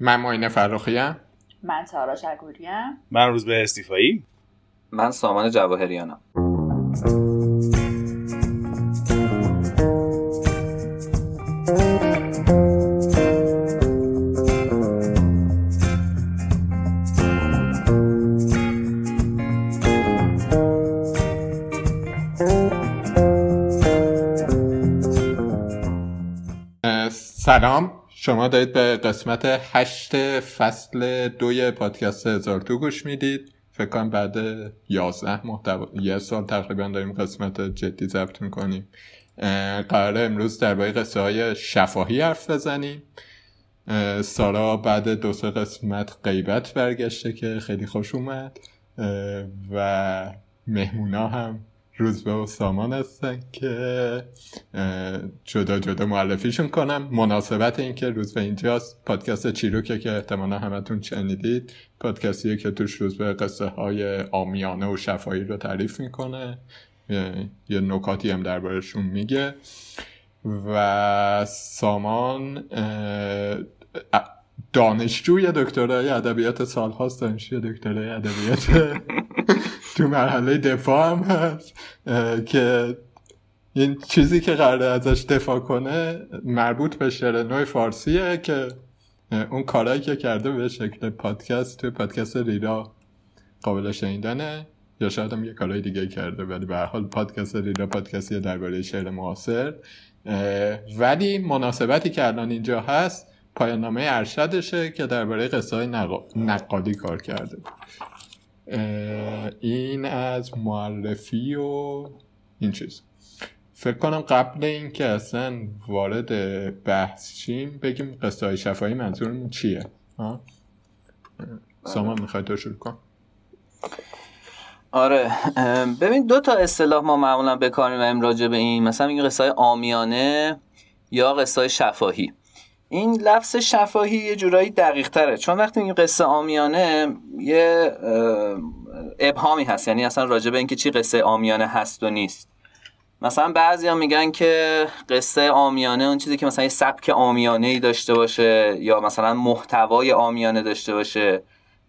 من معین فراخیم من سارا شگوریم من روز به استیفایی. من سامان جواهریانم. شما دارید به قسمت هشت فصل دوی پادکست هزار تو گوش می‌دید. فکر کنم بعد یازده محتوا یه سال تقریبا داریم قسمت جدی ضبط می‌کنیم. قرار امروز درباره قصه های شفاهی حرف بزنیم. سارا بعد دو سه قسمت غیبت برگشته که خیلی خوش اومد. و مهمونا هم روزبه و سامان هستن که جدا جدا معرفیشون کنم مناسبت این که روزبه اینجاست. پادکست چیروکه که احتمالا همتون شنیدید. پادکستیه که توش روزبه قصه های آمیانه و شفایی رو تعریف می‌کنه. یه نکاتی هم دربارشون میگه. و سامان دانشجوی دکترای ادبیات سال هاست دانشجوی دکترای ادبیات تو مرحله دفاع هم هست که این چیزی که قراره ازش دفاع کنه مربوط به شعر نوع فارسیه که اون کارهایی که کرده به شکل پادکست توی پادکست ریرا قابل شنیدنه یا شاید هم یه کارهای دیگه کرده ولی به حال پادکست ریرا پادکستی درباره شعر معاصر ولی مناسبتی که الان اینجا هست پایان نامه ارشدشه که درباره قصه های نقادی کار کرده این از معرفی و این چیز. فکر کنم قبل اینکه اصلا وارد بحث شیم بگیم قصه های شفایی منظورمون چیه؟ سامان می‌خوای تو شروع کن؟ آره. ببین دو تا اصطلاح ما معمولا بکاریم راجع به این. مثلا میگیم قصه های آمیانه یا قصه های شفاهی. این لفظ شفاهی یه جورایی دقیق تره. چون وقتی این قصه آمیانه یه ابهامی هست. یعنی اصلا راجع به اینکه چی قصه آمیانه هست و نیست. مثلا بعضی ها میگن که قصه آمیانه اون چیزی که مثلا یه سبک آمیانه ای داشته باشه یا مثلا محتوای آمیانه داشته باشه.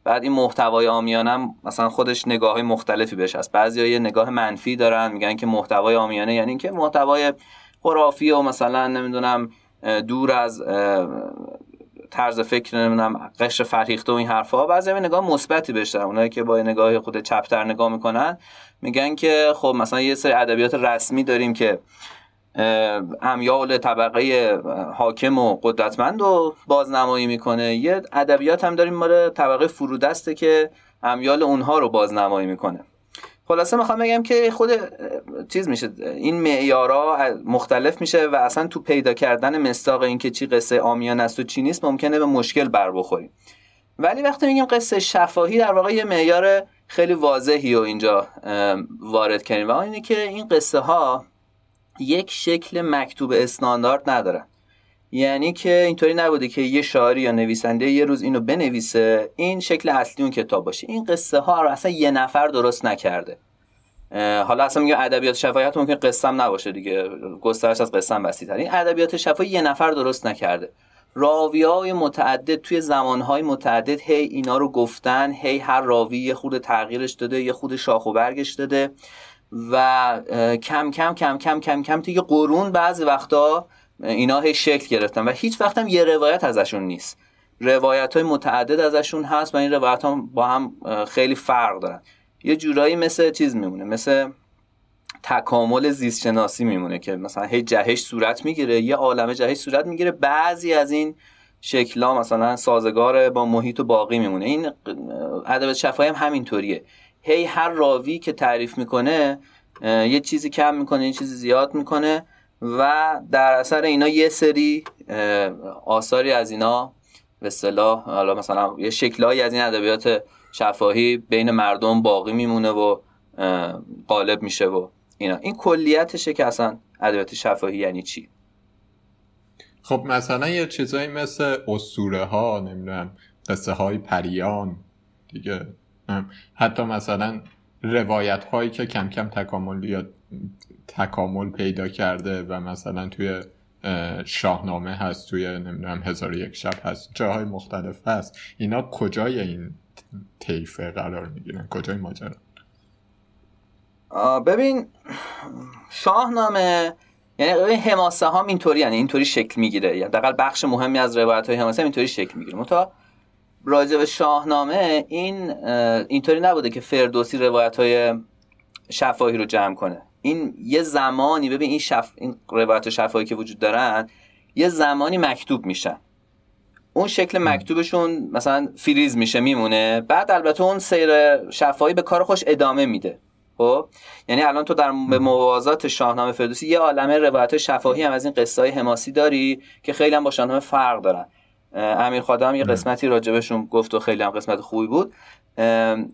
بعد این محتوای آمیانه هم مثلا خودش نگاه های مختلفی بهش هست. بعضی ها یه نگاه منفی دارن میگن که محتوای آمیانه یعنی که محتوای خرافی و مثلا نمی‌دونم دور از طرز فکر نمی‌دونم قشر فرهیخته و این حرفا بعضی هم نگاه مثبتی بهش دارن. اونایی که با نگاه خود چپتر نگاه می‌کنن میگن که خب مثلا یه سری ادبیات رسمی داریم که امیال طبقه حاکم و قدرتمند رو بازنمایی می‌کنه. یه ادبیات هم داریم مال طبقه فرودسته که امیال اونها رو بازنمایی می‌کنه. خلاصه می‌خوام بگم که خود چیز میشه این معیارا مختلف میشه و اصلا تو پیدا کردن مستاق این که چی قصه آمیان است و چی نیست ممکنه به مشکل بر بخوریم ولی وقتی میگیم قصه شفاهی در واقع یه معیار خیلی واضحی و اینجا وارد کردیم و اینه که این قصه ها یک شکل مکتوب استاندارد ندارن. یعنی که اینطوری نبوده که یه شاعری یا نویسنده یه روز اینو بنویسه این شکل اصلی اون کتاب باشه. این قصه ها رو اصلا یه نفر درست نکرده. حالا اصلا میگه ادبیات شفاهی ممکن قصم نباشه دیگه. گسترش از قصم بسیتر این ادبیات شفاهی یه نفر درست نکرده. راوی های متعدد توی زمانهای متعدد هی اینا رو گفتن هی هر راوی یه خود تغییرش داده یه خود شاخ و برگش داده و کم کم کم کم کم کم توی قرون بعضی وقتا اینا هی شکل گرفتن و هیچ وقت هم یه روایت ازشون نیست. روایت های متعدد ازشون هست و این روایت ها با هم خیلی فرق دارن. یه جورایی مثل چیز میمونه مثل تکامل زیست شناسی میمونه که مثلا هی جهش صورت می‌گیره یه عالمه جهش صورت می‌گیره. بعضی از این شکلا مثلا سازگار با محیط و باقی میمونه. این ادبیات شفاهی هم همینطوریه. هی هر راوی که تعریف می‌کنه یه چیزی کم می‌کنه یه چیزی زیاد می‌کنه. و در اثر اینا یه سری آثاری از اینا به اصطلاح حالا مثلا یه شکلهایی از این ادبیات شفاهی بین مردم باقی میمونه و غالب میشه و اینا. این کلیتشه که اصلا ادبیات شفاهی یعنی چی؟ خب مثلا یه چیزایی مثل اسطوره ها نمی‌دونم قصه های پریان دیگه. حتی مثلا روایت هایی که کم کم تکامل یا تکامل پیدا کرده و مثلا توی شاهنامه هست توی نمی‌دونم هزار یک شب هست جاهای مختلف هست. اینا کجای این طیفه قرار می‌گیرن؟ کجای ماجرا؟ ببین شاهنامه یعنی حماسه ها اینطوری یعنی اینطوری شکل می‌گیره. دقیقا بخش مهمی از روایت های حماسه اینطوری شکل می‌گیره. متا راجع به شاهنامه این اینطوری نبوده که فردوسی روایت های شفاهی رو جمع کنه. این یه زمانی ببین این, شف... این روایت شفاهی که وجود دارن یه زمانی مکتوب میشن. اون شکل مکتوبشون مثلا فریز میشه میمونه. بعد البته اون سیر شفاهی به کار خوش ادامه میده. خب؟ یعنی الان تو در به موازات شاهنامه فردوسی یه عالمه روایت شفاهی هم از این قصه های حماسی داری که خیلی هم با شاهنامه فرق دارن. امیر خادم یه قسمتی راجبشون گفت و خیلی هم قسمت خوبی بود.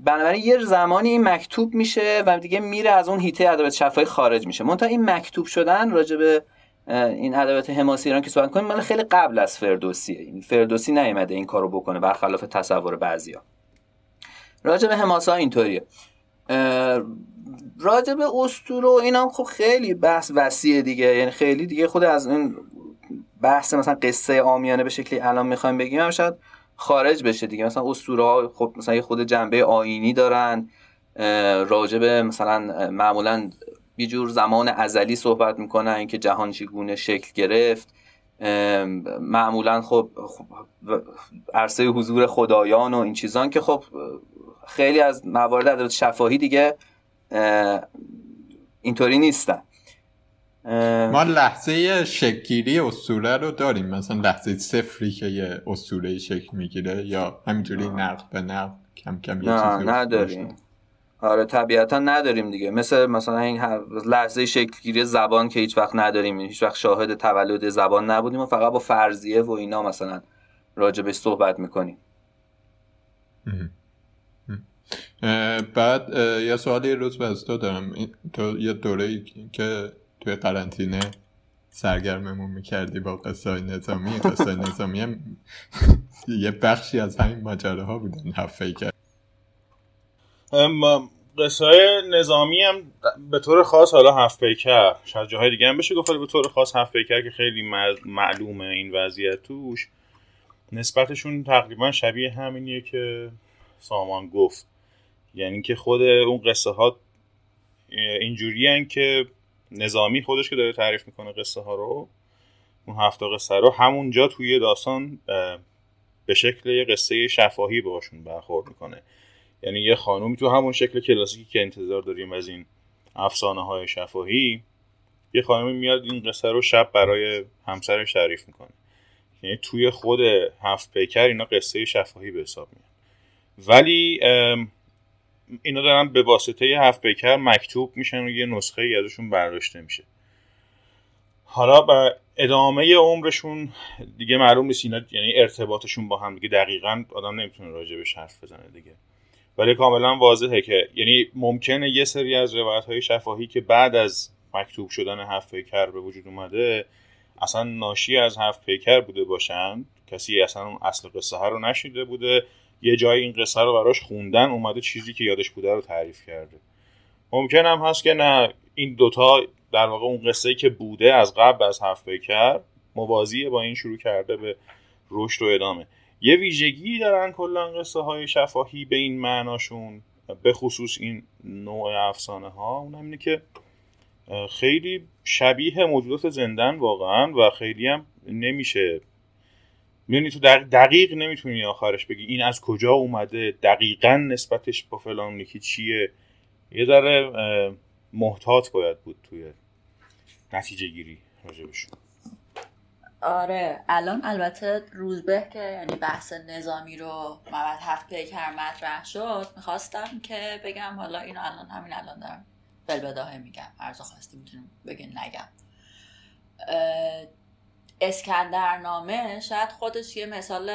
بنابراین یه زمانی این مکتوب میشه و دیگه میره از اون هیته ادبیات شفاهی خارج میشه. منتها این مکتوب شدن راجب این ادبیات حماسی ایران که صحبت کنیم مال خیلی قبل از فردوسیه. این فردوسی نیومده این کارو بکنه برخلاف تصور بعضیا. راجب حماسه ها اینطوریه. راجع به اسطوره اینا خب خیلی بحث وسیعه دیگه. یعنی خیلی دیگه خود از این بحث مثلا قصه آمیانه به شکلی الان می‌خوایم بگیم هم شاید خارج بشه دیگه. مثلا اسطوره ها خب مثلا یه خود جنبه آینی دارن. راجع به مثلا معمولا یه جور زمان ازلی صحبت می‌کنن که جهان چگونه شکل گرفت. معمولا خب, خب عرصه حضور خدایان و این چیزان که خب خیلی از موارد ادبیات شفاهی دیگه اینطوری نیستن. ما لحظه شکگیری اسطوره رو داریم. مثلا لحظه صفری که یه اسطوره شکل می‌گیره یا همینجوری نقد به نقد کم کم یه نه نداریم. آره طبیعتا نداریم دیگه. مثل مثلا این لحظه شکلگیری زبان که هیچ وقت نداریم. هیچ وقت شاهد تولد زبان نبودیم و فقط با فرضیه و اینا مثلا راجبش صحبت می‌کنیم. بعد یه سوالی روز به تو دارم. تو یه دوره که توی قرنطینه سرگرممون می‌کردی با قصه نظامی. قصه نظامی هم یه بخشی از همین ماجره ها بودن حفه کرد قصه نظامی هم به طور خاص حالا هفت پیکر شاید جاهای دیگه هم بشه گفت به طور خاص هفت پیکر که خیلی معلومه این وضعیت توش. نسبتشون تقریبا شبیه همینیه که سامان گفت. یعنی که خود اون قصه ها اینجوری که نظامی خودش که داره تعریف می‌کنه قصه ها رو اون هفته قصه رو همونجا توی داستان به شکل یه قصه شفاهی باشون برخورد می‌کنه. یعنی یه خانومی تو همون شکل کلاسیکی که انتظار داریم از این افسانه های شفاهی یه خانومی میاد این قصه رو شب برای همسرش تعریف می‌کنه. یعنی توی خود هفت پیکر اینا قصه شفاهی به حساب میاد. ولی اینا دارن به واسطه هفت پیکر مکتوب میشن و یه نسخه ای ازشون برداشته میشه. حالا به ادامه عمرشون دیگه معلوم نیست اینا یعنی ارتباطشون با هم دیگه دقیقا آدم نمی‌تونه راجع به حرف بزنه دیگه. ولی کاملا واضحه که یعنی ممکنه یه سری از روایت های شفاهی که بعد از مکتوب شدن هفت پیکر به وجود اومده اصلا ناشی از هفت پیکر بوده باشند کسی اصلا اون اصل قصه ها رو نشیده بوده. یه جایی این قصه رو براش خوندن اومده چیزی که یادش بوده رو تعریف کرده. ممکن هم هست که نه این دوتا در واقع اون قصه که بوده از قبل از هفت پیکر موازیه با این شروع کرده به رشد و ادامه. یه ویژگی دارن کلا قصه های شفاهی به این معناشون به خصوص این نوع افسانه ها اون اینه که خیلی شبیه موجودات زندن واقعا و خیلی هم نمیشه می‌دونی تو دقیق نمی‌تونی آخرش بگی این از کجا اومده دقیقا نسبتش با فلان یکی چیه. یه ذره محتاط باید بود توی نتیجه گیری راجبشون آره الان البته روزبه که یعنی بحث نظامی رو مواد هفت پیکر مطرح شد می‌خواستم که بگم حالا اینو الان همین الان دارم بلبداهه میگم. عرض خواستی می‌تونم بگن نگم. اسکندرنامه شاید خودش یه مثال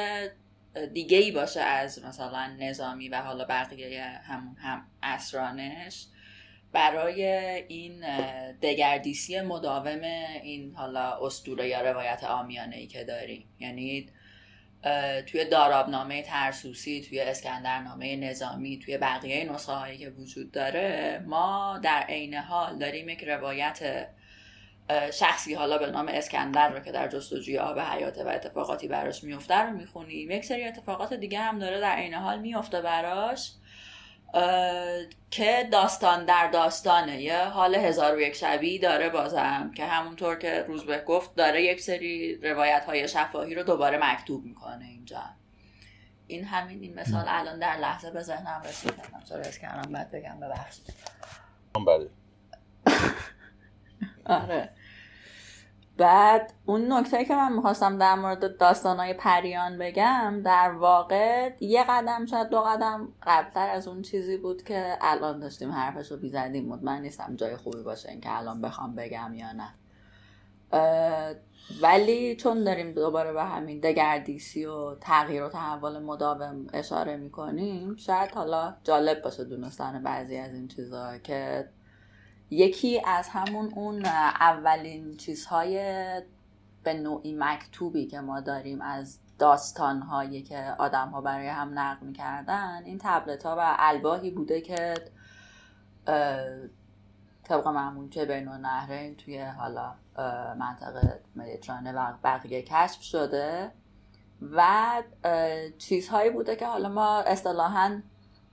دیگه ای باشه از مثلا نظامی و حالا بقیه همون هم اسرانش برای این دگردیسی مداوم این حالا استوره یا روایت آمیانه ای که داریم. یعنی توی دارابنامه ترسوسی توی اسکندرنامه نظامی توی بقیه نسخه هایی که وجود داره ما در عین حال داریم یک روایت شخصی حالا به نام اسکندر رو که در جستجوی آب حیاته و اتفاقاتی براش میفته رو می‌خونیم. یک سری اتفاقات دیگه هم داره در عین حال میفته براش که داستان در داستانه. یه حال هزار و یک شبی داره بازم که همونطور که روزبه گفت داره یک سری روایت های شفاهی رو دوباره مکتوب می‌کنه اینجا. این همین این مثال الان در لحظه به ذهنم رسید. چرا کردم بعد بگم ببخشید. بله. آره. بعد اون نکته که من می‌خواستم در مورد داستانهای پریان بگم در واقع یه قدم شاید دو قدم قبلتر از اون چیزی بود که الان داشتیم حرفش رو بیزدیم مطمئن نیستم جای خوبی باشه این که الان بخوام بگم یا نه. ولی چون داریم دوباره به همین دگردیسی و تغییر و تحول مداوم اشاره می‌کنیم شاید حالا جالب باشه دونستن بعضی از این چیزها که یکی از همون اون اولین چیزهای به نوعی مکتوبی که ما داریم از داستانهایی که آدم ها برای هم نقل می‌کردن این تبلت ها و الباهی بوده که طبق معمول چه بین نهرین توی حالا منطقه مدیترانه و بقیه کشف شده و چیزهایی بوده که حالا ما اصطلاحا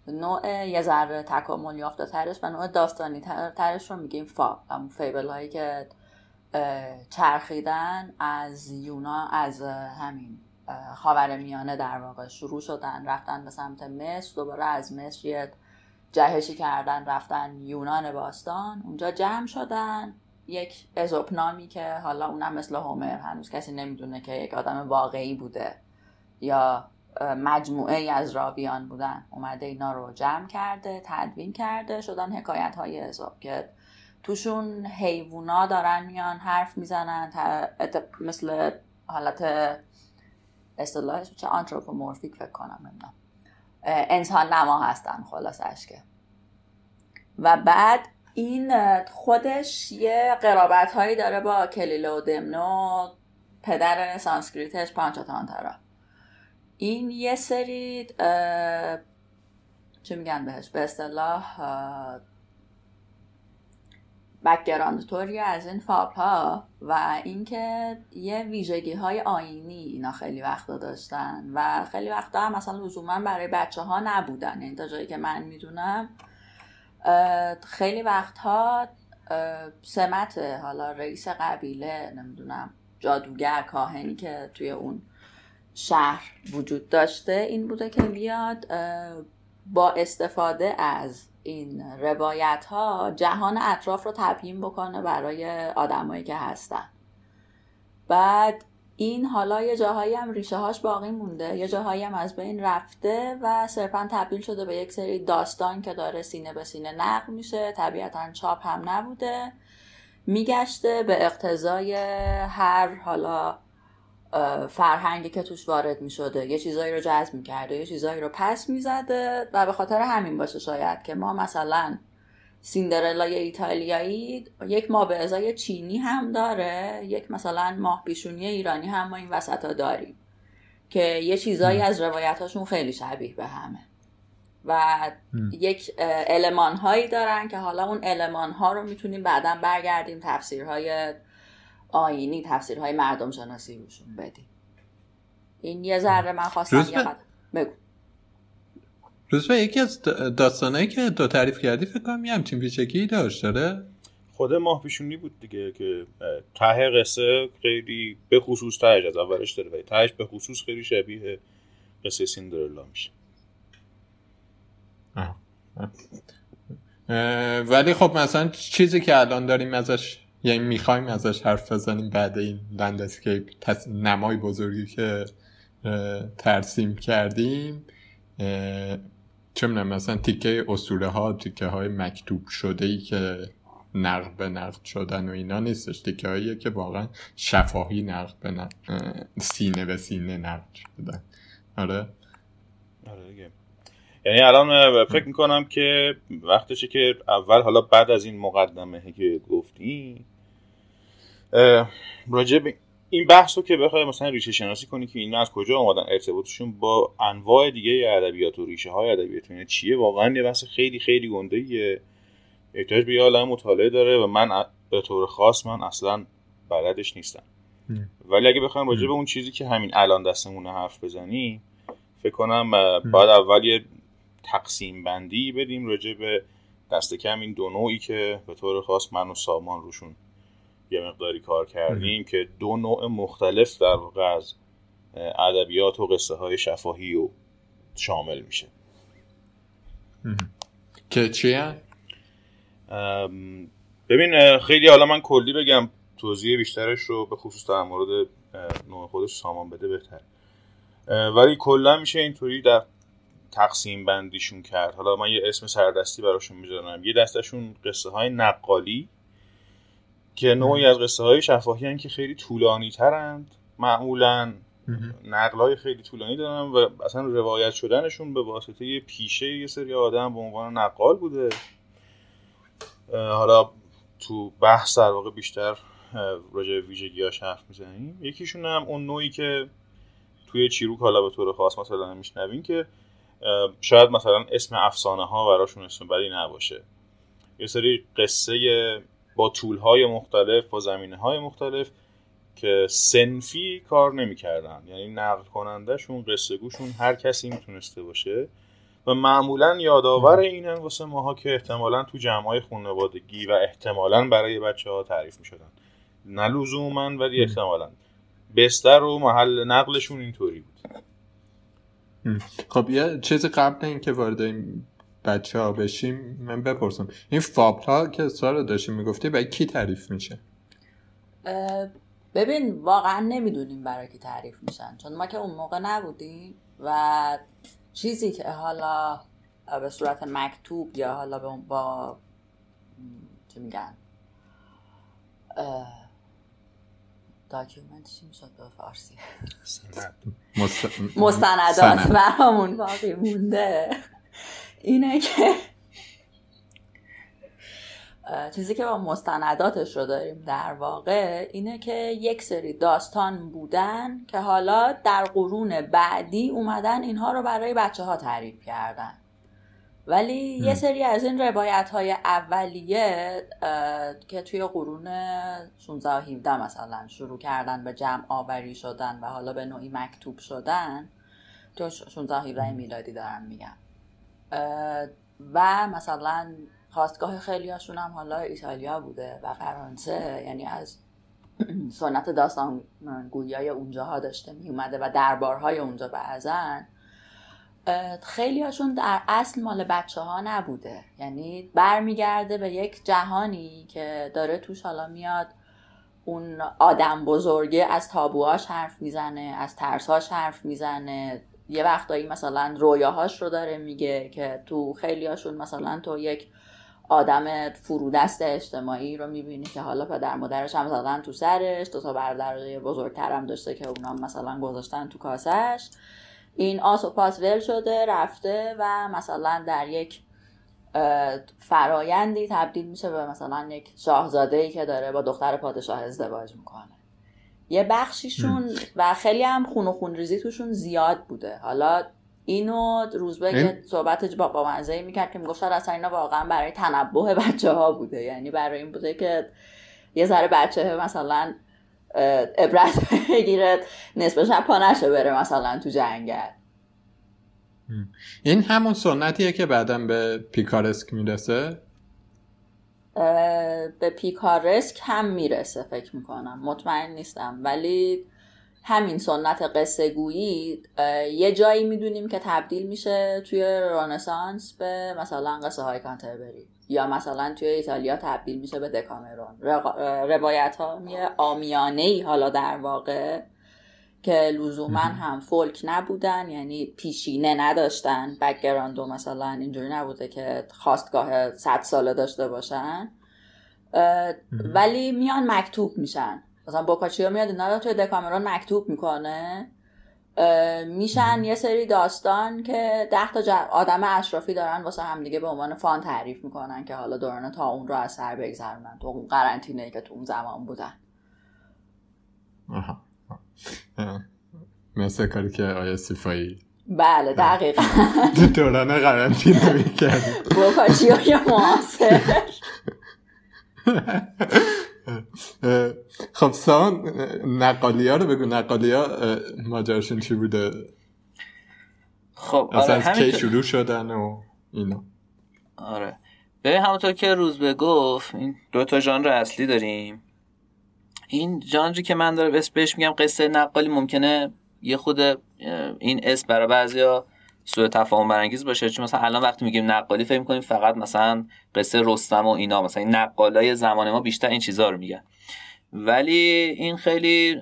نوع یه ذره تکامل یافته ترش و نوع داستانی ترش رو میگیم فا. همون فیبل هایی که چرخیدن از یونا از همین خاور میانه در واقع شروع شدن رفتن به سمت مصر دوباره از مصر یه جهشی کردن رفتن یونان باستان. اونجا جمع شدن. یک ازوپنامی که حالا اونم مثل هومر هنوز کسی نمی‌دونه که یک آدم واقعی بوده یا مجموعه از راویان بودن. اومده اینا رو جمع کرده تدوین کرده شدن حکایت های ازاب که توشون حیوونا دارن میان حرف می‌زنن مثل حالت اصطلاحش چه آنتروپومورفیک فکر کنم نمی‌دونم. انسان نما هستن خلاصش که. و بعد این خودش یه قرابت هایی داره با کلیله و دمنه و پدر سانسکریتش پانچاتانتارا این یه سری چه میگن بهش؟ به اصطلاح background توری از این fable ها و اینکه یه ویژگی های آیینی اینا خیلی وقتا داشتن و خیلی وقتا هم مثلا لزوما برای بچه ها نبودن. یعنی تا جایی که من می‌دونم خیلی وقتها سمت حالا رئیس قبیله نمی‌دونم جادوگر کاهنی که توی اون شهر وجود داشته این بوده که بیاد با استفاده از این روایت ها جهان اطراف رو تبیین بکنه برای آدمایی که هستن. بعد این حالا یه جاهایی هم ریشه هاش باقی مونده یه جاهایی هم از بین رفته و صرفا تبدیل شده به یک سری داستان که داره سینه به سینه نقل میشه. طبیعتا چاپ هم نبوده. میگشته به اقتضای هر حالا فرهنگی که توش وارد می شده یه چیزایی رو جذب می کرده یه چیزایی رو پس می زده و به خاطر همین باشه شاید که ما مثلا سیندرلای ایتالیایی یک ما به ازای چینی هم داره یک مثلا ماه پیشونی ایرانی هم ما این وسط ها داریم که یه چیزایی از روایتاشون خیلی شبیه به همه. و یک علمان هایی دارن که حالا اون علمان ها رو می‌تونیم بعدا برگردیم تفسیرهای آینی تفسیرهای مردم شناسی روشون بدیم. این یه ذره من خواستم یه قدم بگو. روز یکی از داستانهایی که تو تعریف کردی فکر کنم یه همچین ویژگی داشت داره خود ماه پیشونی بود دیگه که ته قصه خیلی به خصوص تهش از اولش داره ولی تهش به خصوص خیلی شبیه قصه سیندرلا میشه. ولی خب مثلا چیزی که الان داریم ازش یعنی می‌خوایم ازش حرف بزنیم بعد این لندسکیپ نمای بزرگی که ترسیم کردیم چه می‌دونم مثلا تیکه اصوله ها تیکه های مکتوب شده ای که نقد به نقد شدن و اینا نیستش. تیکه هایی که واقعا شفاهی نقد به نقد سینه به سینه نقد شدن. آره؟ آره دیگه. یعنی الان فکر می‌کنم که وقتشه که اول حالا بعد از این مقدمه که گفتی راجع این بحث رو که بخوای مثلا ریشه شناسی کنی که اینا از کجا آمدن ارتباطشون با انواع دیگه ادبیات و ریشه های ادبیات چیه؟ واقعا یه بحث خیلی خیلی گنده ایه احتیاج به یه مطالعه داره و من به طور خاص من اصلا بلدش نیستم. ولی اگه بخوایم راجع به اون چیزی که همین الان دستمونه حرف بزنیم فکر کنم باید اول یه تقسیم بندی بدیم راجع به دست کم این دو نوعی که به طور خاص من و سامان روشون یه مقداری کار کردیم که دو نوع مختلف در واقع از ادبیات و قصه های شفاهی و شامل میشه. که چی ببین خیلی حالا من کلی بگم توضیح بیشترش رو به خصوص در مورد نوع خودش سامان بده بهتر. ولی کلا میشه اینطوری در تقسیم بندیشون کرد. حالا من یه اسم سردستی براشون می‌ذارم. یه دستشون قصه های نقالی که نوعی از قصه های شفاهی که خیلی طولانی ترند معمولا نقل های خیلی طولانی دارن و اصلا روایت شدنشون به واسطه پیشه یه سری آدم به عنوان نقال بوده. حالا تو بحث در واقع بیشتر راجع به ویژگیاش حرف می‌زنیم. یکیشون هم اون نوعی که توی چیروک حالا به طور خاص مثلا میشنوین که شاید مثلا اسم افسانه ها براشون اسم بدی نباشه. یه سری قصه با طول های مختلف با زمینه های مختلف که سنفی کار نمی‌کردن. یعنی نقل کنندهشون قصه گوشون هر کسی می‌تونسته باشه. و معمولا یادآور اینن واسه ماها که احتمالا تو جمعای خانوادگی و احتمالا برای بچه ها تعریف می‌شدن. نه لزوما ولی احتمالا. بستر و محل نقلشون اینطوری بود. خب یه چیزی قبل اینکه وارد این بچه ها بشیم من بپرسم. این فابل ها که سارا داشتیم می‌گفتی برای کی تعریف میشه؟ ببین واقعا نمی‌دونیم برای کی تعریف میشن. چون ما که اون موقع نبودیم و چیزی که حالا به صورت مکتوب یا حالا با چه میگن؟ داکیومنت چی می‌شد به فارسی؟ مستندات برامون باقی مونده. اینه که چیزی که با مستنداتش رو داریم در واقع اینه که یک سری داستان بودن که حالا در قرون بعدی اومدن اینها رو برای بچه ها تعریف کردن. ولی یه سری از این روایت های اولیه که توی قرون 16 و 17 مثلا شروع کردن به جمع آوری شدن و حالا به نوعی مکتوب شدن تو 16 و 17 میلادی دارم میگم و مثلا خواستگاه خیلی هاشون هم حالا ایتالیا بوده و فرانسه یعنی از سنت داستان گویای اونجاها داشته می اومده و دربارهای اونجا بعضن. خیلی هاشون در اصل مال بچه ها نبوده. یعنی برمیگرده به یک جهانی که داره توش حالا میاد اون آدم بزرگه از تابوهاش حرف می‌زنه از ترسهاش حرف می‌زنه. یه وقتایی مثلا رویاهاش رو داره میگه که تو خیلی هاشون مثلا تو یک آدم فرودست اجتماعی رو می‌بینی که حالا پدر مادرش هم زدن تو سرش دو تا برادر بزرگتر داشته که اونا مثلا گذاشتن تو کاسش این آس و پاس ول شده رفته و مثلا در یک فرایندی تبدیل میشه به مثلا یک شاهزاده ای که داره با دختر پادشاه ازدواج می‌کنه. یه بخشیشون و خیلی هم خون و خون ریزی توشون زیاد بوده. حالا اینو روزبه که صحبت با, با منزه می‌کرد که می‌گفت اصلا اینا واقعا برای تنبه بچه ها بوده. یعنی برای این بوده که یه ذره بچه مثلا عبرت بگیره نصف شب پا نشه بره مثلا تو جنگل. این همون سنتیه که بعدا به پیکارسک می‌رسه؟ به picaresque هم می‌رسه فکر می‌کنم. مطمئن نیستم. ولی همین سنت قصه گویی یه جایی می‌دونیم که تبدیل میشه توی رانسانس به مثلا قصه های کنتربری. یا مثلا توی ایتالیا تبدیل میشه به دکامرون. روایت ها عامیانه ای حالا در واقع که لزوما هم فولک نبودن یعنی پیشینه نداشتن. background و مثلا اینجوری نبوده که خاستگاه صد ساله داشته باشن. ولی میان مکتوب میشن. مثلا بوکاچیو میاد اینا رو توی دکامرون مکتوب می‌کنه. میشن یه سری داستان که ده تا آدم اشرافی دارن واسه همدیگه به عنوان فان تعریف می‌کنن که حالا دوران تا اون رو از سر بگذرونن. تو اون قرنطینه که تو اون زمان بودن. آها. مثل کاری که آیا سیفایی بله دقیقا. دوران قرنطینه می‌کرد بوکاچیو یا معاصر. خب سان نقالی ها رو بگو نقالی ها ماجرشون چی بوده؟ خب اصلا آره از کی شروع شدن و اینا؟ آره. به همونطور که روز به گفت این دو تا ژانر اصلی داریم. این ژانری که من دارم اسم بهش میگم قصه نقالی ممکنه یه خود این اسم برای بعضیا سوء تفاهم برانگیز باشه. چون مثلا الان وقتی میگیم نقالی فکر می‌کنیم فقط مثلا قصه رستم و اینا. مثلا این نقالای زمان ما بیشتر این چیزها رو میگن. ولی این خیلی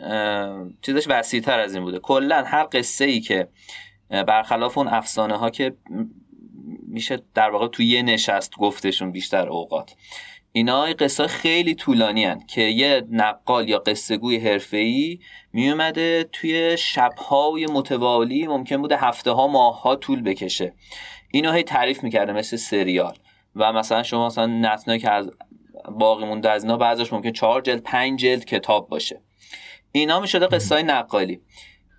چیزش وسیع تر از این بوده. کلا هر قصه ای که برخلاف اون افسانه ها که میشه در واقع توی یه نشست گفتشون بیشتر اوقات. اینا قصه خیلی طولانی هن که یه نقال یا قصه گوی حرفه ای میومده توی شبهای متوالی ممکن بوده هفته ها ماه ها طول بکشه. اینو هی تعریف می‌کرده مثل سریال. و مثلا شما مثلا نتنایی که از باقی مونده از اینا بعضش ممکن چهار جلد پنج جلد کتاب باشه. اینا می‌شده قصه های نقالی.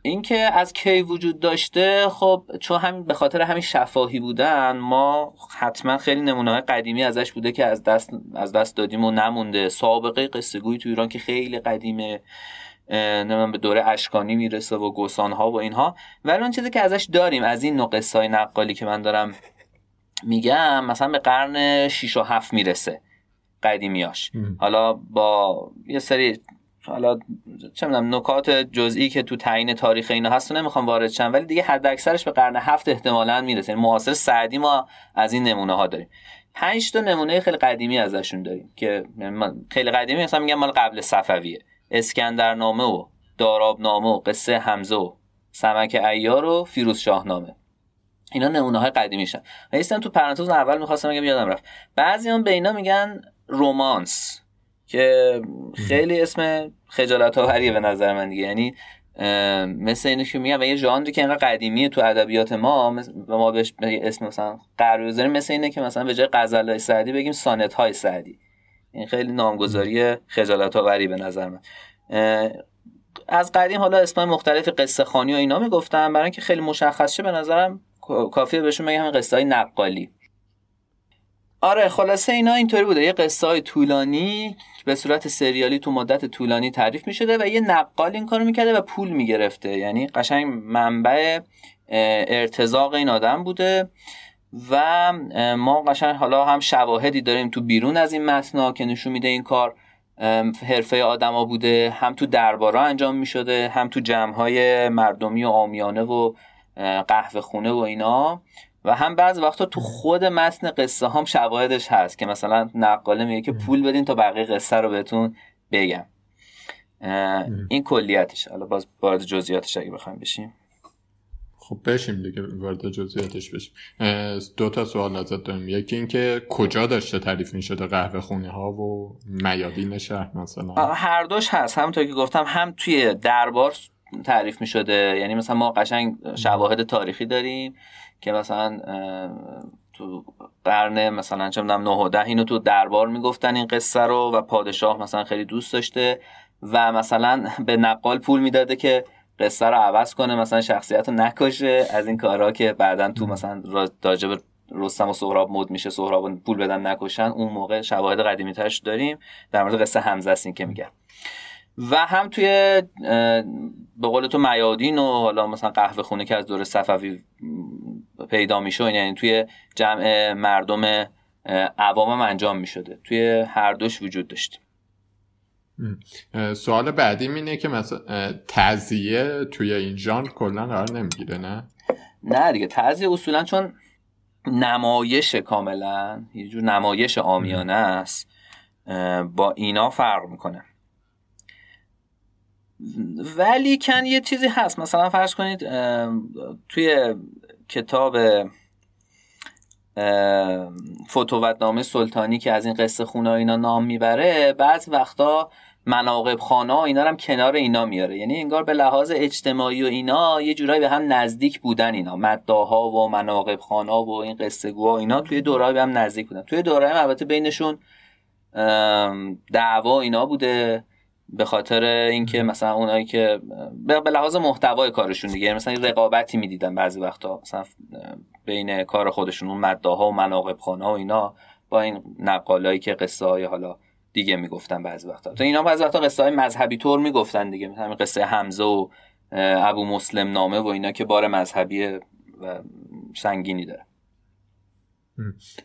اینکه از کی وجود داشته خب چون همین به خاطر همین شفاهی بودن ما حتما خیلی نمونه های قدیمی ازش بوده که از دست از دست دادیم و نمونده. سابقه قصه گویی تو ایران که خیلی قدیمه. نمی‌دونم به دوره اشکانی می‌رسه و گسان ها و اینها. ولی اون چیزی که ازش داریم از این نوع قصه های نقالی که من دارم میگم مثلا به قرن 6 و 7 می‌رسه. قدیمیاش. حالا با یه سری حالا چه می‌دونم نکات جزئی که تو تعیین تاریخ اینا هست نمی‌خوام وارد شم ولی دیگه حد اکثرش به قرن هفت احتمالاً می‌رسه. یعنی معاصر سعدی ما از این نمونه ها داریم. پنج تا نمونه خیلی قدیمی ازشون داریم که من- خیلی قدیمی مثلا میگم مال قبل صفویه. اسکندرنامه و دارابنامه و قصه حمزه و سمک ایار و فیروز شاهنامه. اینا نمونه های قدیمیشن و تو پرانتز اول می‌خواستم بگم یادم رفت. بعضی هم به اینا میگن رومانس که خیلی اسم خجالت آوریه به نظر من دیگه. یعنی مثل اینه که میگم و یه ژانری که اینقدر قدیمیه تو ادبیات ما و ما بهش به اسم مثلا قرار بذاریم مثل اینه که مثلا به جای غزل های سعدی بگیم سانت های سعدی. این خیلی نامگذاری خجالت آوری به نظر من. از قدیم حالا اسمای مختلف قصه خانی و اینا می‌گفتم. برای اینکه خیلی مشخص شه به نظرم کا- کافیه بهشون بگم قصه های نقالی. آره خلاصه اینا اینطوری بوده. یه قصه های طولانی به صورت سریالی تو مدت طولانی تعریف می شده و یه نقال این کارو می‌کرده و پول می‌گرفته. یعنی قشنگ منبع ارتزاق این آدم بوده و ما قشنگ حالا هم شواهدی داریم تو بیرون از این متنا که نشون میده این کار حرفه آدما بوده. هم تو دربارا انجام می شده هم تو جمعهای مردمی و آمیانه و قهوه خونه و اینا. و هم بعض وقتا تو خود متن قصه هم شواهدش هست که مثلا نقاله میگه که پول بدین تا بقیه قصه رو بهتون بگم. این کلیتش. حالا باز وارد جزئیاتش اگه بخوایم بشیم. خب بشیم دیگه وارد جزئیاتش بشیم. دو تا سوال ازت دارم یکی اینکه کجا داشته تعریف می شده قهوه خونه ها و میادین شهر مثلا؟ هر دوش هست. همونطور که گفتم هم توی دربار تعریف می شده یعنی مثلا ما قشنگ شواهد تاریخی داریم. که مثلا تو قرن مثلا چه می‌دونم 9 و 10 اینو تو دربار می‌گفتن این قصه رو و پادشاه مثلا خیلی دوست داشته و مثلا به نقال پول می‌داده که قصه رو عوض کنه مثلا شخصیت رو نکشه از این کارها که بعدا تو مثلا به رستم و سهراب مد میشه سهراب پول بدن نکشن. اون موقع شواهد قدیمی ترش داریم. در مورد قصه حمزه است این که میگم. و هم توی به قول تو میادین و حالا مثلا قهوه خونه که از دور صفوی پیدا میشه یعنی توی جمع مردم عوام انجام می‌شده. توی هر دوش وجود داشت. سوال بعدیم اینه که مثلا اه، تعزیه توی این ژانر کلا قرار نمی‌گیره نه؟ نه دیگه تعزیه اصولا چون نمایش کاملا یه جور نمایش آمیانه است با اینا فرق می‌کنه. ولی کن یه چیزی هست. مثلا فرض کنید توی کتاب اه، فتوتنامه سلطانی که از این قصه خونه اینا نام می‌بره بعض وقتا مناقب خانه اینا هم کنار اینا میاره. یعنی انگار به لحاظ اجتماعی و اینا یه جورایی به هم نزدیک بودن اینا. مداها و مناقب خانه و این قصه گوها اینا توی دورای به هم نزدیک بودن. توی دورای هم البته بینشون دعوا اینا بوده. به خاطر اینکه مثلا اونایی که به لحاظ محتوای کارشون دیگه یعنی مثلا رقابتی می‌دیدن بعضی وقتا مثلا بین کار خودشون اون مداها و مناقب خانه و اینا با این نقالایی که قصه های حالا دیگه می‌گفتن بعضی وقتا. تو اینا بعضی وقتا قصه های مذهبی طور می‌گفتن دیگه مثلا قصه حمزه و ابو مسلم نامه و اینا که بار مذهبی و سنگینی داره.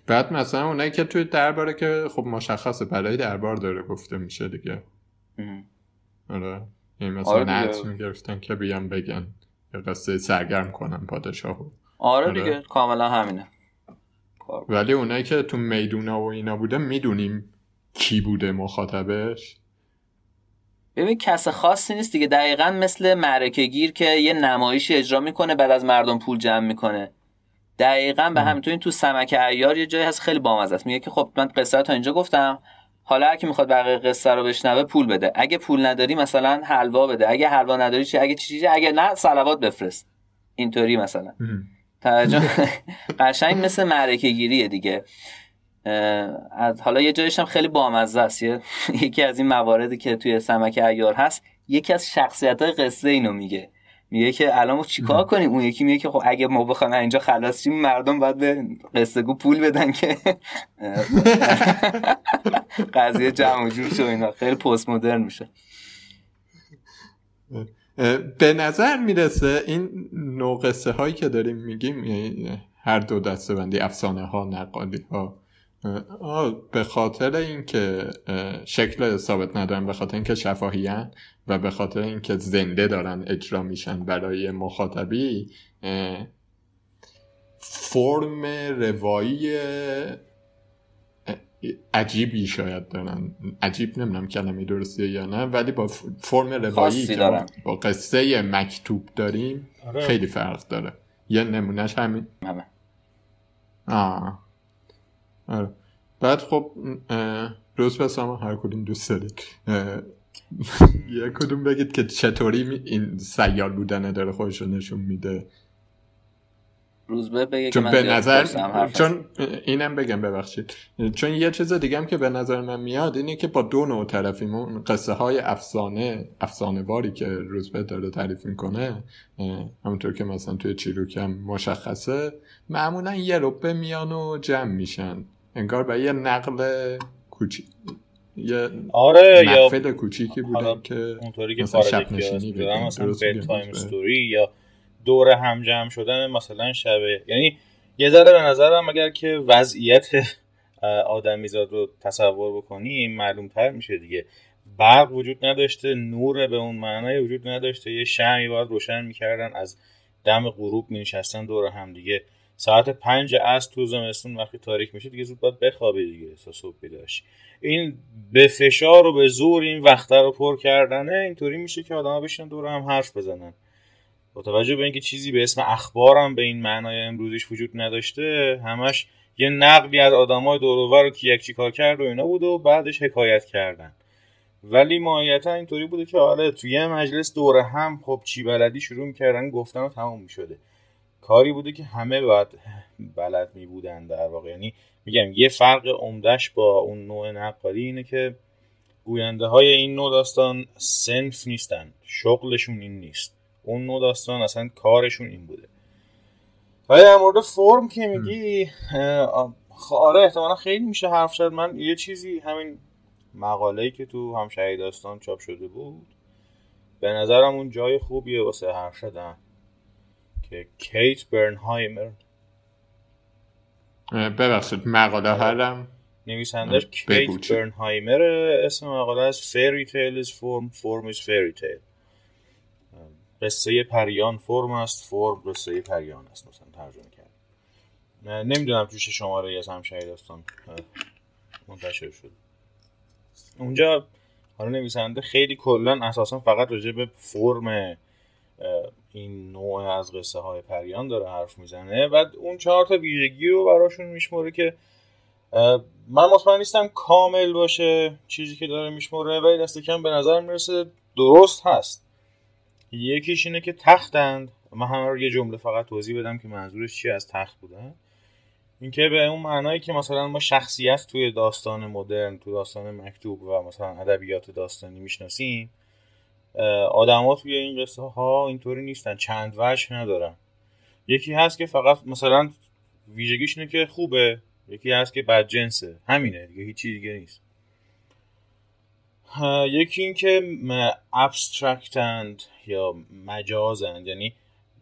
بعد مثلا اونایی که توی درباره که خب مشخصه برای دربار داره گفته میشه دیگه. آره. این مثلا آره نعت می‌گرفتن که بیان بگن. یا قصه سرگرم کنن پادشاهو آره, آره. دیگه. کاملا همینه. ولی اونایی که تو میدونا و اینا بوده می‌دونیم کی بوده مخاطبش. ببین کس خاصی نیست دیگه. دقیقا مثل معرکه گیر که یه نمایشی اجرا می‌کنه بعد از مردم پول جمع می‌کنه. دقیقا به همین تو سمک ایار یه جایی هست خیلی بامزه است. میگه که خب من قصه تا اینجا گفتم. حالا اگه می‌خواد بقیه قصه رو بشنوه پول بده. اگه پول نداری مثلا حلوا بده. اگه حلوا نداری چی؟ اگه چیزی اگه نه صلوات بفرست. اینطوری مثلا. توجه. قشنگ مثل معرکه گیریه دیگه. حالا یه جایش هم خیلی بامزه است. یکی از این مواردی که توی سمک ایار هست یکی از شخصیت های قصه اینو میگه. میگه که الان ما چیکار کنیم؟ اون یکی میگه که خب اگه ما بخوایم اینجا خلاص شیم مردم باید به قصه گو پول بدن که قضیه جمع جور شو اینا. خیلی پست مدرن میشه. به نظر می‌رسه این نوع قصه هایی که داریم میگیم یعنی هر دو دسته بندی افسانه ها نقالی ها به خاطر اینکه شکل ثابت ندارن به خاطر اینکه شفاهی و به خاطر اینکه زنده دارن اجرا میشن برای مخاطبی فرم روایی عجیبی شاید دارن. عجیب نمی‌دونم کلمه درستیه یا نه ولی با فرم روایی که با قصه مکتوب داریم آره. خیلی فرق داره. یه نمونهش همین. آه. آره. بعد خب روز به هر کدوم دوست دارید. یه کدوم بگید که چطوری این سیال بودنه داره خودش نشون میده. روزبه بگه چون به نظر چون اینم بگم ببخشید. چون یه چیز دیگه هم که به نظر من میاد اینه که با دو نوع طرفیمون قصه های افسانه افسانه باری که روزبه داره تعریف می‌کنه همونطور که مثلا توی چیروک هم مشخصه معمولا یه ربه میان و جمع میشن. انگار به یه نقل کوچی یه آره یا کوچیکی بودن که اونطوری که مثلا شب نشینی مثلا تایم استوری یا دور هم جمع شدن مثلا شبه یعنی یه ذره به نظرم اگر که وضعیت آدمیزاد رو تصور بکنیم معلوم تر میشه دیگه. برق وجود نداشته نور به اون معنای وجود نداشته یه شمی باید روشن می‌کردن از دم غروب می نشستن دور هم دیگه. ساعت پنج از تو زمستون وقتی تاریک میشه دیگه زود باید بخوابی دیگه تا صبح بیداش این به فشار و به زور این وقت رو پر کردنه اینطوری میشه که آدم بشن دور هم حرف بزنن. با توجه به اینکه چیزی به اسم اخبارم به این معنای امروزیش وجود نداشته همش یه نقلی از آدمای دور رو که یک چی کار کرد و اینا بود و بعدش حکایت کردن. ولی ماهیتا اینطوری بوده که آره توی مجلس دور هم خب چی بلدی شروع می‌کردن گفتن و تموم می‌شده. کاری بوده که همه باید بلد می بودن در واقع. یعنی میگم یه فرق عمدهش با اون نوع نقالی اینه که گوینده های این نوع داستان سنف نیستن شغلشون این نیست. اون نوع داستان اصلا کارشون این بوده. ولی در مورد فرم که میگی آره احتمالا خیلی میشه حرف شد من یه چیزی همین مقاله‌ای که تو هم شهید داستان چاپ شده بود به نظرم اون جای خوبیه واسه حرف شدن که کیت برنهایمر. ببخشید مقاله هرم. نویسندش کیت برنهایمر اسم مقاله از فیری تیل form form is fairy tale. قصه پریان فرم است فرم قصه پریان است مثلا ترجمه کرد نمی‌دونم توش شماره از همشهری داستان منتشر شد اونجا حالا نویسنده خیلی کلا اساسا فقط راجع به فرم این نوع از قصه های پریان داره حرف می‌زنه و اون چهار تا ویژگی رو براشون میشموره که من مطمئن نیستم کامل باشه چیزی که داره میشموره ولی دست کم به نظر می‌رسه درست هست. یکیش اینه که تختند. من همه رو یه جمله فقط توضیح بدم که منظورش چی از تخت بودن اینکه به اون معنایی که مثلا ما شخصیت توی داستان مدرن تو داستان مکتوب و مثلا ادبیات داستانی می‌شناسیم آدما توی این قصه ها اینطوری نیستن. چند وجه ندارن. یکی هست که فقط مثلا ویژگیش اینه که خوبه. یکی هست که بد جنسه. همینه دیگه هیچی دیگه نیست. یکی این که ابسترکتند یا مجازند یعنی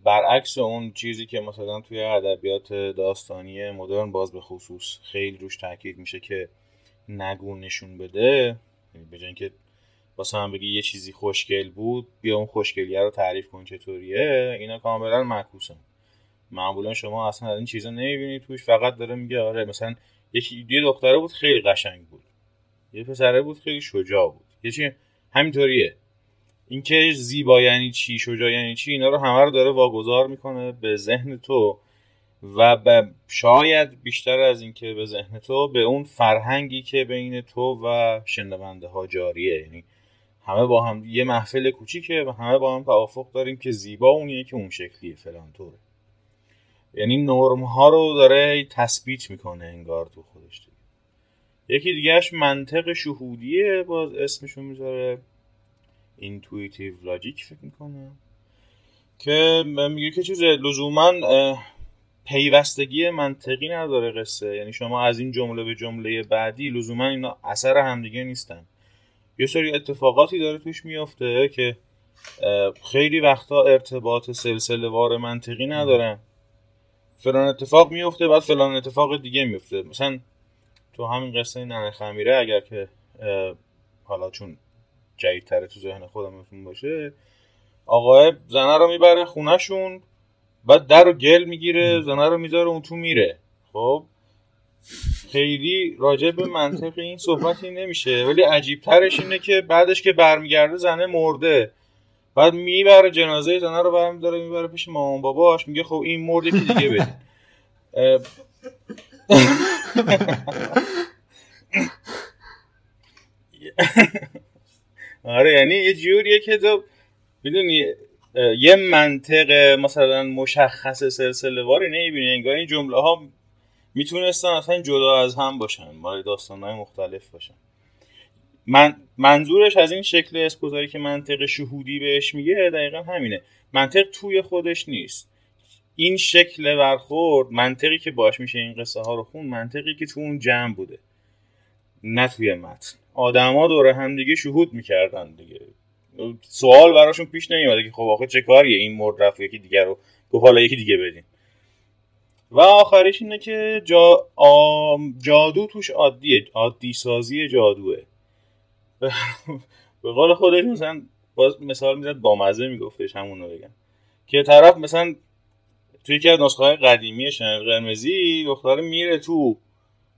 برعکس اون چیزی که مثلا توی ادبیات داستانی مدرن باز به خصوص خیلی روش تاکید میشه که نگو نشون بده یعنی به اینکه واسه هم بگی یه چیزی خوشگل بود بیا اون خوشگلیه رو تعریف کن چطوریه. اینا کاملا معکوسن. معمولا شما اصلا این چیزا نمی‌بینید توش فقط داره میگه آره مثلا یکی یه دختره بود خیلی قشنگ بود. یه پسره بود خیلی شجاع بود. یه چی؟ همینطوریه. اینکه زیبا یعنی چی شجاع یعنی چی اینا رو همه رو داره واگذار می‌کنه به ذهن تو و به شاید بیشتر از اینکه به ذهن تو به اون فرهنگی که بین تو و شنونده ها جاریه. یعنی همه با هم یه محفل کوچیکه و همه با هم توافق داریم که زیبا اونیه که اون شکلیه فلان طوره. یعنی نرم ها رو داره تثبیت می‌کنه انگار تو خودش دیگه. یکی دیگه‌ش منطق شهودیه باز اسمشو می‌ذاره intuitive logic فکر می‌کنه که میگه که چیز لزوما پیوستگی منطقی نداره قصه. یعنی شما از این جمله به جمله بعدی لزوما اینا اثر همدیگه نیستن. یه سری اتفاقاتی داره توش میافته که خیلی وقتا ارتباط سلسله وار منطقی ندارن فلان اتفاق میفته بعد فلان اتفاق دیگه میفته مثلا تو همین قصه ننه خمیره اگر که حالا چون جدیدتره تو ذهن خودم باشه آقای زنه رو می‌بره خونهشون بعد در رو گل می‌گیره زنه رو می‌ذاره اون تو میره. خب؟ خیلی راجع به منطق این صحبتی نمیشه. ولی عجیب ترش اینه که بعدش که برمیگرده زنه مرده. بعد می‌بره جنازه زنه رو برمیداره می‌بره پیش مامان باباش. میگه خب این مرده که دیگه بده. آره یعنی یه جوریه که تو می‌دونی یه منطق مثلا مشخص سلسله واری نمی‌بینی. انگار این جمله ها می‌تونستن اصلا جدا از هم باشن مال داستان های مختلف باشن. من منظورش از این شکل اسپوزاری که منطق شهودی بهش میگه دقیقا همینه. منطق توی خودش نیست. این شکل برخورد منطقی که باش میشه این قصه ها رو خون منطقی که تو اون جمع بوده. نه توی متن. آدما دور همدیگه شهود می‌کردن دیگه. سوال براشون پیش نمیاد که خب آخه چه کاریه؟ این مرد رفت یکی دیگه رو گفت حالا یکی دیگه بدین و آخرش اینه که جا جادو توش عادیه عادی سازی جادوه. به قول خودش مثلا باز مثال می‌زد با مزه میگفتش همونو بگم. که طرف مثلا توی یکی از نسخه های قدیمی شنل قرمزی دختره میره تو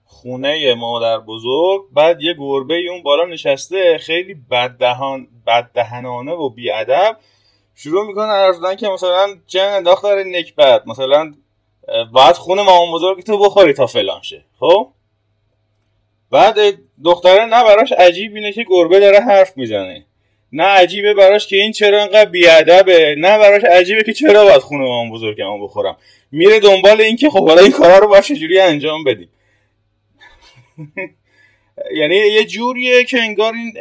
خونه مادر بزرگ بعد یه گربه اون بالا نشسته خیلی بددهان بددهنانه و بیادب شروع می‌کنه حرف که مثلا جن انداخت داره نکبت. مثلا باید خونه مامان بزرگ تو بخوری تا فلان شه خب؟ بعد دختره نه براش عجیب اینه که گربه داره حرف می‌زنه. نه عجیبه براش که این چرا انقدر بیادبه نه براش عجیبه که چرا باید خونه مامان بزرگمو بخورم. میره دنبال این که خب حالا این کارا رو باید چجوری انجام بدیم. یعنی یه جوریه که انگار این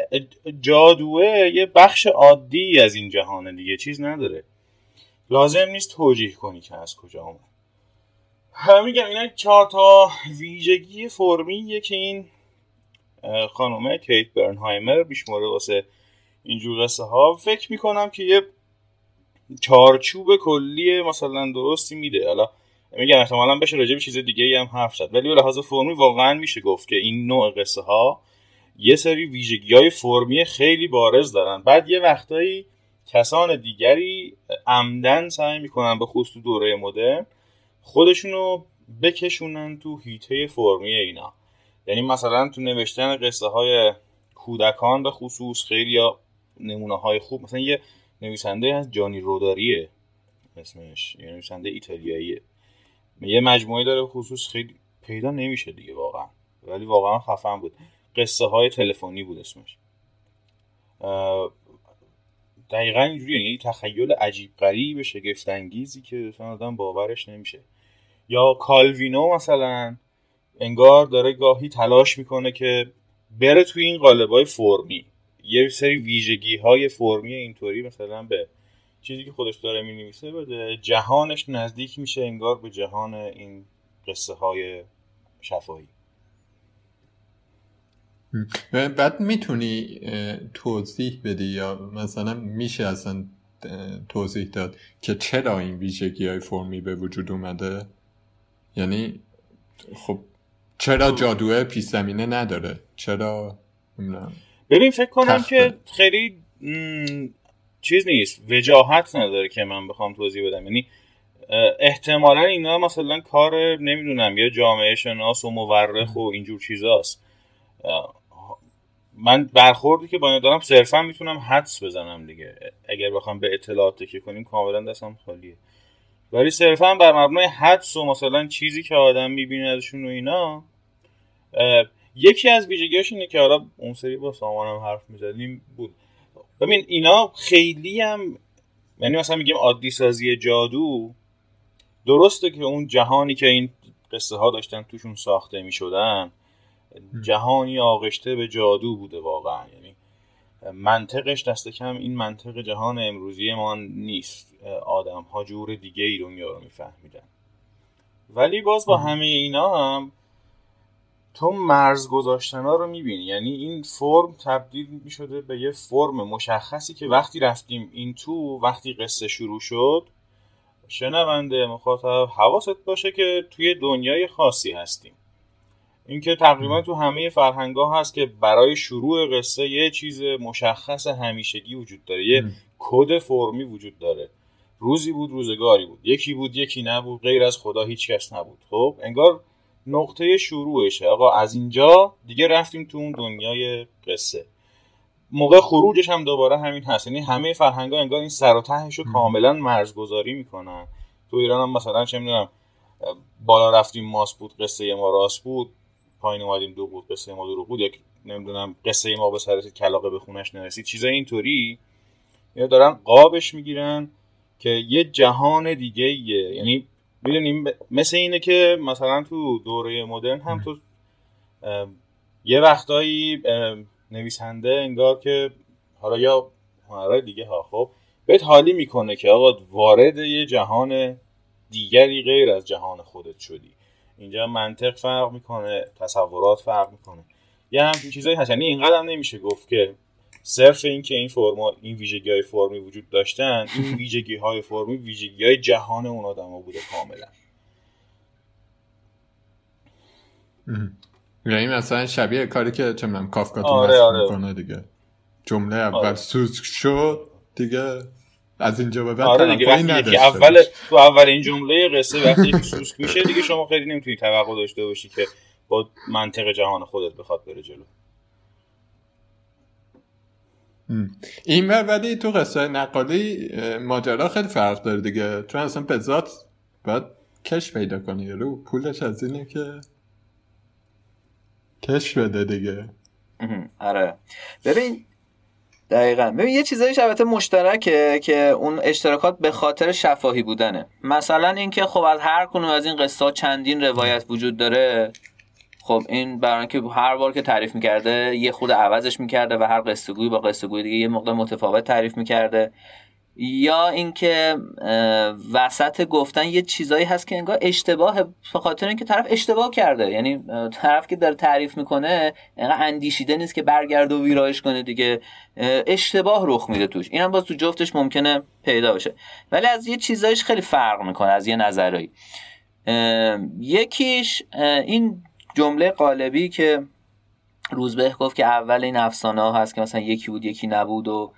جادوه یه بخش عادی از این جهانه دیگه چیز نداره. لازم نیست توجیه کنی که از کجا آمد میگم اینا چهار تا ویژگی فرمیه که این خانومه کیت برنهایمر بیشماره واسه اینجور قصه ها. فکر می‌کنم که یه چارچوب کلی مثلا درستی میده. حالا میگم احتمالا بشه راجع به چیز دیگه هم حرف زد. ولی به لحاظ فرمی واقعا میشه گفت که این نوع قصه ها یه سری ویژگی های فرمی خیلی بارز دارن. بعد یه وقتایی کسان دیگری عمدن سعی می‌کنن به خصوص دوره مدرن خودشونو بکشونن تو هیته فرمی اینا. یعنی مثلا تو نوشتن قصه های کودکان به خصوص خیلی یا نمونه های خوب مثلا یه نویسنده از جانی روداریه اسمش یه نویسنده ایتالیاییه. یه مجموعه داره خصوص خیلی پیدا نمیشه دیگه واقعا. ولی واقعا خفن بود. قصه های تلفنی بود اسمش. دقیقا اینجوری یعنی تخیل عجیب غریب شگفت انگیزی که آدم باورش نمیشه. یا کالوینو مثلا انگار داره گاهی تلاش می‌کنه که بره توی این قالب های فرمی. یه سری ویژگی های فرمی اینطوری مثلا به چیزی که خودش داره می نویسه بده. جهانش نزدیک میشه انگار به جهان این قصه های شفاهی بعد می‌تونی توضیح بدی یا مثلا میشه اصلا توضیح داد که چرا این ویژگی های فرمی به وجود اومده؟ یعنی خب چرا جادوه پیش زمینه نداره؟ چرا؟ ببین فکر کنم که خیلی چیز نیست. وجاهت نداره که من بخوام توضیح بدم. یعنی احتمالا اینا مثلا کار نمی‌دونم یا جامعه شناس و مورخ و اینجور چیزاست. من برخوردی که با اینا دارم صرفا می‌تونم حدس بزنم دیگه. اگر بخوام به اطلاعات تکیه کنیم کاملا دستم خالیه. ولی صرفا بر مبنای حدس و مثلا چیزی که آدم می‌بینه ازشون و اینا یکی از ویژگیاش اینه که حالا اون سری با سامانم حرف می‌زدیم بود. ببین اینا خیلی هم یعنی مثلا میگیم عادی سازی جادو درسته که اون جهانی که این قصه ها داشتن توشون ساخته می‌شدن جهانی آغشته به جادو بوده واقعا. یعنی منطقش دست کم این منطق جهان امروزی ما نیست. آدم ها جور دیگه ای دنیا رو میفهمیدن. ولی باز با همه اینا هم تو مرز گذاشتن ها رو می‌بینی. یعنی این فرم تبدیل می‌شده به یه فرم مشخصی که وقتی رفتیم این تو وقتی قصه شروع شد شنونده مخاطب حواست باشه که توی دنیای خاصی هستیم. اینکه تقریبا تو همه فرهنگا هست که برای شروع قصه یه چیز مشخص همیشگی وجود داره یه کد فرمی وجود داره. روزی بود روزگاری بود. یکی بود یکی نبود. غیر از خدا هیچ کس نبود. خب انگار نقطه شروعشه. آقا از اینجا دیگه رفتیم تو اون دنیای قصه. موقع خروجش هم دوباره همین هست. یعنی همه فرهنگا انگار این سر و تهش رو کاملا مرزگذاری می‌کنن. تو ایران هم مثلا چه می‌دونم بالا رفتیم ماس بود قصه ما راست بود. پایین اومدیم دو بود قصه ما دروغ بود. یک نمی‌دونم قصه ما به سر کلاقه به خونش نرسید. چیزای اینطوری یا دارن قابش می‌گیرن که یه جهان دیگه ایه. یعنی می‌دونیم مثل اینه که مثلا تو دوره مدرن هم تو یه وقتایی نویسنده انگار که حالا یا هنرهای دیگه ها خب بهت حالی می‌کنه که آقا وارد یه جهان دیگری غیر از جهان خودت شدی. اینجا منطق فرق می‌کنه تصورات فرق می‌کنه. یه همچین چیزایی هست. یعنی اینقدر نمیشه گفت که صرف این که این فرما این ویژگی های فرمی وجود داشتن این ویژگی های فرمی ویژگی های جهان اون آدم بوده کاملا. یعنی مثلا شبیه کاری که چه کافکا تو آره آره. می‌کنه دیگه. جمله اول آره. سوسک شد دیگه از اینجا به بعد آره دیگه که اول تو اول این جمله قصه وقتی سوسک میشه دیگه شما خیلی نمی‌تونی توقع داشته باشی که با منطق جهان خودت بخواد بره جلو. این ولی تو قصه نقالی ماجرا خیلی فرق داره دیگه. چون اصلا به ذات باید کش پیدا کنی رو پولش از اینه که کش بده دیگه. آره. ببین دقیقا. ببین یه چیزایی البته مشترکه که اون اشتراکات به خاطر شفاهی بودنه. مثلا اینکه خب از هر کنون از این قصه چندین روایت وجود داره خب این برای که هر بار که تعریف می‌کرده یه خود عوضش می‌کرده و هر قصه با قصه دیگه یه مقدار متفاوت تعریف می‌کرده. یا اینکه وسط گفتن یه چیزایی هست که انگار اشتباه به خاطر اینکه طرف اشتباه کرده. یعنی طرف که داره تعریف می‌کنه انقدر اندیشیده نیست که برگرده و ویرایش کنه دیگه. اشتباه رخ میده توش. اینم باز تو جفتش ممکنه پیدا بشه. ولی از یه چیزایش خیلی فرق می‌کنه از یه نظرهایی. یکیش این جمله قالبی که روزبه گفت که اول این افسانه ها هست که مثلا یکی بود یکی نبود و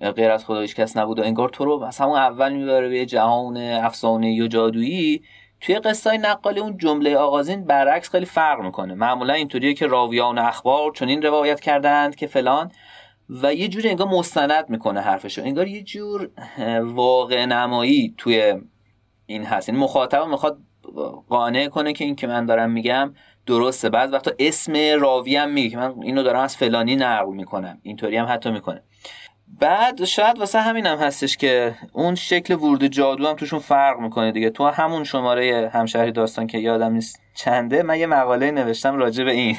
غیر از خدا کس نبود و انگار تو رو مثلا همون اول می‌بره به جهان افسانه یا جادویی. توی قصه نقالی اون جمله آغازین برعکس خیلی فرق می‌کنه. معمولا اینطوریه که راویان اخبار چون این روایت کردند که فلان و یه جوری انگار مستند می‌کنه حرفشو. انگار یه جور واقع نمایی توی این هست. این مخاطب می‌خواد قانع کنه که این که من دارم میگم درسته. بعض وقتا اسم راوی هم میگه که من اینو دارم از فلانی نقل می‌کنم. اینطوری هم حتی می‌کنه. بعد شاید واسه همین هم هستش که اون شکل ورود جادو هم توشون فرق می‌کنه دیگه. تو همون شماره همشهری داستان که یادم نیست چنده من یه مقاله نوشتم راجع به این.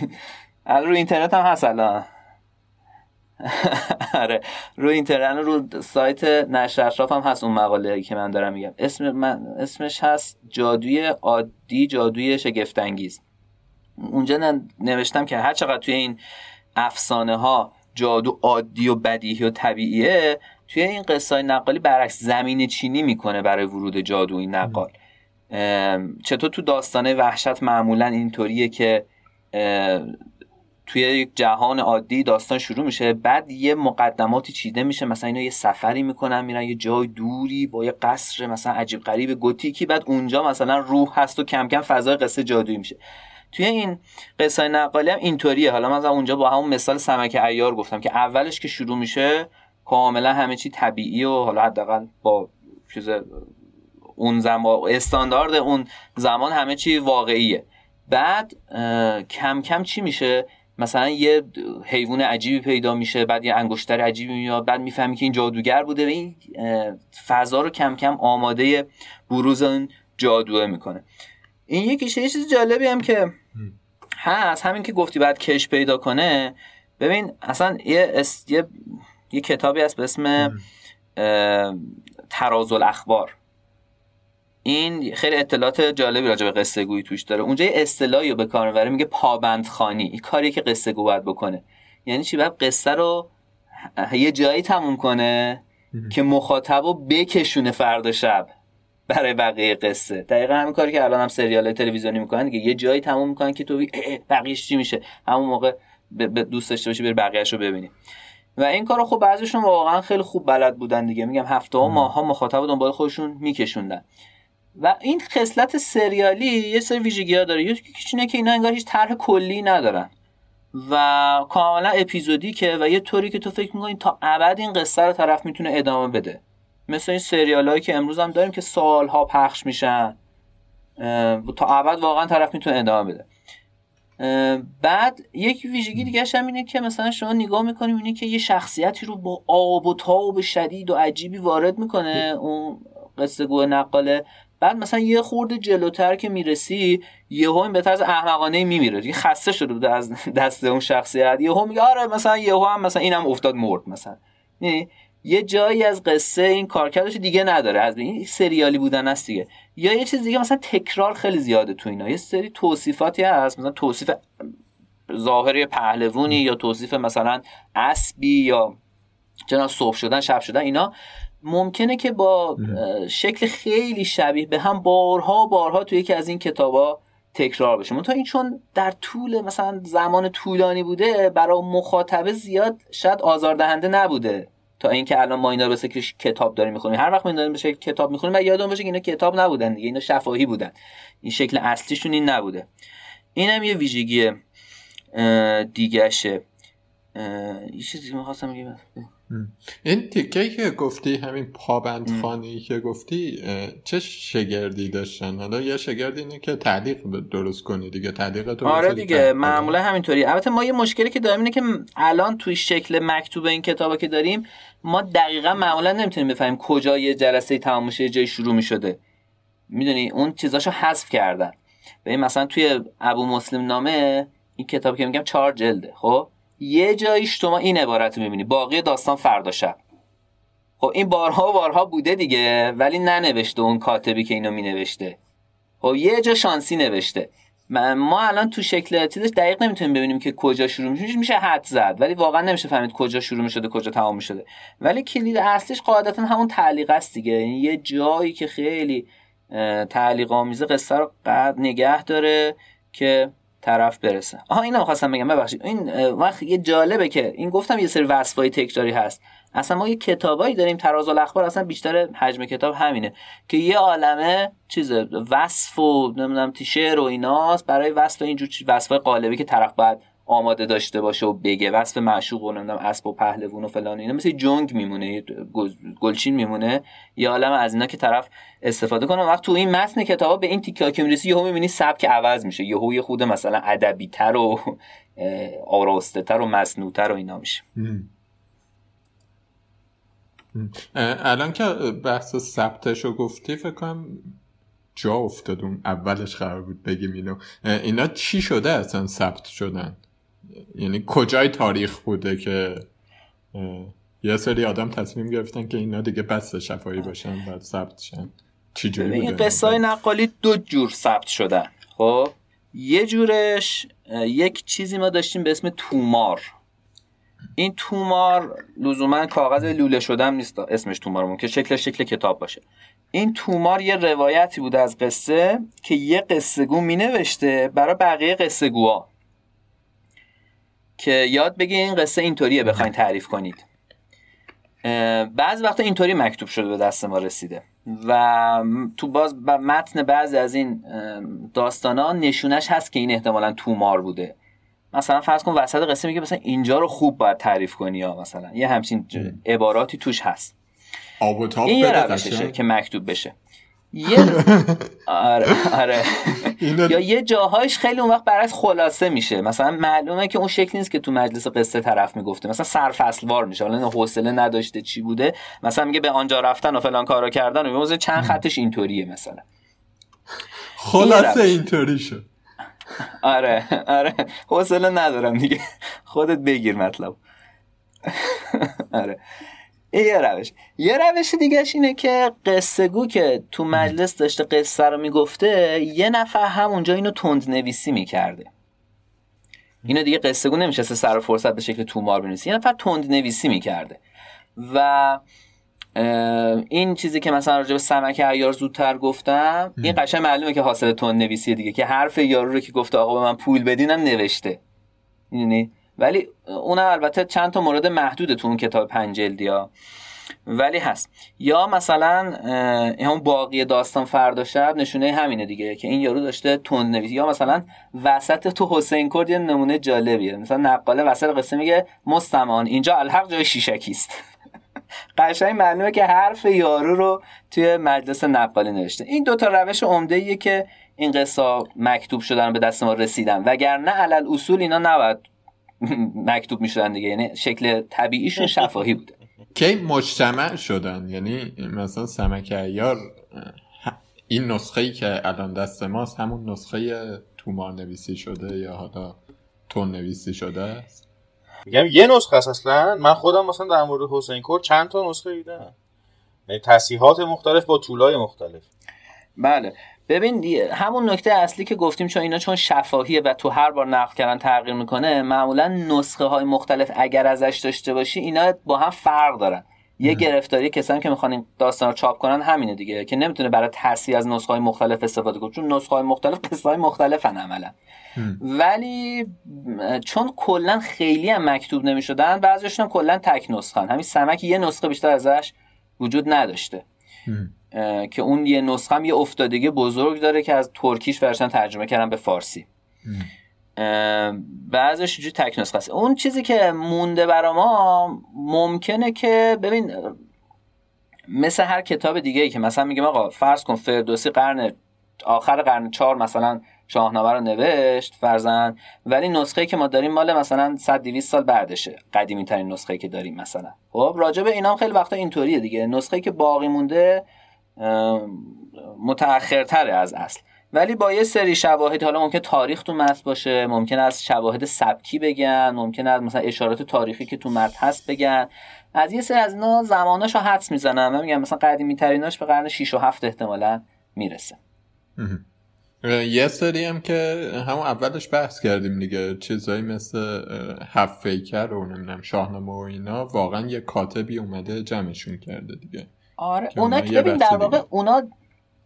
رو اینترنت هم هست الان. آره. رو اینترنت رو سایت نشر اطراف هم هست اون مقاله که من دارم میگم. اسم من اسمش هست جادوی عادی جادوی شگفتانگیز. اونجا نوشتم که هر چقدر توی این افسانه ها جادو عادی و بدیهی و طبیعیه توی این قصه های نقالی برعکس زمین چینی می‌کنه برای ورود جادوی نقال. چطور تو داستانه وحشت معمولا اینطوریه که توی یک جهان عادی داستان شروع میشه بعد یه مقدماتی چیده میشه مثلا اینا یه سفری می‌کنن میرن یه جای دوری با یه قصر مثلا عجیب غریب گوتیکی بعد اونجا مثلا روح هست و کم کم فضای قصه جادویی میشه. توی این قصه نقالی هم اینطوریه. حالا مثلا اونجا با همون مثال سمک ایار گفتم که اولش که شروع میشه کاملا همه چی طبیعی و حالا حداقل با چیز اون زمان استاندارد اون زمان همه چی واقعیه. بعد کم کم چی میشه؟ مثلا یه حیوان عجیبی پیدا میشه بعد یه انگشتر عجیبی میاد بعد می‌فهمی که این جادوگر بوده و این فضا رو کم کم آماده بروز اون جادوه می‌کنه. این یکیش یه چیز جالبی هم که هست همین که گفتی بعد کش پیدا کنه. ببین اصلا یه, یه... یه کتابی هست به اسم تراز الاخبار این خیلی اطلاعات جالبی راجع به قصه گویی توش داره. اونجا یه اصطلاحی رو به کار می‌بره میگه پابند خانی این کاری که قصه گو باید بکنه. یعنی چی؟ باید قصه رو یه جایی تموم کنه که مخاطب رو بکشونه فردا شب. برای بقیه قصه. دقیقا همین کاری که الان هم سریال تلویزیونی می‌کنن که یه جایی تموم می‌کنن که تو بقیهش چی میشه؟ همون موقع به دوست داشته باشی بری بقیهش رو ببینی. و این کارو خب بعضیشون واقعا خیلی خوب بلد بودن دیگه. میگم هفته ها ماه ها مخاطب دنبال خودشون میکشوندن. و این خصلت سریالی یه سری ویژگی ها داره یکیش اینه که اینا انگار هیچ طرح کلی ندارن. و کاملا اپیزودیکه و یه طوری که تو فکر می‌کنی تا ابد این قصه رو طرف می‌تونه ادامه بده. مثل این سریال هایی که امروز هم داریم که سالها پخش میشن. تا ابد واقعا طرف می‌تونه ادامه بده. بعد یک ویژگی دیگه هم اینه که مثلا شما نگاه می‌کنیم اینه که یه شخصیتی رو با آب و تاب شدید و عجیبی وارد می‌کنه اون قصه گوه نقاله. بعد مثلا یه خورده جلوتر که می‌رسی یهو این به طرز احمقانه میمیره. دیگه خسته شده بوده از دست اون شخصیت. یهو میگه آره مثلا یهو هم مثلا اینم افتاد مرد مثلا. یه جایی از قصه این کارکردش دیگه نداره. از این سریالی بودن است دیگه. یا یه چیز دیگه مثلا تکرار خیلی زیاده تو اینا. یه سری توصیفاتی هست. مثلا توصیف ظاهری پهلوونی یا توصیف مثلا اسبی یا جنا صبح شدن شب شدن اینا ممکنه که با شکل خیلی شبیه به هم بارها بارها تو یکی از این کتابا تکرار بشه. تا این چون در طول مثلا زمان طولانی بوده برای مخاطبه زیاد شاید آزاردهنده نبوده. تا اینکه الان ما اینا رو که کتاب داریم می‌خونیم. هر وقت ما داریم بشه کتاب می‌خونیم و یادمون باشه که اینا کتاب نبودن دیگه. اینا شفاهی بودن. این شکل اصلیشون این نبوده. اینم یه ویژگی دیگهشه. یه چیزی می‌خواستم بگم. این تیکه که گفتی همین پابند خانی که گفتی چه شگردی داشتن؟ حالا یه شگردی اینه که تعلیق درست کنی دیگه تعلیق تو آره دیگه معمولا همینطوری. البته ما یه مشکلی که داریم اینه که الان توی شکل مکتوب این کتابا که داریم ما دقیقا معمولا نمی‌تونیم بفهمیم کجا یه جلسه تمام میشه جای شروع می‌شده. می‌دونی؟ اون چیزاشو حذف کردن. ببین مثلا توی ابو مسلم نامه این کتاب که میگم چهار جلده خب؟ یه جاییش تو ما این عبارت رو می‌بینی. باقی داستان فردا شب. خب این بارها و بارها بوده دیگه ولی ننوشته اون کاتبی که اینو مینوشته. خب یه جا شانسی نوشته. ما الان تو شکل چیزش دقیق نمی‌تونیم ببینیم که کجا شروع میشه میشه حد زد ولی واقعا نمیشه فهمید کجا شروع می‌شده کجا تمام می‌شده. ولی کلید اصلیش قاعدتا همون تعلیق است دیگه. یعنی یه جایی که خیلی تعلیق آمیزه قصه رو قد نگه داره که طرف برسه. آها اینو خواستم بگم ببخشید. این وقت یه جالبه که این گفتم یه سری وصفای تکراری هست. اصلا ما یه کتابایی داریم تراز الاخبار اصلا بیشتر حجم کتاب همینه. که یه عالمه چیز وصف و نمی‌دونم شعر و ایناست برای وصف اینجور وصفای قالبی که طرف باید آماده داشته باشه و بگه. وصف معشوق و نمی‌دونم اسب و پهلوون و فلان اینا. مثل جنگ میمونه گلچین میمونه. یه عالم از اینا که طرف استفاده کنه. وقت تو این متن کتابا به این تیکه که می‌رسی یهو می‌بینی سبک عوض میشه. یهو یه خود مثلا ادبی تر و آراسته تر و مصنوعتر و اینا میشه. الان که بحث ثبتش رو گفتی فکر کنم جا افتادون اولش قرار بود بگیم اینو. اینا چی شده اصلا ثبت شدن؟ یعنی کجای تاریخ بوده که یه سری آدم تصمیم گرفتن که اینا دیگه بس شفایی باشن بعد ثبت شن. چی جوری این قصه های نقالی دو جور ثبت شدن. خب یه جورش یک چیزی ما داشتیم به اسم تومار. این تومار لزوما کاغذ لوله شدم نیست اسمش تومارمون که شکل شکل کتاب باشه. این تومار یه روایتی بوده از قصه که یه قصه گو می نوشته برای بقیه قصه گوها که یاد بگی این قصه اینطوریه بخواین تعریف کنید. بعض وقتا اینطوری مکتوب شده به دست ما رسیده. و تو باز متن بعضی از این داستان ها نشونش هست که این احتمالا تومار بوده. مثلا فرض کن وسط قصه میگه مثلا اینجا رو خوب باید تعریف کنی یا مثلا. یه همچین عباراتی توش هست. این یه روششه که مکتوب بشه. یه آره آره. یا یه جاهایش خیلی اون وقت برعکس خلاصه میشه. مثلا معلومه که اون شکل نیست که تو مجلس قصه طرف می‌گفته. مثلا سرفصلوار میشه. حالا حوصله نداشته چی بوده. مثلا میگه به آنجا رفتن و فلان کارا کردن و چند خطش اینطوریه مثلا. خلاصه اینطوری شد. آره آره. حوصله ندارم دیگه. خودت بگیر مطلب. آره. این یه روش. یه روش دیگهش اینه که قصه گو که تو مجلس داشته قصه رو می‌گفته یه نفر همونجا اینو تند نویسی می‌کرده. اینو دیگه قصه گو نمیشه سر فرصت به شکل تومار بنویسی یه نفر تند نویسی می‌کرده. و این چیزی که مثلا راجع به سمک عیار زودتر گفتم این قشنگ معلومه که حاصل تند نویسی دیگه که حرف یارو رو که گفته آقا به من پول بدینم نوشته. می‌دونی؟ ولی اونم البته چند تا مورد محدوده تو اون کتاب پنج جلدی ها ولی هست. یا مثلا همون باقی داستان فردا شب نشونه همینه دیگه که این یارو داشته تند نویسی یا مثلا وسط تو حسین کرد یه نمونه جالبیه. مثلا نقاله وسط قصه میگه مستمان اینجا الحق جای شیشکی است قشنگ معلومه که حرف یارو رو توی مجلس نقاله نوشته. این دوتا روش عمده ایه که این قصه مکتوب شدن به دست ما رسیدن. وگرنه علل اصول اینا نباید مکتوب می‌شدن دیگه. یعنی شکل طبیعیشون شفاهی بوده کی مجتمع شدن؟ یعنی مثلا سمک ایار این نسخه ای که الان دست ماست همون نسخه تومار نویسی شده یا حالا تون نویسی شده است؟ میگم یه نسخه است اصلا. من خودم مثلا در مورد حسین کور چند تا نسخه دیدم. یعنی تصیحات مختلف با طولای مختلف. بله. ببین همون نکته اصلی که گفتیم چون اینا چون شفاهیه و تو هر بار نقل کردن تغییر می‌کنه معمولا نسخه های مختلف اگر ازش داشته باشی اینا با هم فرق دارن. یه گرفتاری کسانی که می‌خوان این داستان رو چاپ کنن همینه دیگه که نمی‌تونه برای تصحیح از نسخه های مختلف استفاده کنه چون نسخه های مختلف قصه های مختلفن عملا. ولی چون کلا خیلی هم مکتوب نمی‌شدن بعضیشون کلا تک نسخه همین سمک یه نسخه بیشتر ازش وجود نداشته. که اون یه نسخه هم یه افتادگی بزرگ داره که از ترکیش ورشن ترجمه کردن به فارسی. بعضش جو تک نسخه است. اون چیزی که مونده برا ما ممکنه که ببین مثل هر کتاب دیگه ای که مثلا میگم آقا فرض کن فردوسی قرن آخر قرن چهار مثلا شاهنامه رو نوشت فرزن ولی نسخه که ما داریم مال مثلا 100 200 سال بعدشه. قدیمی ترین نسخه که داریم مثلا. خب راجع اینا خیلی وقتا اینطوریه دیگه. نسخه که باقی مونده متأخرتره از اصل. ولی با یه سری شواهد حالا ممکن تاریخ تو متن باشه ممکن از شواهد سبکی بگن ممکن از مثلا اشارات تاریخی که تو متن هست بگن. از یه سری از اینا زماناشو حدس می‌زنم. من میگم مثلا قدیمی تریناش به قرن 6 و 7 احتمالا می‌رسه. یه سری هم که همون اولش بحث کردیم دیگه. چیزایی مثل هفت فیکر و نمی‌دونم شاهنامه و اینا واقعا یه کاتبی اومده جمعشون کرده دیگه. آره اونا که ببین در واقع اونا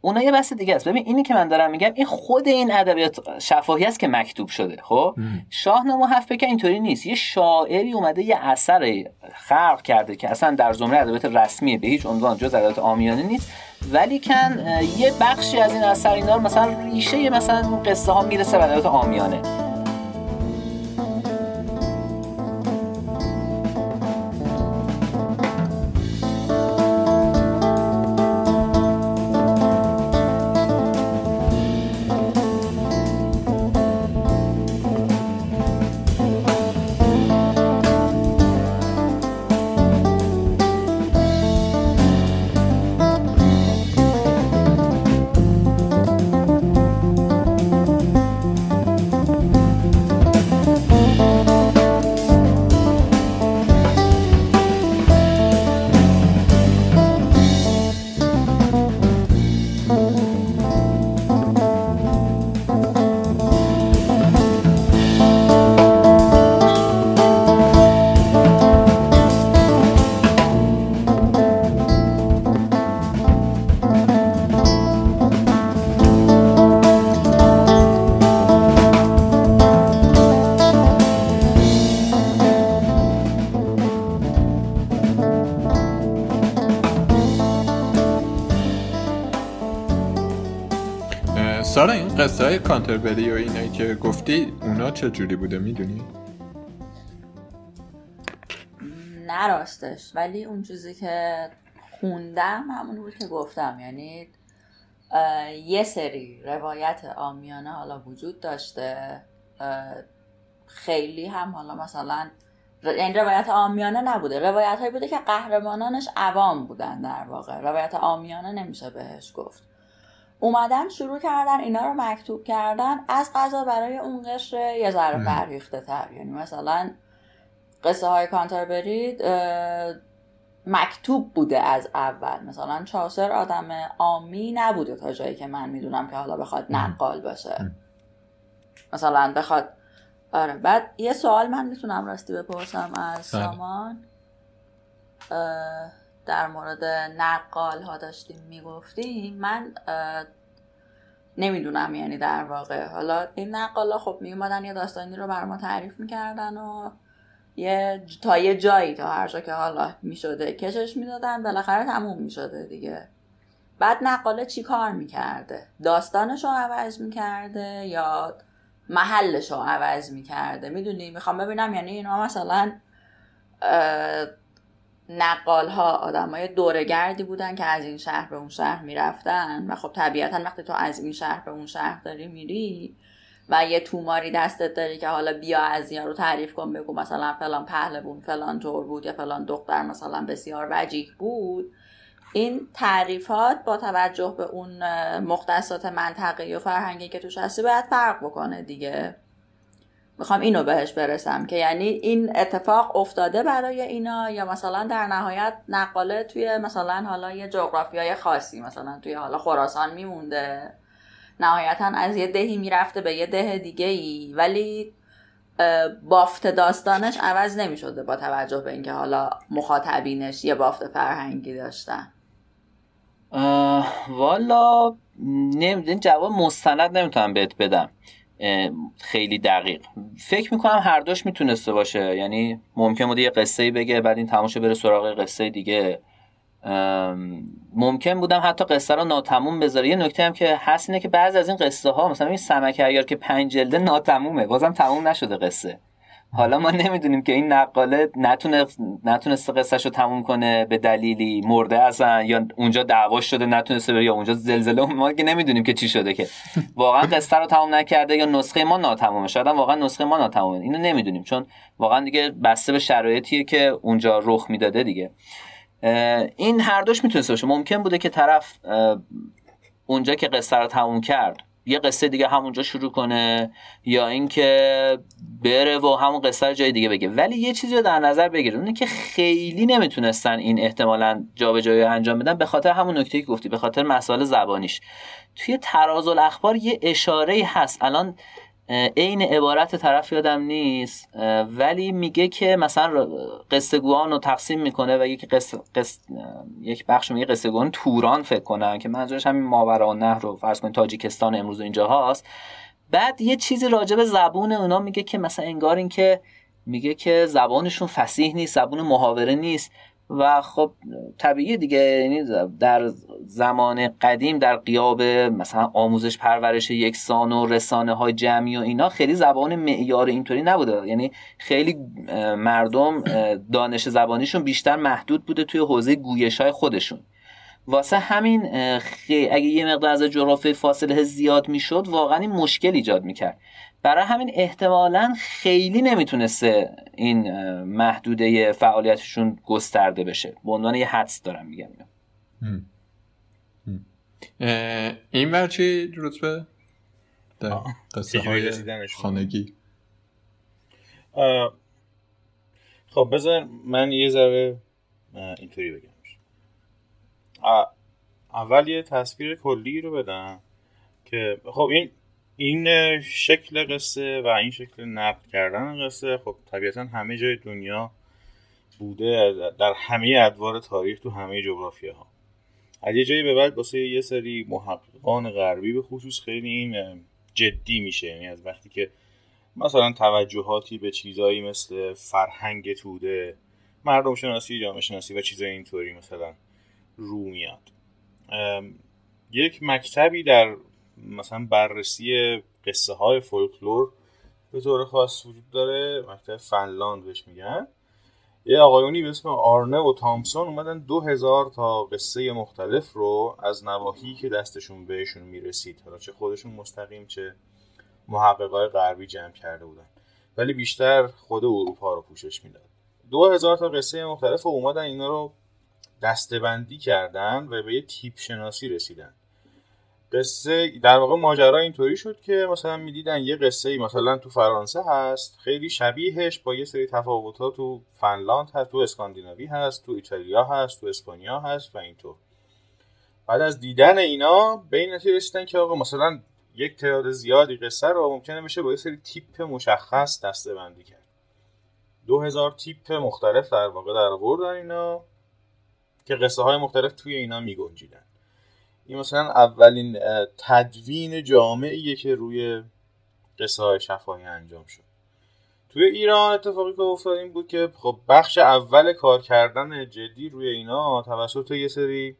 اونا یه بحث دیگه است. ببین اینی که من دارم میگم این خود این ادبیات شفاهی است که مکتوب شده خب؟ شاهنامه هفت که اینطوری نیست. یه شاعری اومده یه اثر خلق کرده که اصلا در زمره ادبیات رسمی به هیچ عنوان جز ادبیات عامیانه نیست. ولی کن یه بخشی از این اثر اینا مثلا ریشه مثلا قصه ها می‌رسه به ادبیات قصه های کانتربری و اینایی که گفتی اونا چه جوری بوده می‌دونی؟ نه راستش ولی اون چیزی که خوندم همون بود که گفتم. یعنی یه سری روایت آمیانه حالا وجود داشته. خیلی هم حالا مثلا یعنی روایت آمیانه نبوده. روایت بوده که قهرمانانش عوام بودن در واقع. روایت آمیانه نمیشه بهش گفت. اومدن شروع کردن اینا رو مکتوب کردن از قضا برای اون قشر یه ذره فرهیخته تر. یعنی مثلا قصه های کانتربری مکتوب بوده از اول. مثلا چاسر آدم آمی نبوده تا جایی که من می‌دونم که حالا بخواد نقال باشه. مثلا بخواد آره. بعد یه سوال من می‌تونم راستی بپرسم از بله. سامان. در مورد نقال ها داشتیم می‌گفتیم من نمی‌دونم یعنی در واقع. حالا این نقال ها خب میومدن یه داستانی رو بر ما تعریف می‌کردن و یه تا یه جایی تا هر جا که حالا می‌شده کشش می‌دادن بالاخره تموم می‌شده دیگه. بعد نقاله چی کار می‌کرده؟ داستانش رو عوض می‌کرده یا محلش رو عوض می‌کرده؟ می‌دونی؟ می‌خوام ببینم یعنی اینا مثلا نقال ها آدم های دورگردی بودن که از این شهر به اون شهر می‌رفتن. و خب طبیعتا وقتی تو از این شهر به اون شهر داری میری و یه توماری دستت داری که حالا بیا از این رو تعریف کن بگو مثلا فلان پهلوون فلان طور بود یا فلان دختر مثلا بسیار وجیه بود. این تعریفات با توجه به اون مختصات منطقی و فرهنگی که توش هستی باید فرق بکنه دیگه. می‌خوام اینو بهش برسم که یعنی این اتفاق افتاده برای اینا یا مثلا در نهایت نقاله توی مثلا حالا یه جغرافیای خاصی مثلا توی حالا خراسان میمونده. نهایتا از یه دهی می‌رفته به یه ده دیگه ای ولی بافت داستانش عوض نمی‌شده با توجه به اینکه حالا مخاطبینش یه بافت فرهنگی داشتن. والا نمی‌دونی جواب مستند نمی‌تونم بهت بدم. خیلی دقیق. فکر می‌کنم هر دوش می‌تونسته باشه. یعنی ممکن بوده یه قصه بگه بعد این تماشه بره سراغ قصه دیگه. ممکن بودم حتی قصه رو ناتموم بذاره. یه نکته هم که هست اینه که بعضی از این قصه ها مثلا این سمک ایار که پنج جلده ناتمومه بازم تموم نشده قصه. حالا ما نمی‌دونیم که این نقاله نتونه نتونسته قصهش رو تموم کنه به دلیلی مرده اصلا یا اونجا دعواش شده نتونسته بره یا اونجا زلزله ما که نمی‌دونیم که چی شده که. واقعا قصه رو تموم نکرده یا نسخه ما ناتمومه. شاید واقعا نسخه ما ناتمومه. اینو نمی‌دونیم. چون واقعا دیگه بسته به شرایطیه که اونجا رخ می‌داده دیگه. این هر دوش می‌تونسته باشه. ممکن بوده که طرف اونجا که قصه رو تموم کرد یه قصه دیگه همونجا شروع کنه یا اینکه بره و همون قصه رو جای دیگه بگه. ولی یه چیزی رو در نظر بگیره اونه که خیلی نمی‌تونستن این احتمالا جابجایی انجام بدن به خاطر همون نکته که گفتی به خاطر مسائل زبانیش. توی تراز الاخبار یه اشاره هست. الان عین عبارت طرف یادم نیست ولی میگه که مثلا قصه رو تقسیم می‌کنه و یک قصه یک بخش میگه قصه گوان توران فکر کنن که منظورش همین ماورا نهر رو فرض کنید تاجیکستان امروز اینجا هاست. بعد یه چیزی راجع به زبون اونا میگه که مثلا انگار این که میگه که زبانشون فسیح نیست زبون محاوره نیست. و خب طبیعی دیگه یعنی در زمان قدیم در قیاب مثلا آموزش پرورش یکسان و رسانه های جمعی و اینا خیلی زبان معیار اینطوری نبوده. یعنی خیلی مردم دانش زبانیشون بیشتر محدود بوده توی حوزه گویش های خودشون. واسه همین اگه یه مقدار از جغرافی فاصله زیاد می‌شد واقعا این مشکل ایجاد می‌کرد. برای همین احتمالا خیلی نمی‌تونسته این محدوده فعالیتشون گسترده بشه. به عنوان یه حدس دارم میگم. این ور چی رتبه؟ در قصه های خانگی. خب بذار من یه ذره اینطوری بگم. اول یه تصویر کلی رو بدم که خب این این شکل قصه و این شکل نقد کردن قصه خب طبیعتا همه جای دنیا بوده در همه ادوار تاریخ تو همه جغرافیه ها از یه جایی به بعد واسه یه سری محققان غربی به خصوص خیلی این جدی میشه. یعنی از وقتی که مثلا توجهاتی به چیزایی مثل فرهنگ توده مردم شناسی جامعه شناسی و چیزای اینطوری مثلا رو میاد. یک مکتبی در مثلا بررسی قصه های فولکلور به طور خاص وجود داره مکتب فنلاند بهش میگن. یه آقایونی به اسم آرنه و تامسون اومدن دو هزار تا قصه مختلف رو از نواحی که دستشون بهشون می‌رسید. حالا چه خودشون مستقیم چه محققای غربی جمع کرده بودن. ولی بیشتر خود اروپا رو پوشش می‌داد. دو هزار تا قصه مختلف رو اومدن اینا رو دستبندی کردن و به یه تیپ شناسی رسیدن. قصه در واقع ماجرا اینطوری شد که مثلا می‌دیدن یه قصه ای مثلا تو فرانسه هست خیلی شبیهش با یه سری تفاوت ها تو فنلاند هست تو اسکاندیناوی هست تو ایتالیا هست تو اسپانیا هست و اینطور. بعد از دیدن اینا به این نتیجه رسیدن که آقا مثلا یک تعداد زیادی قصه رو ممکنه بشه با یه سری تیپ مشخص دسته بندی کرد. دو هزار تیپ مختلف در واقع در آوردن اینا که قصه های مختلف توی اینا می گنجیدن این مثلا اولین تدوین جامعیه که روی قصه های شفاهی انجام شد. توی ایران اتفاقی که افتاد این بود که خب بخش اول کار کردن جدی روی اینا توسط یه سری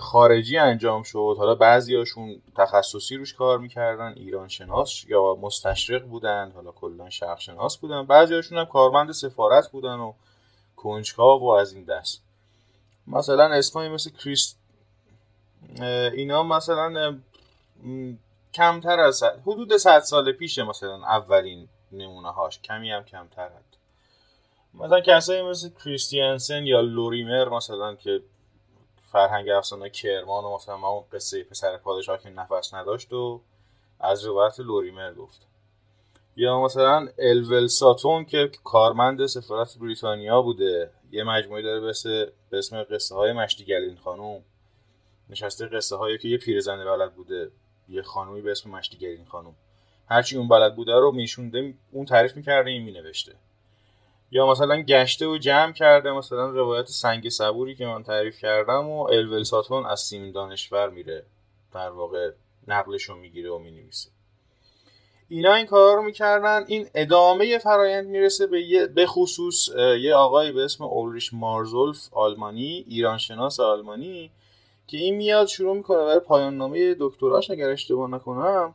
خارجی انجام شد. حالا بعضیاشون تخصصی روش کار می‌کردن ایران شناس یا مستشرق بودن حالا کلا شرق شناس بودن. بعضیاشون هم کارمند سفارت بودن و کنجکاو و از این دست. مثلا اسمایی مثل کریست اینا مثلا کمتر از حدود 100 سال پیشه مثلا اولین نمونه هاش. کمی هم کمتر هست مثلا کسایی مثل کریستیانسن یا لوریمر مثلا که فرهنگ افسانه کرمان و مثلا اون قصه پسر پادشاه که نفس نداشت و از روایت لوریمر گفت. یا مثلا الول ساتون که کارمند سفارت بریتانیا بوده. یه مجموعه داره به اسم قصه های مشتی خانوم. نشسته قصه هایی که یه پیرزن بلد بوده یه خانومی به اسم مشتی خانوم. هرچی اون بلد بوده رو میشونده اون تعریف می‌کرده این مینوشته. یا مثلا گشته و جمع کرده مثلا روایت سنگ صبوری که من تعریف کردم و الول ساتون از سیمین دانشور میره در واقع نقلش رو می‌گیره و می‌نویسه. اینا این کار رو می‌کردن. این ادامه فرایند می‌رسه به یه به خصوص یه آقایی به اسم اولریش مارزولف آلمانی ایران شناس آلمانی. که این میاد شروع می‌کنه برای پایان نامه دکتراش اگر اشتباه نکنم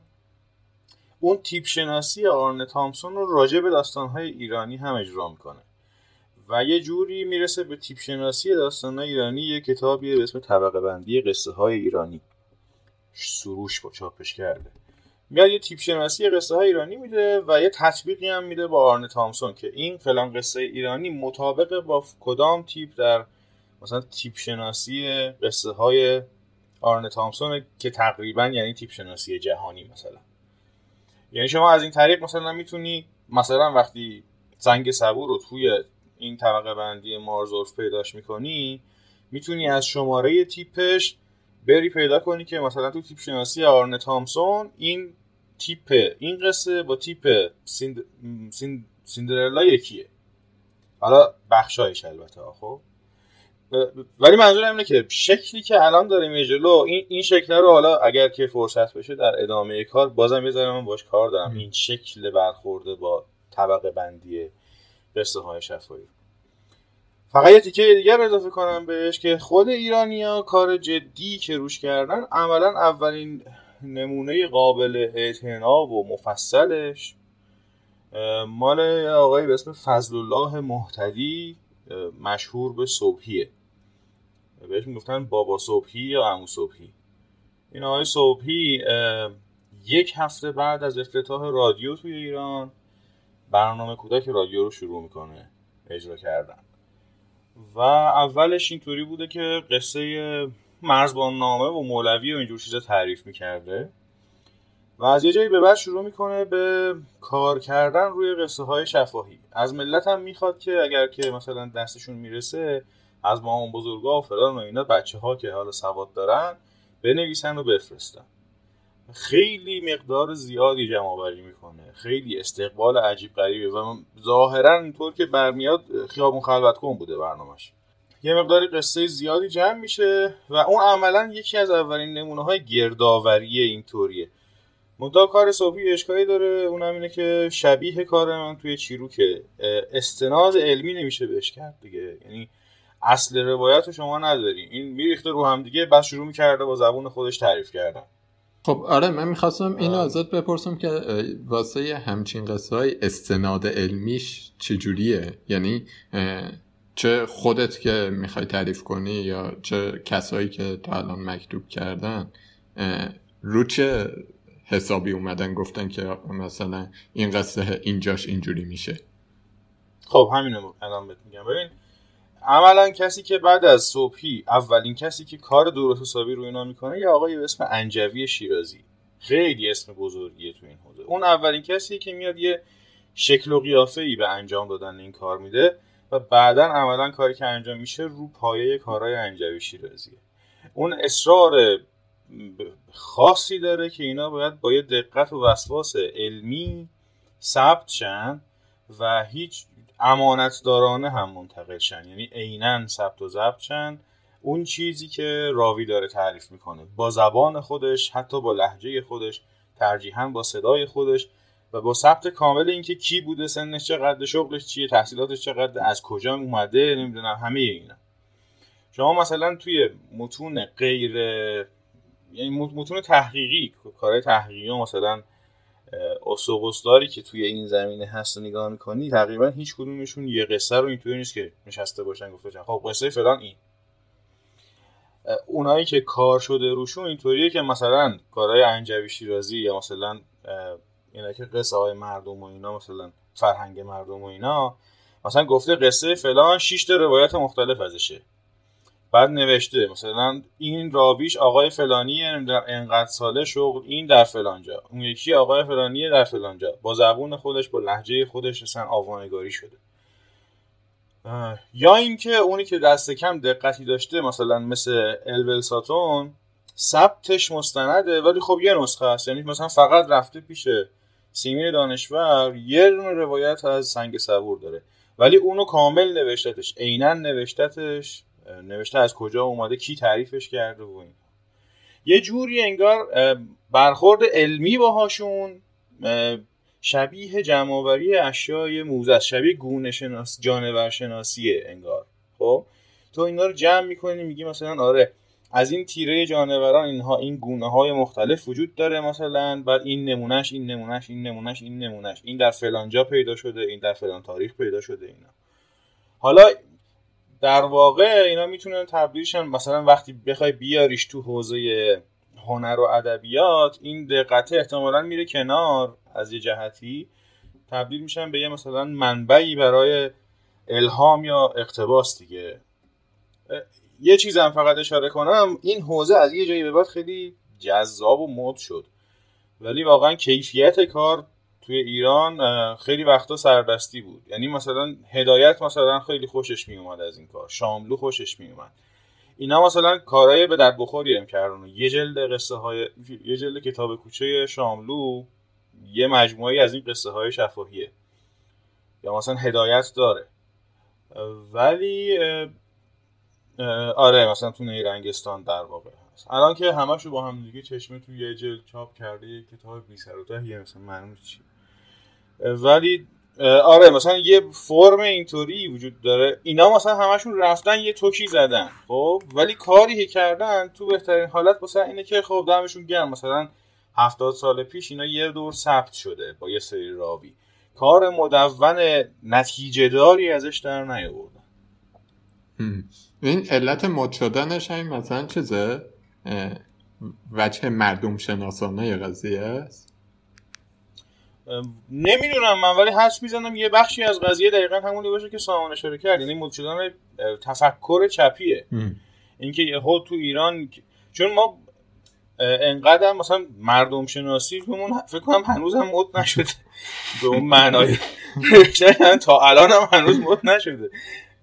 اون تیپ شناسی آرن تامسون رو راجع به داستانهای ایرانی هم اجرا می‌کنه. و یه جوری می‌رسه به تیپ شناسی داستانهای ایرانی یه کتابی به اسم طبقه بندی قصه های ایرانی. سروش با چاپش کرده. میاد یه تیپ شناسی قصه های ایرانی میده و یه تطبیقی هم میده با آرن تامسون که این فلان قصه ایرانی مطابق با کدام تیپ در مثلا تیپ شناسی قصه های آرن تامسون که تقریبا یعنی تیپ شناسی جهانی مثلا. یعنی شما از این طریق مثلا می‌تونی مثلا وقتی زنگ صبور رو توی این طبقه بندی مارزورف پیداش می‌کنی می‌تونی از شماره تیپش بری پیدا کنی که مثلا تو تیپ شناسی آرن تامسون این تیپ این قصه با تیپ سیند... سیند... سیندرلا یکیه. حالا بخشایش البته خب؟ ولی منظورم اینه که شکلی که الان داریم جلو این این شکل رو حالا اگر که فرصت بشه در ادامه کار بازم یه من باش کار دارم. این شکل برخورده با طبقه بندی قصه های شفایی فقط یه تیکه دیگر اضافه کنم بهش که خود ایرانیا کار جدی که روش کردن عملا اولین نمونه قابل اعتناب و مفصلش مال آقای به اسم فضل الله محتدی مشهور به صبحیه. بهش می‌گفتن بابا صبحی یا عمو صبحی. این آقای صبحی یک هفته بعد از افتتاح رادیو توی ایران برنامه کودک رادیو رو شروع می‌کنه اجرا کردن. و اولش اینطوری بوده که قصه مرزبان نامه و مولوی و اینجور چیزا تعریف می‌کرده و از یه جایی به بعد شروع می‌کنه به کار کردن روی قصه های شفاهی. از ملت هم می‌خواد که اگر که مثلا دستشون می‌رسه از مامان بزرگا و فلان و اینا بچه ها که حالا سواد دارن بنویسن و بفرستن. خیلی مقدار زیادی جمع آوری می‌کنه. خیلی استقبال عجیب غریبه و ظاهرا اینطور که برمیاد خیابون خلوت کن بوده برنامهش. یه مقدار قصه زیادی جمع میشه و اون عملا یکی از اولین نمونه های گردآوری اینطوریه. منتها کار صوفی اشکالی داره. اونم اینه که شبیه کار من توی چیروکه. استناد علمی نمیشه بهش کرد دیگه. یعنی اصل روایت رو شما نداری. این میریخته رو هم دیگه بس شروع می‌کرده با زبون خودش تعریف کردن. خب آره من می‌خواستم اینو ازت بپرسم که واسه همچین قصه های استناد علمیش چجوریه؟ یعنی چه خودت که می‌خوای تعریف کنی یا چه کسایی که تا الان مکتوب کردن رو چه حسابی اومدن گفتن که مثلا این قصه اینجاش اینجوری میشه؟ خب همینو الان بهت میگم. ببین عملا کسی که بعد از صبحی اولین کسی که کار درست حسابی رو اینا می‌کنه یه آقای به اسم انجوی شیرازی. خیلی اسم بزرگیه تو این حوزه. اون اولین کسی که میاد یه شکل و قیافه ای به انجام دادن این کار میده و بعدا عملا کاری که انجام میشه رو پایه کارهای انجوی شیرازیه. اون اصرار خاصی داره که اینا باید با یه دقت و وسواس علمی ثبت شن و هیچ امانتدارانه هم منتقل شن. یعنی عینا ثبت و ضبط شن. اون چیزی که راوی داره تعریف می‌کنه. با زبان خودش حتی با لحجه خودش ترجیحاً با صدای خودش و با ثبت کامل اینکه کی بوده سنش چقدر شغلش چیه تحصیلاتش چقدر از کجا اومده نمی‌دونم همه اینا. شما مثلا توی متون غیر یعنی متون تحقیقی کارهای تحقیقی مثلا اسوقستاری که توی این زمینه هست نگاه می‌کنی تقریبا هیچ کدومشون یه قصه رو اینطوری نیست که نشسته باشن گفته خب قصه فلان این. اونایی که کار شده روشون اینطوریه که مثلا کارهای انجوی شیرازی یا مثلا اینا که قصه های مردم و اینا مثلا فرهنگ مردم و اینا مثلا گفته قصه فلان 6 تا روایت مختلف ازشه. بعد نوشته مثلا این راویش آقای فلانیه در انقدر ساله شغل این در فلانجا اون یکی آقای فلانیه در فلانجا با زبون خودش با لحجه خودش اصلا آوانگاری شده. یا اینکه اونی که دست کم دقتی داشته مثلا مثل الول ساتون ثبتش مستنده ولی خب یه نسخه هست یعنی مثلا فقط رفته پیش سیمین دانشور یه روایت از سنگ صبور داره. ولی اونو کامل نوشتتش عینا نوشتتش. نوشته از کجا اومده کی تعریفش کرده و این یه جوری انگار برخورد علمی باهاشون شبیه جمعآوری اشیای موزه شبیه گونه شناس جانور شناسیه انگار. خب؟ تو اینا رو جمع می‌کنی میگی مثلا آره از این تیره جانوران اینها این گونه های مختلف وجود داره مثلا بعد این نمونهش این نمونهش این نمونهش این نمونهش. این در فلان جا پیدا شده این در فلان تاریخ پیدا شده اینا. حالا در واقع اینا می‌تونن تبدیلشن مثلا وقتی بخوای بیاریش تو حوزه هنر و ادبیات این دقت احتمالا میره کنار از یه جهتی. تبدیل میشن به یه مثلا منبعی برای الهام یا اقتباس دیگه. یه چیزم فقط اشاره کنم این حوزه از یه جایی به بعد خیلی جذاب و مد شد. ولی واقعا کیفیت کار توی ایران خیلی وقتا سردستی بود. یعنی مثلا هدایت مثلا خیلی خوشش میومد از این کار. شاملو خوشش میومد. اینا مثلا کارهای به در بخوری هم کردن. یه جلد قصه های یه جلد کتاب کوچه شاملو یه مجموعه از این قصه های شفاهیه. یا مثلا هدایت داره. ولی آره مثلا تو نیرنگستان در واقع هست. الان که همشو با هم دیگه چشمه تو یه جلد چاپ کرده کتاب بی سر و یه مثلا معلوم چی ولی آره مثلا یه فرم اینطوری وجود داره. اینا مثلا همشون رفتن یه توکی زدن خب؟ ولی کاری که کردن تو بهترین حالت مثلا اینه که خب دمشون گرم. مثلا هفتاد سال پیش اینا یه دور ثبت شده با یه سری راوی. کار مدون نتیجه داری ازش در نیاوردن. این علت مد شدنش همین مثلا چیزه؟ وجه مردم شناسانه قضیه است. نمی‌دونم من ولی حس می‌زنم یه بخشی از قضیه دقیقا همونی باشه که سامان اشاره کرد. یعنی مد شدن تفکر چپیه. اینکه یهو تو ایران چون ما انقدر مثلا مردم شناسی فکر کنم هنوز هم مد نشده. به اون معنای تا الان هم هنوز مد نشده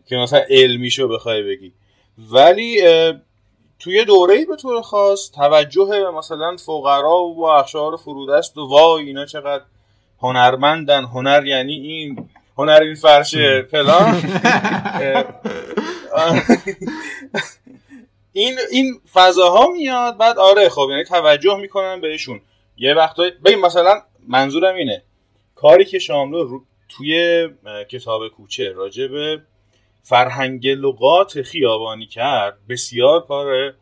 که مثلا علمیشو بخوای بگی. ولی توی دوره به طور خاص توجه مثلا فقرا و اخشار فرودست و وای اینا چقدر هنرمندن. هنر یعنی این. هنر این فرشه فلان. این این فضاها میاد بعد آره خب یعنی توجه می‌کنن بهشون. یه وقتایی ببین مثلا منظورم اینه. کاری که شاملو رو توی کتاب کوچه راجع به فرهنگ لغات خیابانی کرد بسیار کار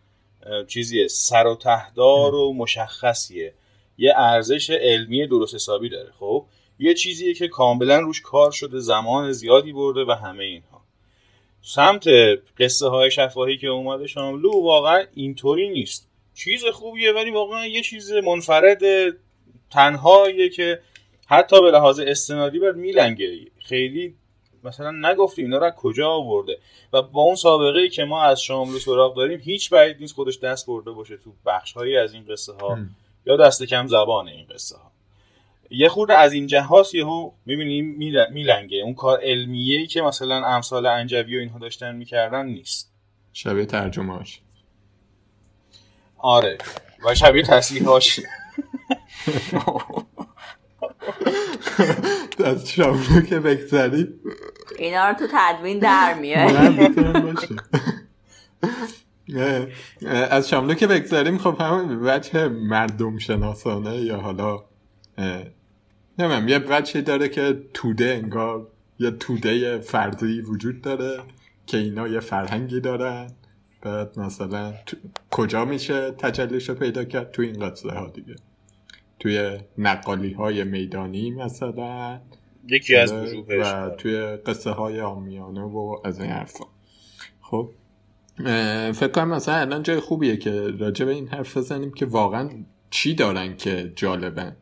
چیزیه سر و تهدار و مشخصیه. یه ارزش علمی درست حسابی داره خب؟ یه چیزیه که کاملا روش کار شده زمان زیادی برده و همه اینها. سمت قصه های شفاهی که اومده شاملو واقعا اینطوری نیست. چیز خوبیه ولی واقعا یه چیز منفرد تنهاییه که حتی به لحاظ استنادی باید میلنگه. خیلی مثلا نگفته اینا رو کجا آورده؟ و با اون سابقه ای که ما از شاملو سراغ داریم هیچ بعید نیست خودش دست برده باشه تو بخش هایی از این قصه ها یا دست کم زبان این قصه ها. یه خورده از این جهاز یهو می‌بینیم میلنگه. اون کار علمیه که مثلا امثال انجوی و اینها داشتن می‌کردن نیست. شبیه ترجمهاش آره. و شبیه تصویرهاش از شاملو که بگذاریم اینا رو تو تدوین در میاد از شاملو که بگذاریم خب همون وجه مردم شناسانه یا حالا نمیم یه وجهی داره که توده انگار یه توده فردی وجود داره که اینا یه فرهنگی دارن. بعد مثلا کجا میشه تجلیش رو پیدا کرد؟ تو این قصه ها دیگه. توی نقالی های میدانی مثلا. یکی از و توی قصه های آمیانه و از این حرفا. خب فکر کنم مثلا الان جای خوبیه که راجع به این حرف بزنیم که واقعا چی دارن که جالبن؟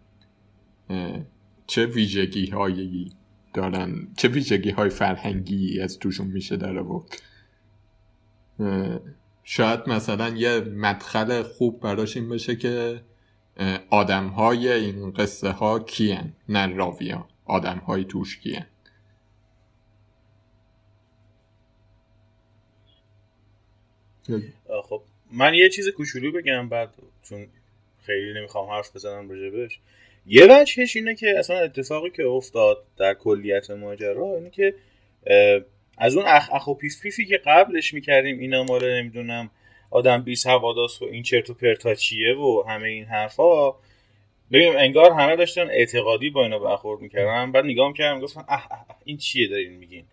چه ویژگی هایی دارن؟ چه ویژگی های فرهنگی از توشون میشه داره و شاید مثلا یه مدخل خوب براش این باشه که آدم های این قصه ها کیان نه راویان آدم های توش کیان خب. من یه چیز کوچولو بگم بعد چون خیلی نمی‌خوام حرف بزنم راجبش یه وجهش اینه که اصلا اتفاقی که افتاد در کلیت ماجرا اینه که از اون اخ اخ و که قبلش می‌کردیم اینا مال نمی‌دونم آدم بی سواداست و این چرت و پرتا چیه و همه این حرفا. ببین انگار همه داشتن اعتقادی با اینا برخورد می‌کردن. بعد نگاه می‌کردم گفتم اه, اه, این چیه دارین میگین؟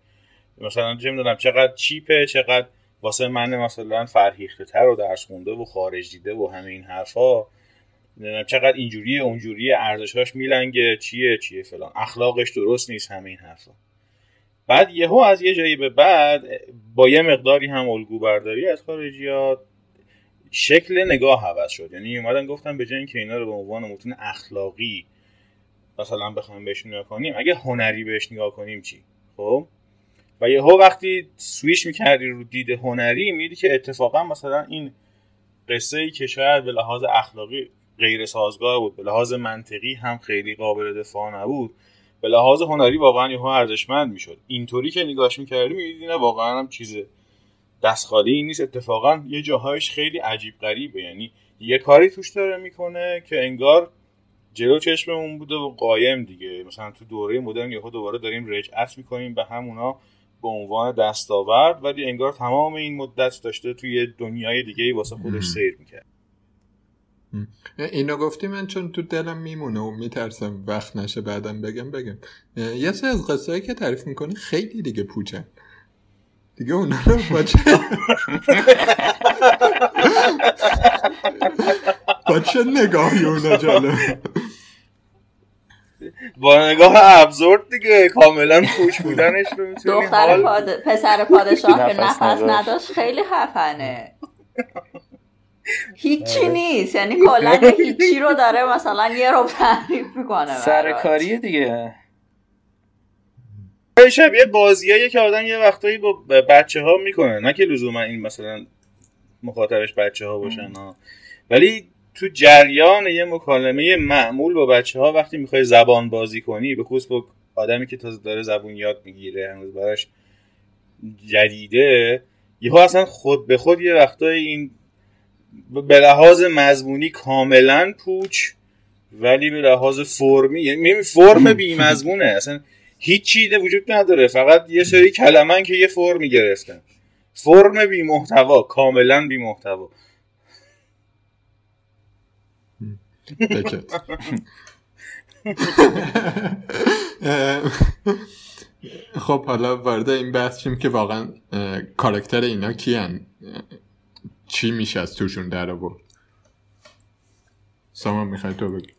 مثلا چه می‌دونم چقدر چیپه چقدر واسه من مثلا فرهیخته تر و درس خونده و خارج دیده و همه این حرفا چقدر اینجوریه اونجوریه ارزشاش میلنگه چیه چیه فلان. اخلاقش درست نیست همه این حرفا. بعد یهو از یه جایی به بعد با یه مقداری هم الگو برداری از خارجیات شکل نگاه عوض شد. یعنی اومدن گفتن به جای اینکه اینا رو به عنوان متون اخلاقی مثلا بخوایم بهش نگاه کنیم اگه هنری بهش نگاه کنیم چی؟ خب؟ و یهو وقتی سویش می‌کردی رو دید هنری میدی که اتفاقا مثلا این قصه ای که شاید به لحاظ اخلاقی غیر سازگار بود به لحاظ منطقی هم خیلی قابل دفاع نبود. به لحاظ هنری واقعا یهو ارزشمند می‌شد. اینطوری که نگاهش می‌کردی می‌دیدی نه واقعا هم چیز دست خالی نیست. اتفاقا یه جاهایش خیلی عجیب غریبه. یعنی یه کاری توش داره می‌کنه که انگار جلو چشممون بوده و قایم دیگه. مثلا تو دوره مدرن یهو دوباره داریم رجعت می‌کنیم به همونا به عنوان دستاورد ولی انگار تمام این مدت داشته توی دنیای دیگه ای واسه خودش سیر می‌کرد. اینو گفتی من چون تو دلم میمونه و میترسم وقت نشه بعدم بگم بگم. یه سری از قصه که تعریف می‌کنی خیلی دیگه پوچن دیگه اونا رو با چه؟ با چه نگاهی اونا جالب؟ با نگاه ابزورد دیگه کاملا خوش بودنش رو می‌تونی دختر پاد... پسر پادشاه که نفس نداشت. خیلی خفنه. هیچی آره. نیست یعنی کلا هیچی رو داره مثلا یه رو تعریف می‌کنه سرکاریه دیگه. شبیه بازیایی که آدم یه وقتایی با بچه ها می‌کنه. نه که لزوما این مثلا مخاطبش بچه ها باشن ها. ولی تو جریان یه مکالمه معمول با بچه ها وقتی می‌خوای زبان بازی کنی به خصوص با آدمی که تازه داره زبون یاد می‌گیره هنوز براش جدیده یهو اصلا خود به خود یه وقتایی این به لحاظ مضمونی کاملا پوچ ولی به لحاظ فرمی یعنی فرم بی مضمونه اصلا هیچ چیزی وجود نداره. فقط یه سری کلمن که یه فرمی گرفتن. فرم بی محتوا کاملا بی محتوا خب حالا وارد این بحث شیم که واقعا کارکتر اینا کیان؟ چی میشه از توشون در آورد؟ سامان می‌خوای تو بگی.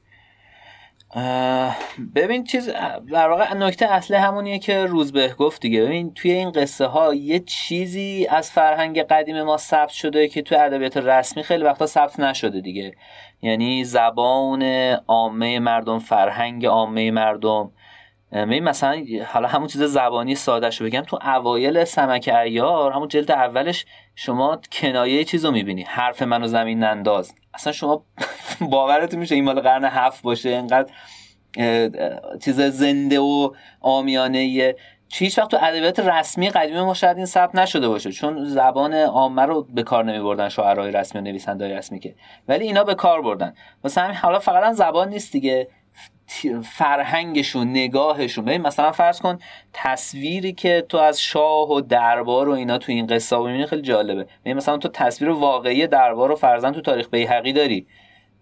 ببین چیز در واقع نکته اصلی همونیه که روزبه گفت دیگه. ببین توی این قصه ها یه چیزی از فرهنگ قدیم ما ثبت شده که توی ادبیات رسمی خیلی وقتا ثبت نشده دیگه. یعنی زبان عامه مردم فرهنگ عامه مردم. ببین مثلا حالا همون چیز زبانی ساده شو بگم تو اوایل سمک ایار همون جلد اولش شما کنایه چیزو می‌بینی حرف منو زمین ننداز. اصلا شما باورتون میشه این مال قرن هفت باشه اینقدر چیز زنده و آمیانه هیچ وقت تو ادبیات رسمی قدیمی ما شاید این ثبت نشده باشه چون زبان عامه رو به کار نمی بردن شاعرای رسمی و نویسنده‌های رسمی که. ولی اینا به کار بردن. همین حالا فقط زبان نیست دیگه. فرهنگشون نگاهشون. ببین مثلا فرض کن تصویری که تو از شاه و دربار و اینا تو این قصه می‌بینی خیلی جالبه. ببین مثلا تو تصویر واقعی دربار و فرزن تو تاریخ بیهقی داری.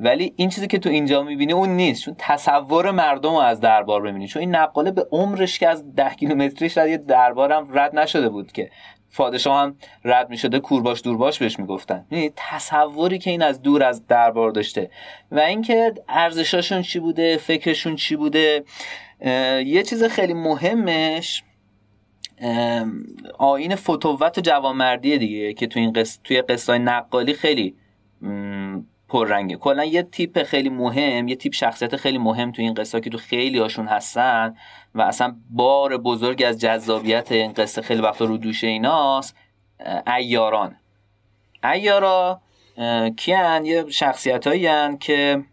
ولی این چیزی که تو اینجا می‌بینی اون نیست. چون تصور مردم رو از دربار ببینی. چون این نقاله به عمرش که از ده کیلومتری شاید یه دربارم رد نشده بود که. پادشاه هم رد می شده کورباش دورباش بهش می‌گفتن. یعنی تصوری که این از دور از دربار داشته. و اینکه ارزشاشون چی بوده فکرشون چی بوده یه چیز خیلی مهمش آین فتوت و جوانمردی دیگه که توی این قص... توی قصه نقالی خیلی پررنگه. کلا یه تیپ خیلی مهم یه تیپ شخصیت خیلی مهم تو این قصه که تو خیلی هاشون هستن و اصلا بار بزرگ از جذابیت این قصه خیلی وقتا رو دوشه ایناست ایاران ایارا کیان یه شخصیت هایی که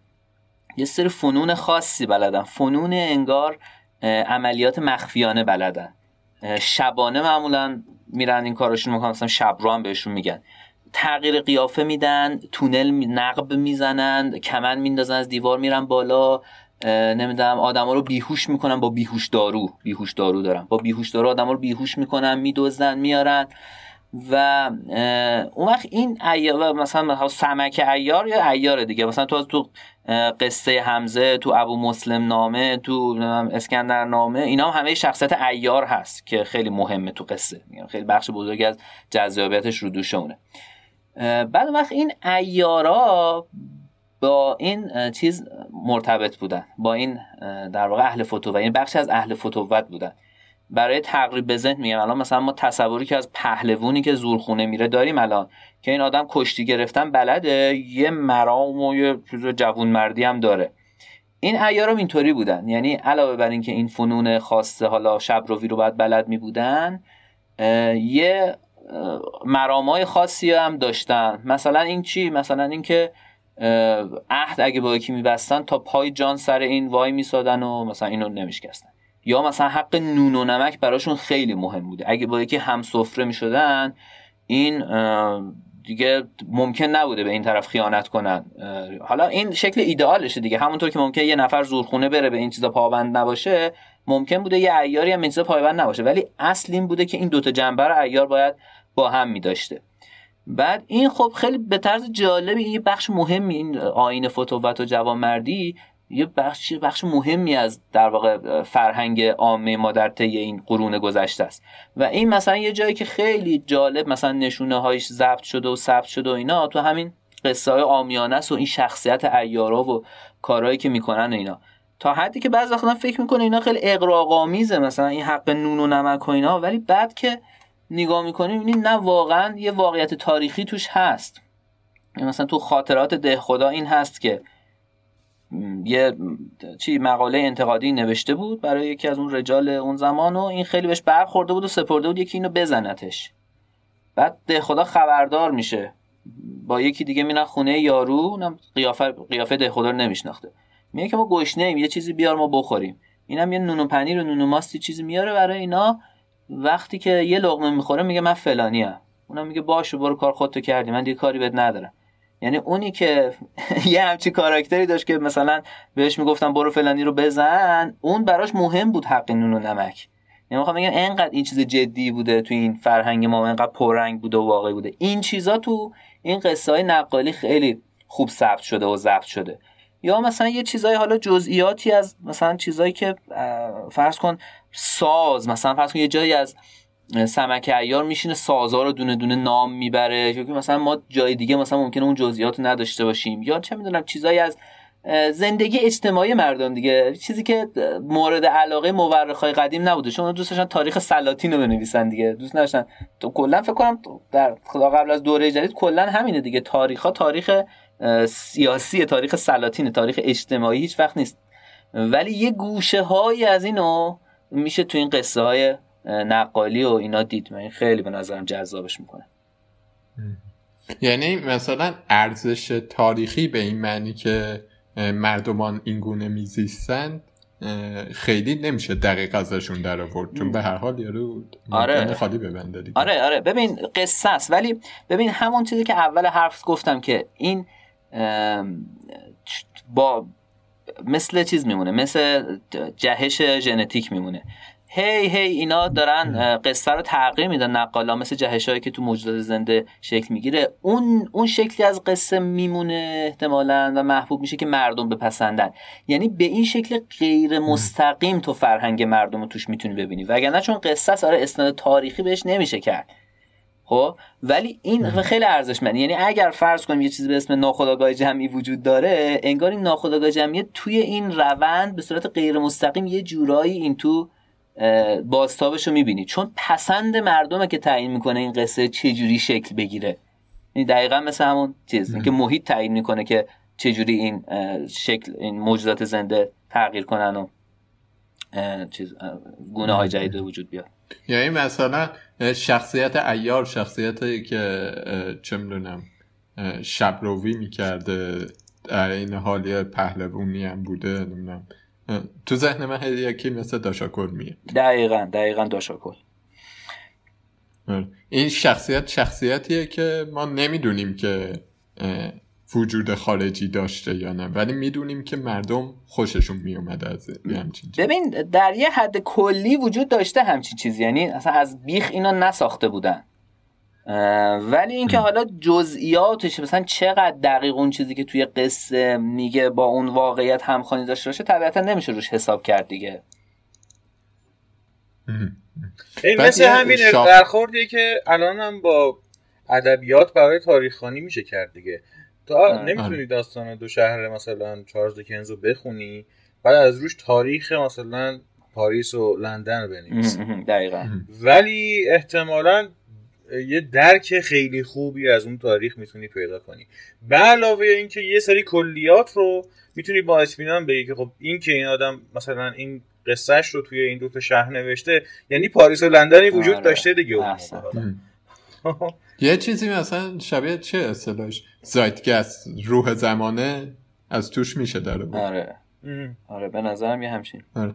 یه سری فنون خاصی بلدن. فنون انگار عملیات مخفیانه بلدن. شبانه معمولا میرن این کارشون می‌کنن مثلا شب رو هم بهشون میگن. تغییر قیافه میدن تونل نقب می‌زنن کمن میندازن از دیوار میرن بالا. نمی‌دونم آدما رو بیهوش می‌کنن با بیهوش دارو. بیهوش دارو دارن. با بیهوش دارو آدما رو بیهوش می‌کنن میدزدن میارن. و اون وقت این ایار مثلا سمک ایار یا ایار دیگه؟ مثلا تو تو قصه حمزه تو ابو مسلم نامه تو اسکندر نامه اینا هم همه شخصیت ایار هست که خیلی مهمه تو قصه. خیلی بخش بزرگی از جذابیتش رو دوشونه بعد وقت این ایارا با این چیز مرتبط بودن با این در واقع اهل فتوت این بخشی از اهل فتوت بودن. برای تقریب به ذهن میگم الان مثلا ما تصوری که از پهلوونی که زورخونه میره داریم الان که این آدم کشتی گرفتن بلده یه مرام و یه چیز جوون مردی هم داره. این ایارم اینطوری بودن. یعنی علاوه بر اینکه این فنون خاصه حالا شب رو باید بلد می بودن یه مرامای خاصی هم داشتن. مثلا این چی؟ مثلا اینکه عهد اگه با یکی میبستن تا پای جان سر این وای میسادن و مثلا اینو نمیشکستن. یا مثلا حق نون و نمک براشون خیلی مهم بوده. اگه با یکی هم سفره می‌شدن این دیگه ممکن نبوده به این طرف خیانت کنن. حالا این شکل ایدئالشه دیگه. همونطور که ممکن یه نفر زورخونه بره به این چیزا پابند نباشه ممکن بوده یه ایاری هم این چیزا پایبند نباشه. ولی اصل این بوده که این دوتا جنبه رو ایار باید با هم می داشته بعد این خب خیلی به طرز جالبی یه بخش مهمی این آین فتوت و جوانمردی یه بخش بخش مهمی از در واقع فرهنگ عامه ما در طی این قرون گذشته است. و این مثلا یه جایی که خیلی جالب مثلا نشونه هایش ضبط شده و ثبت شده و اینا تو همین قصه های آمیانه است و این شخصیت ایارا و کارهایی که می‌کنن اینا. تا حدی که بعضی وقتا فکر می‌کنه اینا خیلی اقراق‌آمیزه مثلا این حق نون و نمک و اینا ولی بعد که نگاه می‌کنیم این نه واقعا یه واقعیت تاریخی توش هست. یعنی مثلا تو خاطرات ده خدا این هست که یه چی مقاله انتقادی نوشته بود برای یکی از اون رجال اون زمان و این خیلی بهش برخورده بود و سپرده بود یکی اینو بزنتش. بعد ده خدا خبردار میشه. با یکی دیگه میرن خونه یارو قیافه قیافه ده خدا رو نمیشناخته. میگه که ما گشنه ایم یه چیزی بیار ما بخوریم. اینم یه نون و پنیر و نون و ماستی چیزی میاره برای اینا. وقتی که یه لقمه می‌خوره میگه من فلانی ام اونم میگه باشه برو کار خودتو کردی. من دیگه کاری بهت ندارم. یعنی اونی که یه همچی کاراکتری داشت که مثلا بهش می‌گفتم برو فلانی رو بزن اون براش مهم بود حق نون و نمک. یعنی می‌خوام بگم انقدر این چیز جدی بوده تو این فرهنگ ما انقدر پررنگ بوده و واقعی بوده. این چیزا تو این قصه های نقالی خیلی خوب ثبت شده و ضبط شده. یا مثلا یه چیزای حالا جزئیاتی از مثلا چیزایی که فرض کن ساز مثلا فرض کن یه جایی از سمک ایار میشینه سازا رو دونه دونه نام می‌بره که مثلا ما جای دیگه مثلا ممکنه اون جزئیات رو نداشته باشیم. یا چه می‌دونم چیزایی از زندگی اجتماعی مردم دیگه. چیزی که مورد علاقه مورخای قدیم نبوده. چون دوست داشتن تاریخ سلاطین رو بنویسن دیگه. دوست نداشتن. تو کلا فکر کنم در قبل از دوره جدید کلا همینه دیگه. تاریخ ها تاریخ سیاسی تاریخ سلاطین تاریخ اجتماعی هیچ وقت نیست. ولی یه گوشه هایی از اینو میشه تو این قصه های نقالی و اینا دید. من خیلی به نظرم جذابش می‌کنه. یعنی مثلا ارزش تاریخی به این معنی که مردمان این گونه میزیستند خیلی نمیشه دقیق ازشون در آورد. چون به هر حال یارو آره. خالی ببنده دیگه. آره آره. ببین قصه است. ولی ببین همون چیزی که اول حرف گفتم که این با مثل چیز میمونه مثل جهش ژنتیک میمونه. هی هی اینا دارن قصه رو تغییر میدن نقالا مثل جهش هایی که تو موجودات زنده شکل می‌گیره. اون اون شکلی از قصه میمونه احتمالا و محبوب میشه که مردم بپسندن. یعنی به این شکل غیر مستقیم تو فرهنگ مردم رو توش می‌تونی ببینی. وگرنه چون قصه ساره اسناد تاریخی بهش نمیشه کرد. خب؟ ولی این خیلی ارزشمنده یعنی اگر فرض کنیم یه چیزی به اسم ناخودآگاه جمعی وجود داره انگار این ناخودآگاه جمعی توی این روند به صورت غیر مستقیم یه جورایی این تو بازتابش رو می‌بینی. چون پسند مردمه که تعیین می‌کنه این قصه چجوری شکل بگیره. این دقیقا مثل همون چیز که محیط تعیین می‌کنه که چجوری این شکل این موجودات زنده تغییر کنن و چیز گونه های جدید وجود بیاد. یعنی مثلا شخصیت ایار شخصیتی که چه می‌دونم شبروی می‌کرده در این حالی پهلوونی هم بوده نمی‌دونم. تو ذهن من یکی مثل داشاکل میاد دقیقا دقیقا داشاکل آره. این شخصیت شخصیتیه که ما نمی‌دونیم که وجود خارجی داشته یا نه. ولی می‌دونیم که مردم خوششون میومد از همچین ببین در یه حد کلی وجود داشته همچین چیزی یعنی اصلا از بیخ اینا نساخته بودن. ولی اینکه حالا جزئیاتش مثلا چقدر دقیق اون چیزی که توی قصه میگه با اون واقعیت همخوانی داشته باشه طبیعتا نمیشه روش حساب کرد دیگه. این مثل همین شاق... برخوردیه که الان هم با ادبیات برای تاریخخانی میشه کرد دیگه. تو نمی‌تونی داستان دو شهر مثلا چارلز دکنز رو بخونی بعد از روش تاریخ مثلا پاریس و لندن رو بنویسی. دقیقا. ولی احتمالا یه درک خیلی خوبی از اون تاریخ می‌تونی پیدا کنی. به علاوه اینکه یه سری کلیات رو می‌تونی با اطمینان بگی که خب این که این آدم مثلا این قصهش رو توی این دو تا شهر نوشته یعنی پاریس و لندنی وجود آره. داشته دیگه. یه چیزی مثلا شبیه چه اصطلاحش؟ زایتگست روح زمانه از توش میشه داره آره. آره به نظرم یه همچین. آره.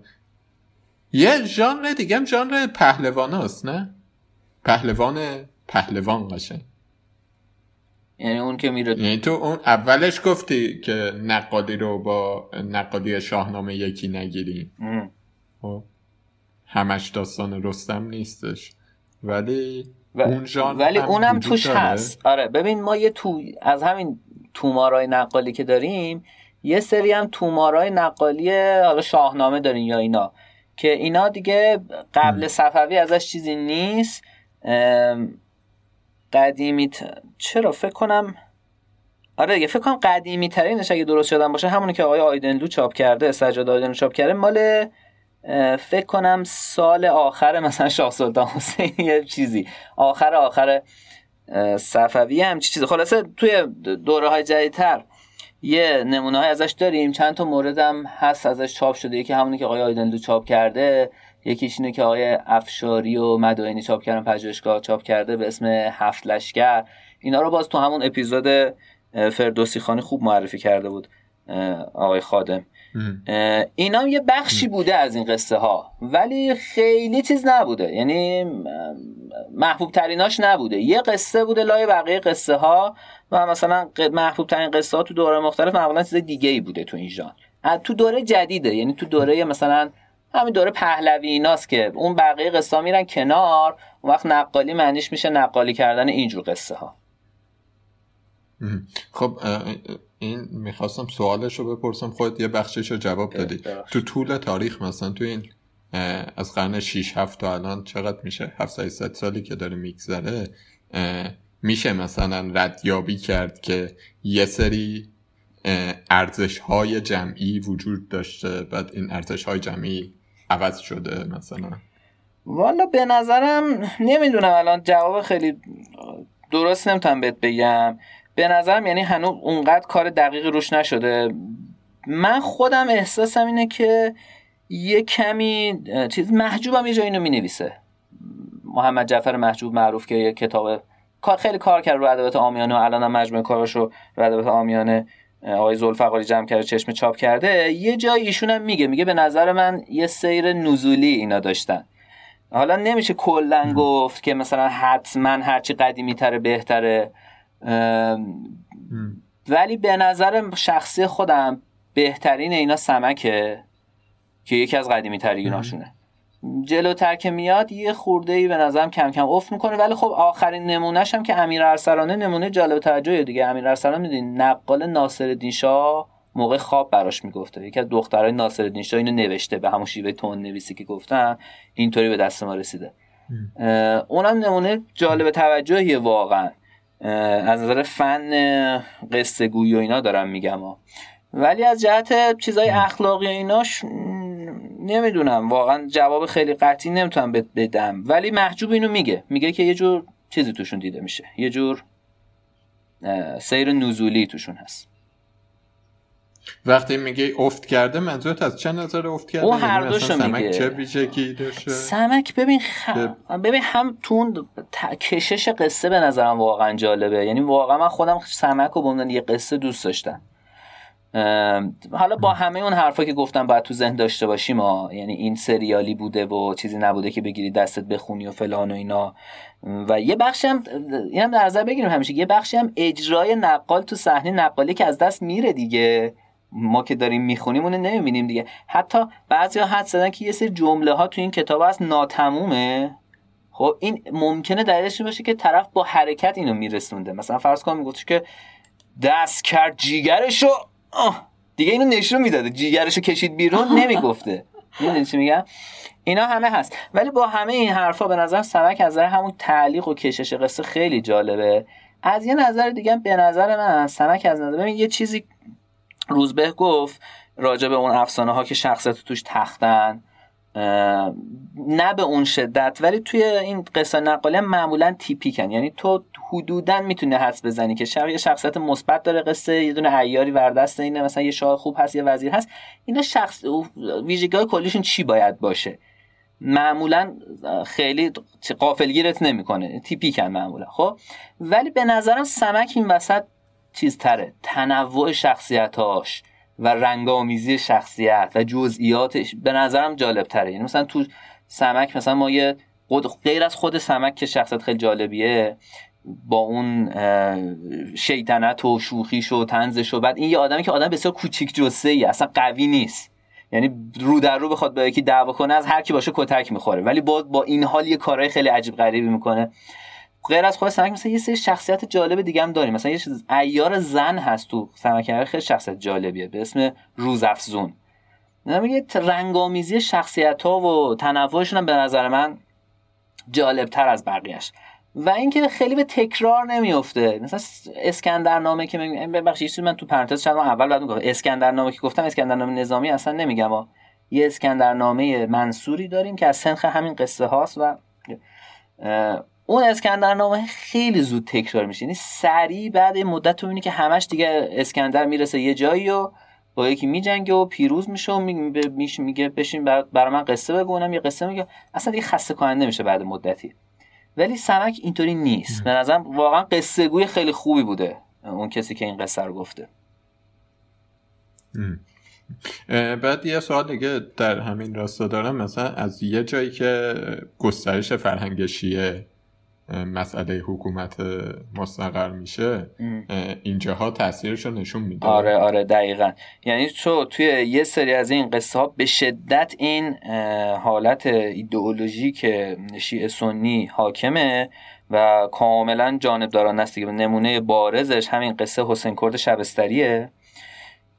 یه ژانر دیگه هم ژانر پهلوان هست نه؟ پهلوان پهلوان قشنگ. یعنی اون که میره یعنی تو اون اولش گفتی که نقادی رو با نقادی شاهنامه یکی نگیری. خب. همش داستان رستم نیستش. ولی و... اون ولی اونم توش هست. آره ببین ما یه تو از همین تومارای نقالی که داریم یه سری هم تومارای نقالی حالا شاهنامه داریم یا اینا که اینا دیگه قبل صفوی ازش چیزی نیست. قدیمی چرا؟ فکر کنم آره دیگه فکر کنم قدیمی ترینش اگه درست شدن باشه همونی که آقای آیدنلو چاپ کرده سجاد آیدنلو چاپ کرده مال فکر کنم سال آخر مثلا شاه سلطان حسین یه چیزی. آخر آخر صفوی هم چی چیزی خلاصه توی دوره های جدیدتر یه نمونه های ازش داریم. چند تا موردم هست ازش چاپ شده. یکی همونی که آقای آیدنلو چاپ کرده یکیش اینه که آقای افشاری و مدائنی چاپ کردن پژوهشگاه چاپ کرده به اسم هفت لشکر. اینا رو باز تو همون اپیزود فردوسی خانی خوب معرفی کرده بود آقای خادم. اینا یه بخشی بوده از این قصه ها ولی خیلی چیز نبوده. یعنی محبوب تریناش نبوده. یه قصه بوده لای بقیه قصه ها و مثلا محبوب ترین قصه ها تو دوره مختلف معمولا چیز دیگه ای بوده تو این ژانر. تو دوره جدیده. یعنی تو دوره مثلا همین دوره پهلوی ایناست که اون بقیه قصه ها میرن کنار اون وقت نقالی معنیش میشه نقالی کردن اینجور قصه ها خب این می‌خواستم سوالش رو بپرسم خود یه بخشش رو جواب دادی. تو طول تاریخ مثلا تو این از قرن 6 7 تا الان چقدر میشه؟ 700 سالی که داره میگذره میشه مثلا ردیابی کرد که یه سری ارزش های جمعی وجود داشته بعد این ارزش های جمعی عوض شده مثلا. والا به نظرم نمی‌دونم الان جواب خیلی درست نمی‌تونم بهت بگم. به نظرم یعنی هنوز اونقدر کار دقیقی روش نشده. من خودم احساسم اینه که یه کمی چیز محجوبم یه جایی اینو می‌نویسه. محمد جعفر محجوب معروف که یه کتاب خیلی کار کرد رو ادبیات آمیانه و الان هم مجموعه کارش رو ادبیات آمیانه آقای ذوالفقاری جمع کرده چشم چاپ کرده. یه جای ایشون هم میگه میگه به نظر من یه سیر نزولی اینا داشتن. حالا نمیشه کلا گفت که مثلا حتما هرچی قدیمی تره بهتره. ولی به نظر شخصی خودم بهترین اینا سمکه که یکی از قدیمی تریناشونه جلوتر که میاد یه خورده ای به نظرم کم کم افت می‌کنه ولی خب آخرین نمونهش هم که امیر ارسلانه نمونه جالب توجهه دیگه. امیر ارسلان می‌دونی نقال ناصر شاه موقع خواب براش می‌گفته. یکی از دخترای ناصر شاه اینو نوشته به همون شیوه تون نویسی که گفتم اینطوری به دست ما رسیده. اونم نمونه جالب توجهیه واقعا. از نظر فن قصه گویی و اینا دارم میگم ولی از جهت چیزای اخلاقی ایناش نمی‌دونم. واقعا جواب خیلی قطعی نمی‌تونم بدم. ولی محجوب اینو میگه. میگه که یه جور چیزی توشون دیده میشه. یه جور سیر نزولی توشون هست. وقتی میگه افت کرده منظورت از چه نظر افت کرده؟ هر یعنی دوشو میگه. چه ویژگی داشته؟ سمک ببین ببین هم تون کشش قصه به نظرم واقعا جالبه. یعنی واقعا من خودم سمک رو به یه قصه دوست داشتم. حالا با همه اون حرفا که گفتم باید تو ذهن داشته باشیم ها. یعنی این سریالی بوده و چیزی نبوده که بگیری دستت بخونی و فلان و اینا. و یه بخشی هم اینم در نظر بگیریم همیشه یه بخشی هم اجرای نقال تو صحنه نقالی که از دست میره دیگه. ما که داریم می‌خونیم اونو نمی‌بینیم دیگه. حتی بعضی ها حد زدن که یه سری جمله ها تو این کتاب هست ناتمومه. خب این ممکنه دلیلش باشه که طرف با حرکت اینو میرسونده. مثلا فرض کن میگفتش که دست کرد جیگرشو دیگه اینو نشون می‌داده. جیگرشو کشید بیرون نمی‌گفته. می‌دونی چی میگم؟ اینا همه هست. ولی با همه این حرفا به نظر سمک از نظر همون تعلیق و کشش قصه خیلی جالبه. از یه نظر دیگه به نظر من سمک از نظر ببین یه چیزی روزبه گفت راجع به اون افسانه ها که شخصیت توش تختن نه به اون شدت ولی توی این قصه نقالی معمولا تیپیکن. یعنی تو حدودا می‌تونی حدس بزنی که شخص یه شخصیت مثبت داره قصه یه دونه عیاری وردست اینه مثلا یه شاه خوب هست یه وزیر هست. اینا شخص ویژگی کلیشون چی باید باشه؟ معمولا خیلی قافلگیرت نمی‌کنه. تیپیکن معمولا خب؟ ولی به نظرم سمک این وسط چیز تره تنوع شخصیتاش و رنگامیزی شخصیت و جزئیاتش به نظرم جالب تره یعنی مثلا تو سمک مثلا ما یه غیر از خود سمک که شخصیت خیلی جالبیه با اون شیطنت و شوخیش و تنزش و بعد این یه آدمی که آدم بسیار کوچیک جسه ای اصلا قوی نیست. یعنی رو در رو بخواد با یکی دعوا کنه از هر کی باشه کتک می‌خوره. ولی با با این حال یه کارهای خیلی عجیب غریبی می‌کنه. غیر از خود سمک مثلا یه سری شخصیت جالب دیگه هم داریم. مثلا یه چیز ایار زن هست تو سمک خیلی شخصیت جالبیه به اسم روزافزون. میگه رنگامیزی شخصیت ها و تنوعشون هم به نظر من جالب تر از بقیهش و اینکه خیلی به تکرار نمیفته مثلا اسکندر نامه که ببخشید من تو پرانتز شدم اول بعد میگم. اسکندر نامه که گفتم اسکندر نامه نظامی اصلا نمیگم. یه اسکندر نامه منصوری داریم که از سنخ همین قصه هاست و اون اسکندر نامه خیلی زود تکرار میشه. یعنی سریع بعد مدت تو که همش دیگه اسکندر می‌رسه یه جایی و با یکی میجنگه و پیروز میشه و میگه بشین برای من قصه بگونم یه قصه میگه. اصلا دیگه خسته کننده میشه بعد مدتی. ولی سمک اینطوری نیست. به نظرم واقعا قصه گوی خیلی خوبی بوده اون کسی که این قصه رو گفته. بعد یه سوال دیگه در همین راستا دارم. مثلا از یه جایی که گسترش فرهنگ شیعه مسئله حکومت مستقر میشه اینجاها تاثیرش رو نشون میده. آره آره دقیقا. یعنی تو توی یه سری از این قصه ها به شدت این حالت ایدئولوژی که شیعه سنی حاکمه و کاملا جانبداران است دیگه. نمونه بارزش همین قصه حسین کرد شبستریه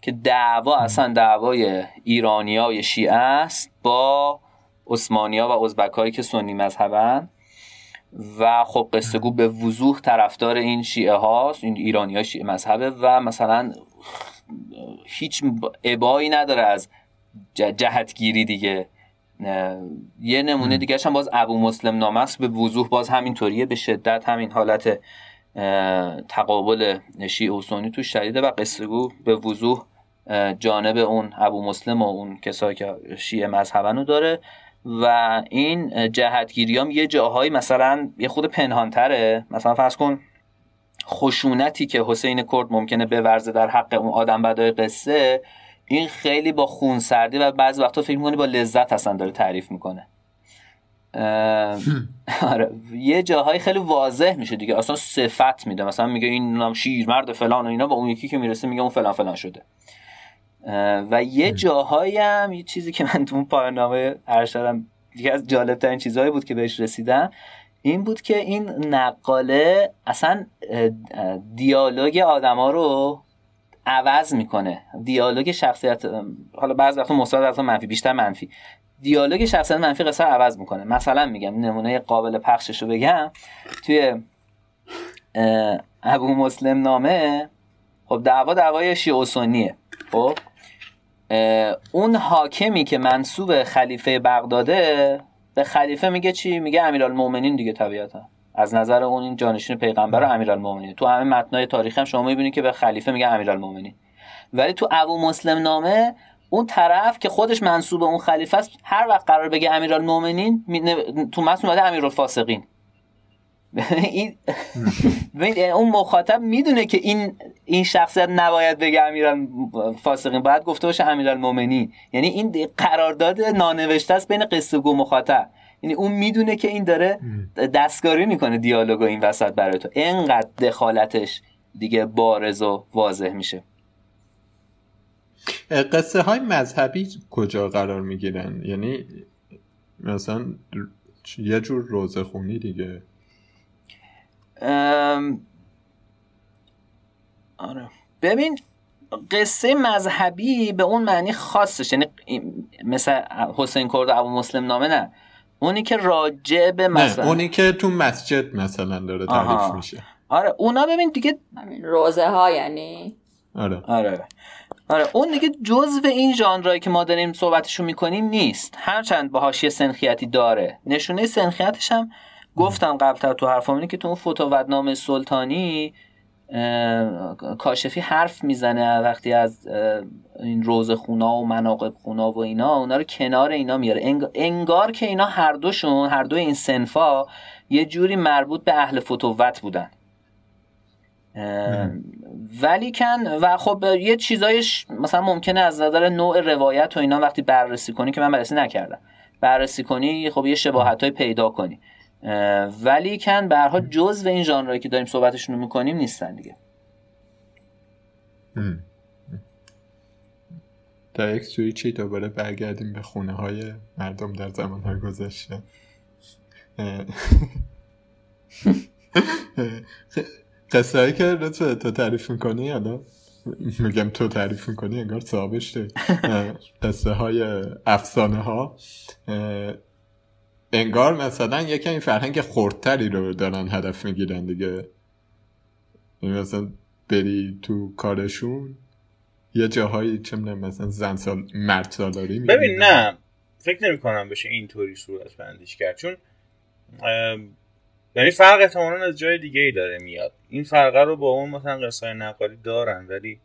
که دعوا اصلا دعوای ایرانیای شیعه است با عثمانیا و ازبکایی که سنی مذهبن. و خب قصه گو به وضوح طرفدار این شیعه هاست این ایرانی ها شیعه مذهبه و مثلا هیچ ابایی نداره از جهتگیری دیگه. یه نمونه دیگه هم باز ابو مسلم نامه است به وضوح باز همینطوریه به شدت همین حالت تقابل شیعه و سنی توش شدیده و قصه گو به وضوح جانب اون ابو مسلم و اون کسایی که شیعه مذهبنو داره. و این جهتگیری هم یه جاهایی مثلا یه خود پنهانتره. مثلا فرض کن خشونتی که حسین کرد ممکنه بورزه در حق اون آدم بدای قصه این خیلی با خونسردی و بعضی وقتا فکر می‌کنی با لذت اصلا داره تعریف می‌کنه. آره. یه جاهای خیلی واضح میشه دیگه. اصلا صفت میده. مثلا میگه این نام شیر مرد فلان و اینا با اون یکی که می‌رسه میگه اون فلان فلان شده. و یه جاهایی هم یه چیزی که من تو اون پایان نامه ارشدم یکی از جالب ترین چیزهایی بود که بهش رسیدم این بود که این نقاله اصلا دیالوگ آدما رو عوض می‌کنه. دیالوگ شخصیت حالا بعضی وقتا مثبت منفی بیشتر منفی. دیالوگ شخصیت منفی قصه عوض می‌کنه. مثلا میگم نمونه قابل پخشش رو بگم. توی ابو مسلم نامه خب دعوا دعوای شیعه سنیه. خب؟ اون حاکمی که منصوب خلیفه بغداده به خلیفه میگه چی؟ میگه امیرالمومنین دیگه طبیعتا. از نظر اون این جانشین پیغمبر امیرالمومنین. تو همه متنای تاریخی هم شما می‌بینید که به خلیفه میگه امیرالمومنین. ولی تو ابو مسلم نامه اون طرف که خودش منصوب اون خلیفه است هر وقت قرار بگه امیرالمومنین تو متن اومده امیرالفاسقین. این اون مخاطب می‌دونه که این این شخصیت نباید بگه امیرال فاسقین. باید گفته باشه امیرالمومنین. یعنی این قرارداد نانوشته است بین قصه گو مخاطب. یعنی اون می‌دونه که این داره دستکاری می‌کنه دیالوگ این وسط برای تو. اینقدر دخالتش دیگه بارز و واضح میشه. قصه های مذهبی کجا قرار می‌گیرن؟ یعنی مثلا یه جور روزه خونی دیگه. آره. ببین قصه مذهبی به اون معنی خاصش. یعنی مثل حسین کرد و ابو مسلم نامه نه. اونی که راجع به مثلا اونی که تو مسجد مثلا داره تعریف میشه. آره اونا ببین دیگه روزه ها یعنی. آره. آره آره. اون دیگه جزو این ژانرایی که ما داریم صحبتشو می‌کنیم نیست. هرچند با حاشیه سنخیتی داره. نشونه سنخیتش هم گفتم قبلتر تو حرفم که تو اون فتوودنامه سلطانی کاشفی حرف می‌زنه وقتی از این روز خونا و مناقب خونا و اینا اونا رو کنار اینا میاره. انگار که اینا هر دوشون هر دو این سنفا یه جوری مربوط به اهل فتوت بودن. ولی کن و خب یه چیزایش مثلا ممکنه از نظر نوع روایت و اینا وقتی بررسی کنی که من بررسی نکردم. بررسی کنی خب یه شباهت های پیدا کنی. ولی کن به هر جز و این ژانرایی که داریم صحبتشون رو می‌کنیم نیستن دیگه. در یک سویچی دوباره برگردیم به خونه های مردم در زمان های گذشته؟ قصه هایی که تو تعریف می‌کنی؟ حالا میگم تو تعریف می‌کنی انگار صاحبش قصه های افسانه ها انگار مثلا یکی این فرهنگ خورتری رو دارن هدف می‌گیرن دیگه. یعنی مثلا بری تو کارشون یه جاهایی چه مثلا زن سال مرد سالاری ببین نه. فکر نمی کنم بشه اینطوری صورت بندیش کرد. چون یعنی فرق احتمالا از جای دیگه ای داره میاد. این فرقه رو با اون مثلا قصه نقالی دارن ولی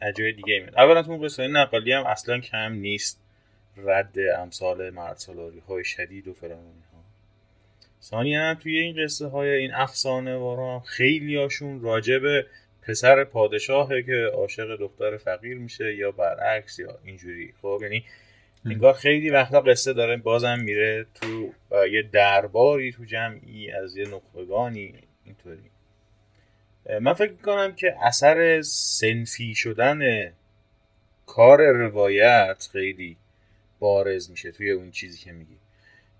از جای دیگه میاد. اولا تو قصه نقالی هم اصلا کم نیست. رد امثال مرد های شدید و فلان ثانیا هم توی این قصه های این افسانه وارا هم خیلی هاشون راجب پسر پادشاهه که عاشق دختر فقیر میشه یا برعکس یا اینجوری. خب یعنی انگار خیلی وقتا قصه داره بازم میره تو یه درباری تو جمعی از یه نخبگانی اینطوری. من فکر می‌کنم که اثر سنفی شدن کار روایت خیلی بارز میشه توی اون چیزی که میگی.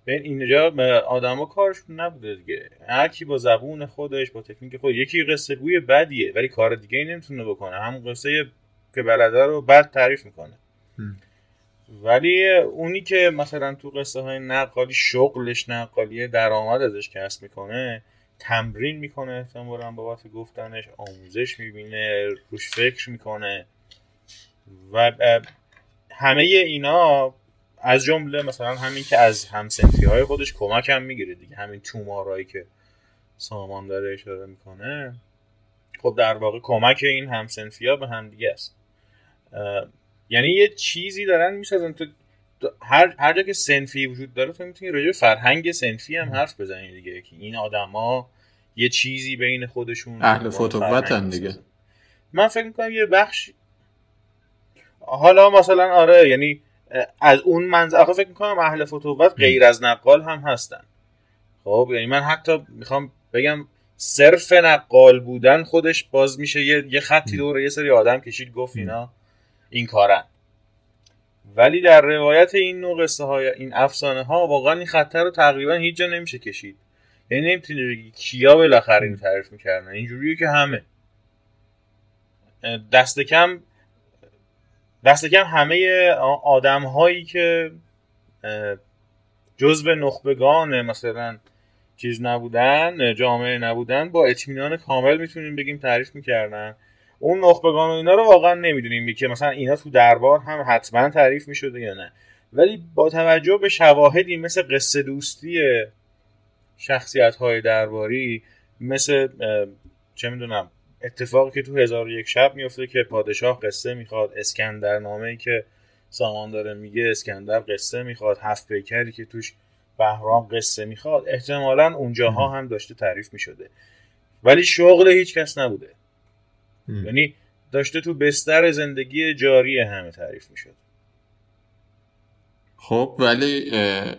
ببین اینجا آدما کارشون نبوده دیگه. هر کی با زبون خودش با تکنیک خود یکی قصه گوی بدیه ولی کار دیگه ای نمی‌تونه بکنه. همون قصه که بلده رو بد تعریف می‌کنه. ولی اونی که مثلا تو قصه های نقالی شغلش نقالی درآمد ازش کسب می‌کنه تمرین می‌کنه احتمالا بابت گفتنش آموزش می‌بینه روش فکر می‌کنه. و همه اینا از جمله مثلا همین که از همسنفی های خودش کمک هم می‌گیره دیگه. همین تومارایی که سامان داره اشاره می‌کنه. خب در واقع کمک این همسنفی ها به هم دیگه است. یعنی یه چیزی دارن می‌سازن. تو هر هر جا که سنفی وجود داره تو می‌تونی راجع فرهنگ سنفی هم حرف بزنی دیگه که این آدما یه چیزی بین خودشون اهل فتووتن دیگه. من فکر می‌کنم یه بخش حالا مثلا آره یعنی از اون منظر فکر می‌کنم اهل فتووت غیر از نقال هم هستن. خب یعنی من حتی می‌خوام بگم صرف نقال بودن خودش باز میشه یه, یه خطی دور یه سری آدم کشید گفت اینا این کارن. ولی در روایت این نوع قصه های این افسانه ها واقعا این خطر رو تقریبا هیچ جا نمیشه کشید. یعنی نمی‌تونی بگی کیا بالاخره این تعریف می‌کردن. اینجوریه که همه. دست کم دست کم همه آدم هایی که جزو نخبگان مثلا چیز نبودن جامعه نبودن با اطمینان کامل می‌تونیم بگیم تعریف می‌کردن. اون نخبگان و اینا رو واقعا نمی‌دونیم که مثلا اینا تو دربار هم حتما تعریف می‌شده یا نه. ولی با توجه به شواهدی مثل قصه دوستی شخصیت های درباری مثل چه می‌دونم اتفاقی که تو هزار و یک شب میفته که پادشاه قصه می‌خواد اسکندر نامه ای که سامان داره میگه اسکندر قصه می‌خواد هفت پیکری که توش بهرام قصه می‌خواد احتمالا اونجاها هم داشته تعریف می‌شده. ولی شغل هیچ کس نبوده. یعنی داشته تو بستر زندگی جاری همه تعریف می‌شد. خب ولی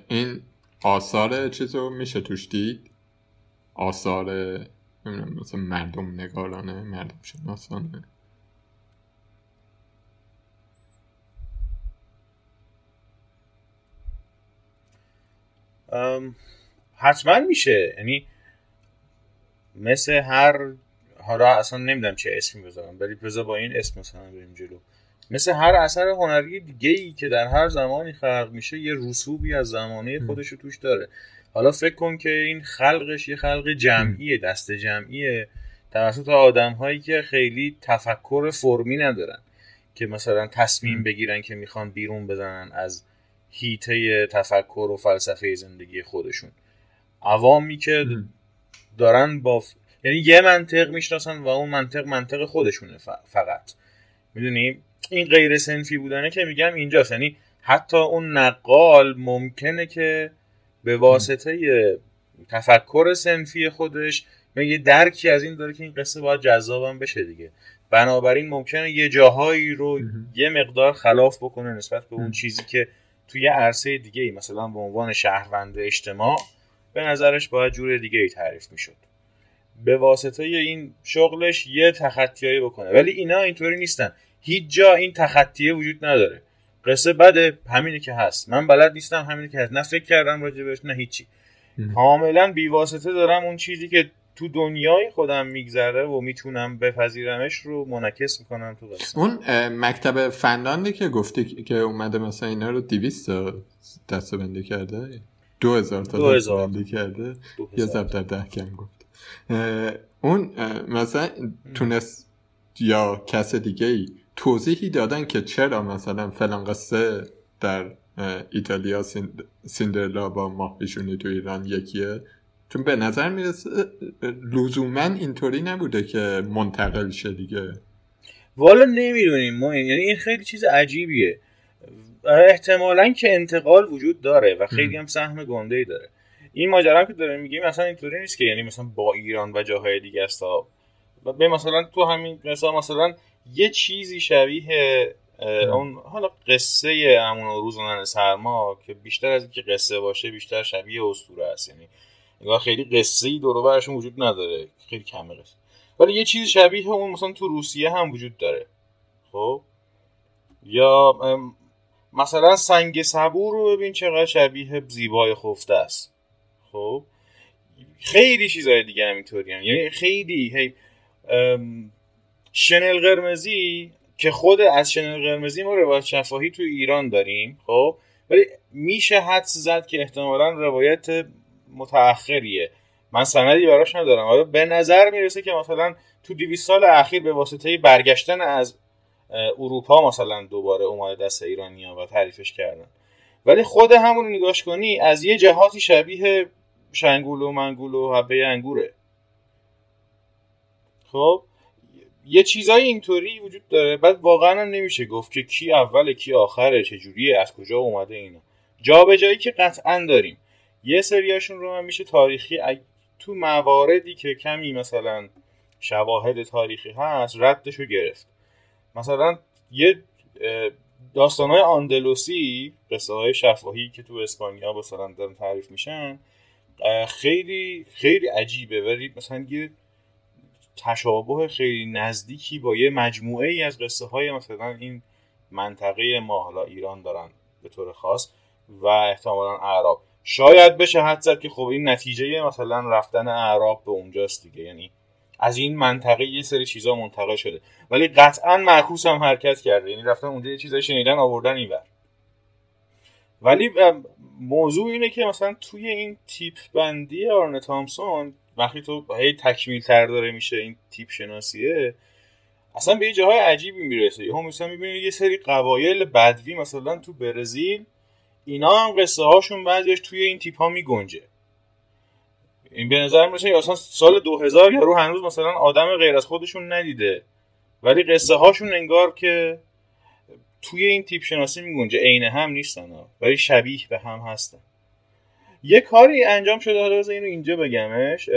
این آثار چیزو میشه توش دید؟ آثار مثلا مردم نگارانه مردم شناسانه. حتما میشه. یعنی مثل هر حالا اصلا نمی‌دونم چه اسمی بذارم ولی بذار با این اسم مثلا بریم جلو. مثل هر اثر هنری دیگه ای که در هر زمانی خلق میشه یه رسوبی از زمانه خودش رو توش داره. حالا فکر کن که این خلقش یه خلق جمعیه دست جمعیه. توسط آدم هایی که خیلی تفکر فرمی ندارن که مثلا تصمیم بگیرن که می‌خوان بیرون بزنن از هیته تفکر و فلسفه زندگی خودشون. عوامی که دارن با یعنی یه منطق می‌شناسن و اون منطق منطق خودشونه فقط. می‌دونی؟ این غیر سنفی بودنه که میگم اینجاست. یعنی حتی اون نقال ممکنه که به واسطه تفکر سنفی خودش یه درکی از این داره که این قصه باید جذابم بشه دیگه. بنابراین ممکنه یه جاهایی رو یه مقدار خلاف بکنه نسبت به اون چیزی که توی عرصه دیگه ای مثلا به عنوان شهروند اجتماع به نظرش باید جور دیگه ای تعریف می‌شد. به واسطه این شغلش یه تخطیایی بکنه. ولی اینا اینطوری نیستن. هیچ جا این تخطیه وجود نداره. قصه بده همینه که هست. من بلد نیستم همینه که هست. نه فکر کردم راجبش نه هیچی. کاملا بیواسطه دارم اون چیزی که تو دنیای خودم میگذره و می‌تونم بپذیرمش رو منعکس می‌کنم تو قصه. اون مکتب فنلاندی که گفتی که اومده مثلا اینا رو دیویست دستبندی کرده؟ دو هزار تا دستبندی کرده؟ یه زب در ده کم گفت. اون مثلا تونست یا کس دیگه ای توضیحی دادن که چرا مثلا فلان قصه در ایتالیا سیندرلا با ماه تو ایران یکیه؟ چون به نظر می‌رسه لزوما اینطوری نبوده که منتقل شه دیگه. والا نمی‌دونیم. ما یعنی این خیلی چیز عجیبیه. احتمالا که انتقال وجود داره و خیلی هم سهم گنده ای داره. این ماجرا که داره میگیم مثلا اینطوری نیست که یعنی مثلا با ایران و جاهای دیگه است. به مثلا تو همین مثلا مثلا یه چیزی شبیه اون حالا قصه همون روز سرما که بیشتر از اینکه قصه باشه بیشتر شبیه اسطوره است. یعنی نگاه خیلی قصه ای دور برشون وجود نداره. خیلی کمه قصه. ولی یه چیز شبیه اون مثلا تو روسیه هم وجود داره. خب؟ یا مثلا سنگ صبور رو ببین چقدر شبیه زیبای خفته است. خب؟ خیلی چیزهای دیگه همینطوری هم. یعنی خیلی هی شنل قرمزی که خود از شنل قرمزی ما روایت شفاهی تو ایران داریم خب؟ ولی میشه حدس زد که احتمالا روایت متأخریه. من سندی براش ندارم. آیا به نظر می‌رسه که مثلا تو 200 سال اخیر به واسطه برگشتن از اروپا مثلا دوباره اومده دست ایرانیا و تعریفش کردن. ولی خود همون نگاش کنی از یه جهاتی شبیه شنگول و منگول و حبه انگوره. خب؟ یه چیزای اینطوری وجود داره. بعد واقعا نمیشه گفت که کی اول کی آخره چجوریه از کجا اومده اینا جا به جایی که قطعا داریم. یه سریاشون رو هم میشه تاریخی تو مواردی که کمی مثلا شواهد تاریخی هست ردش رو گرفت. مثلا یه داستان های آندلوسی قصه های شفاهی که تو اسپانیا مثلا دارن تعریف میشن خیلی خیلی عجیبه. ولی مثلا یه تشابه خیلی نزدیکی با یه مجموعه ای از قصه های مثلا این منطقه ما حالا ایران دارن به طور خاص و احتمالا اعراب شاید بشه حد زد که خب این نتیجه مثلا رفتن اعراب به اونجاست دیگه. یعنی از این منطقه یه سری چیزا منتقل شده. ولی قطعا معکوس هم حرکت کرده. یعنی رفتن اونجا یه چیزای شنیدن آوردن اینور ولی موضوع اینه که مثلا توی این تیپ بندی آرن تامسون وقتی تو هی تکمیل تر داره میشه این تیپ شناسیه اصلا به یه جاهای عجیبی می‌رسه. یهو مثلا می‌بینید یه سری قبایل بدوی مثلا تو برزیل اینا هم قصه هاشون بعضیش توی این تیپ ها میگنجه. این به نظر می‌رسه اصلا سال 2000 یارو هنوز مثلا آدم غیر از خودشون ندیده. ولی قصه هاشون انگار که توی این تیپ شناسی میگنجه. عین هم نیستن ولی شبیه به هم هستن. یه کاری انجام شده حالا بذار اینو اینجا بگمش.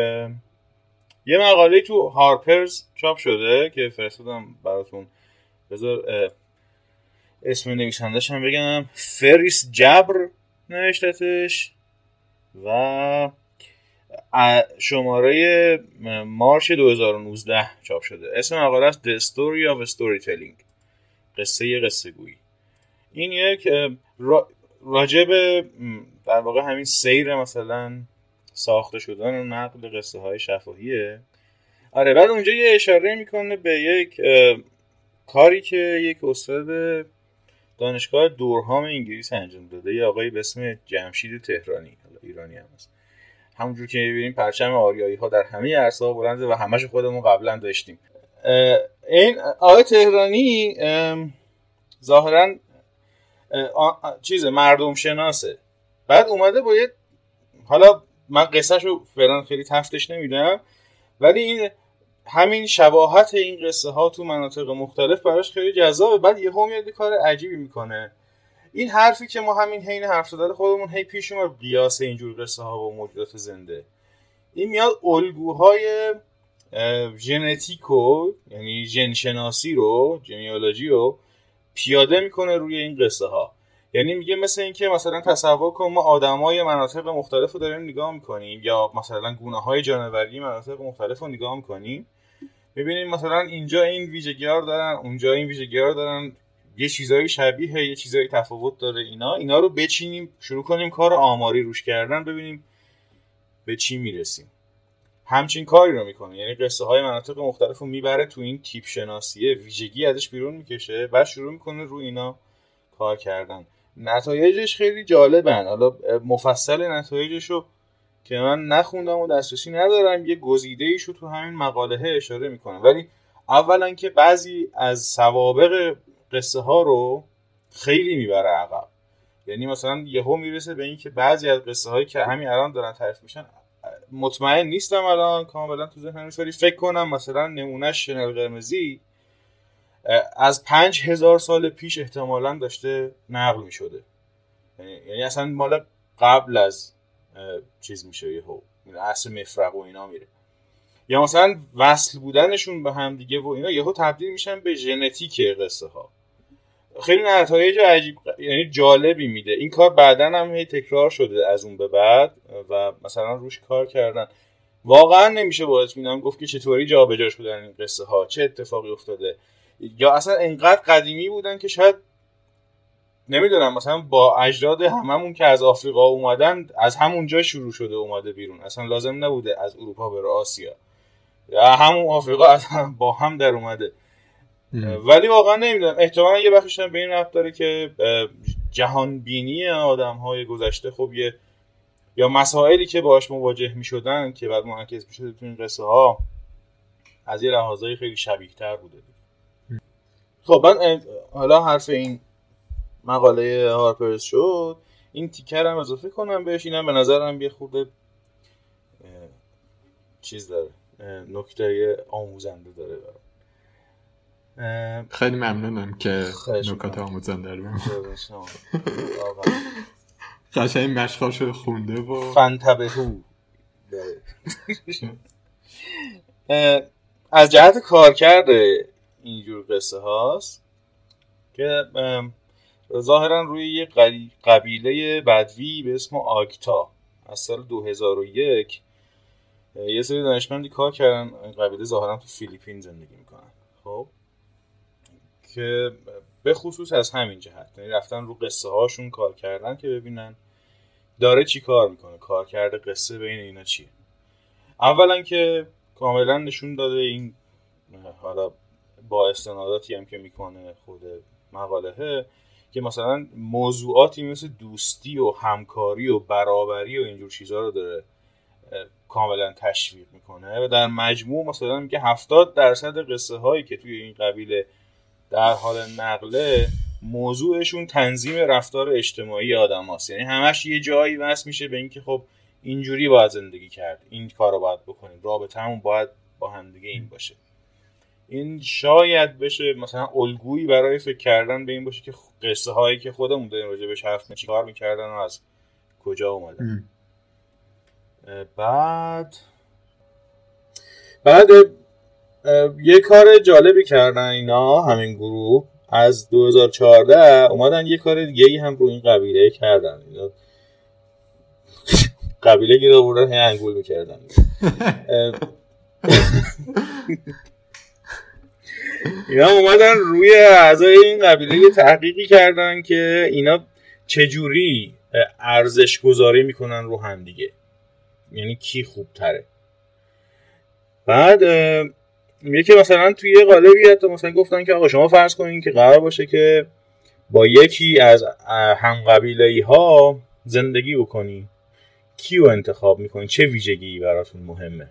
یه مقاله تو هارپرز چاپ شده که فرستادم براتون. بذار اسم نویسندش هم بگم. فریس جبر نوشتتش و شماره مارش 2019 چاپ شده. اسم مقاله است The Story of Storytelling. قصه قصه گویی این یک راجب در واقع همین سیر مثلا ساخته شدن و نقل قصه های شفاهیه. آره بعد اونجا یه اشاره می‌کنه به یک کاری که یک استاد دانشگاه دورهام انگلیس انجام داده یه آقایی به اسم جمشید تهرانی حالا ایرانی هم هست. همونجور که می‌بینیم پرچم آریایی ها در همه عرصه ها بلنده و همش خودمون قبلا داشتیم. این آقای تهرانی ظاهرا چیز مردم شناسه بعد اومده با حالا من قصهش رو فعلا خیلی تفتش نمیدم ولی این همین شباهت این قصه ها تو مناطق مختلف براش خیلی جذابه. بعد یه میاد کار عجیبی می‌کنه. این حرفی که ما همین حین حرف زدن خودمون هی پیش ما قیاس اینجور قصه ها با موجودات زنده. این میاد الگوهای ژنتیکو یعنی ژنشناسی رو ژنیولوژی رو پیاده می‌کنه روی این قصه ها یعنی میگه مثل اینکه مثلا تصور کن ما آدمای مناطق مختلف رو داریم نگاه می‌کنیم یا مثلا گونه های جانوری مناطق مختلف رو نگاه می‌کنیم می‌بینیم مثلا اینجا این ویژگی دارن اونجا این ویژگی دارن یه چیزایی شبیه یه چیزایی تفاوت داره اینا. اینا رو بچینیم شروع کنیم کار آماری روش کردن ببینیم به چی می‌رسیم. همچین کاری رو می‌کنه. یعنی قصه های مناطق مختلف رو می‌بره تو این تیپ شناسیه ویژگی ازش بیرون می‌کشه و شروع می‌کنه رو اینا کار کردن. نتایجش خیلی جالبن. حالا مفصل نتایجش رو که من نخوندم و دسترسی ندارم یه گزیده ایشو تو همین مقاله اشاره می‌کنم. ولی اولا که بعضی از سوابق قصه ها رو خیلی می‌بره عقب. یعنی مثلا یهو می‌رسه به اینکه بعضی از قصه هایی که همین الان دارن تعریف میشن مطمئن نیستم الان کاملا تو ذهنم نیست فکر کنم مثلا نمونهش شنل قرمزی از پنج هزار سال پیش احتمالا داشته نقل می شده یعنی اصلا مال قبل از چیز میشه یهو اصل مفرق و اینا میره. یا مثلا وصل بودنشون به هم دیگه و اینا یهو تبدیل میشن به ژنتیک قصه ها خیلی نتایج عجیب یعنی جالبی میده. این کار بعدا هم هی تکرار شده از اون به بعد و مثلا روش کار کردن. واقعا نمیشه با اطمینان گفت که چطوری جابجا شدن این قصه ها. چه اتفاقی افتاده؟ یا اصلا انقدر قدیمی بودن که شاید نمی‌دونم مثلا با اجداد هممون که از آفریقا اومدن از همونجا شروع شده اومده بیرون. اصلا لازم نبوده از اروپا بره آسیا. یا همون آفریقا هم با هم در اومده. ولی واقعا نمی‌دونم. احتمالا یه بخشش به این رفت داره که جهان بینی آدم های گذشته خب یه یا مسائلی که باهاش مواجه می شدن که بعد منعکس می شده تو این قصه ها از یه لحاظای خیلی شبیه تر بوده خب من حالا حرف این مقاله هارپرز شد این تیکر هم اضافه کنم بهش اینم به نظرم یه خورده چیز داره نکته آموزنده داره خیلی ممنونم که نکات آموزنده رو قشنگ مشقاش رو خونده و فنتبهو از جهت کار کرده اینجور قصه هاست که ظاهرا روی یه قبیله بدوی به اسم آکتا. از سال 2001 یه سری دانشمندی کار کردن. قبیله ظاهرا تو فیلیپین زندگی می‌کنن. خب؟ که به خصوص از همین جهت. یعنی رفتن رو قصه هاشون کار کردن که ببینن داره چی کار می‌کنه کار کرده قصه بین اینا چیه. اولا که کاملا نشون داده این حالا با استناداتی هم که می‌کنه خود مقاله که مثلا موضوعاتی مثل دوستی و همکاری و برابری و اینجور چیزها رو داره کاملا تشویق می‌کنه. و در مجموع مثلا میگه هفتاد درصد قصه هایی که توی این قبیله در حال نقله موضوعشون تنظیم رفتار اجتماعی آدم هاست. یعنی همش یه جایی وصل میشه به اینکه خب اینجوری باید زندگی کرد. این کار رو باید بکنیم. رابطه همون باید با همدیگه این باشه. این شاید بشه مثلا الگویی برای فکر کردن به این باشه که قصه هایی که خودمون داریم راجع بهش حرف کار می‌کردن و از کجا اومدن. بعد بعد یه کار جالبی کردن اینا همین گروه. از 2014 اومدن یه کار دیگه ای هم رو این قبیله کردن. اینا قبیله گیر آوردن هی انگول می‌کردن. اینا اومدن روی اعضای این قبیله یه تحقیقی کردن که اینا چجوری ارزش گذاری می‌کنن رو هم دیگه. یعنی کی خوب تره بعد یکی مثلا توی یه قالبی حتی مثلا گفتن که آقا شما فرض کنین که قرار باشه که با یکی از هم قبیله ها زندگی بکنین کیو انتخاب می‌کنین چه ویژگی براتون مهمه؟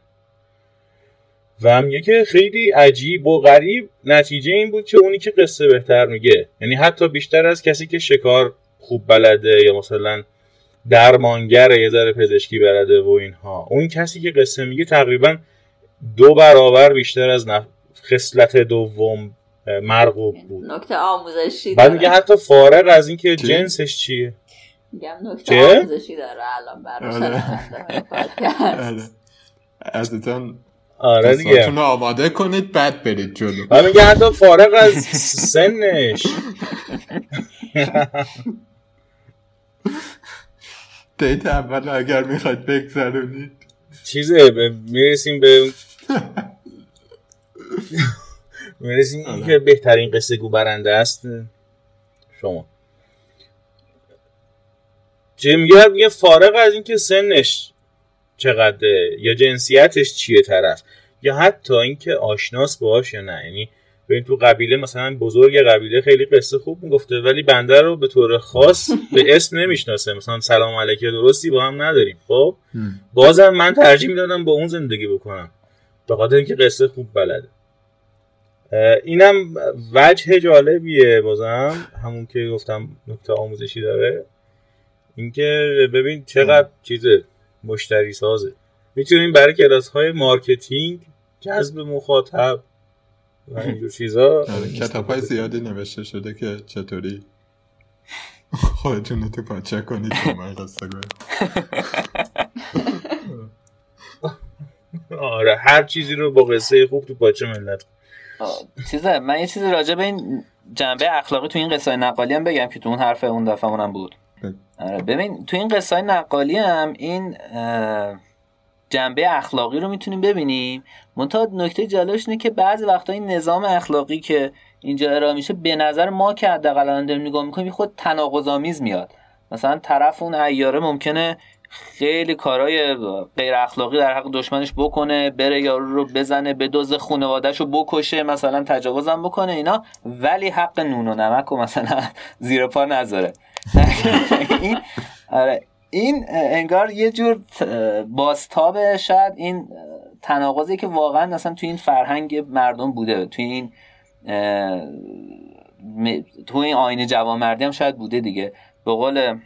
و میگه که خیلی عجیب و غریب نتیجه این بود که اونی که قصه بهتر میگه. یعنی حتی بیشتر از کسی که شکار خوب بلده یا مثلا درمانگر یه ذره پزشکی بلده و اینها. اون کسی که قصه میگه تقریبا دو برابر بیشتر از نف... خصلت دوم مرغوب بود. نکته آموزشی بعد میگه حتی فارغ از اینکه جنسش چیه؟ میگم نکته آموزشی داره الان برای ازتون آره. دیگه. آماده کنید بعد برید جلو. بعد میگه حتی فارغ از سنش. دیت اول اگر می‌خواید بگذرونید. چیزه می‌رسیم به می‌رسیم آره. که بهترین قصه گو برنده است. شما. چه میگه؟ میگه فارغ از اینکه سنش چقدره یا جنسیتش چیه طرف یا حتی اینکه آشناس باهاش یا نه. یعنی ببین تو قبیله مثلا بزرگ قبیله خیلی قصه خوب می‌گفته ولی بنده رو به طور خاص به اسم نمی‌شناسه. مثلا سلام علیکه درستی با هم نداریم. خب؟ بازم من ترجیح می‌دادم با اون زندگی بکنم. به خاطر اینکه قصه خوب بلده. اینم وجه جالبیه بازم. همون که گفتم نکته آموزشی داره. اینکه ببین چقدر چیزه مشتری سازه. می‌تونیم برای کلاس های marketing جذب مخاطب و اینجور چیزا. کتاب های زیادی نوشته شده که چطوری خودتون رو تو پاچه کنید من آره هر چیزی رو با قصه خوب تو پاچه ملت چیزه من یه چیزی راجع به این جنبه اخلاقی تو این قصه نقالی هم بگم که تو اون حرف اون دفعه هم بود. آره ببین تو این قصه نقالی هم این جنبه اخلاقی رو می‌تونیم ببینیم. منتها نکته جالبش اینه که بعضی وقتا این نظام اخلاقی که اینجا ارائه میشه به نظر ما که حداقل داریم نگاه می‌کنیم خود تناقض‌آمیز میاد. مثلا طرف اون عیاره ممکنه خیلی کارهای غیر اخلاقی در حق دشمنش بکنه بره یارو رو بزنه به دوز خانوادهش رو بکشه مثلا تجاوزم بکنه اینا. ولی حق نون و نمک و مثلا زیر پا نذاره. این آره این انگار یه جور بازتاب شاید این تناقضی که واقعا مثلا توی این فرهنگ مردم بوده توی این تو این آین جوانمردی هم شاید بوده دیگه. به قول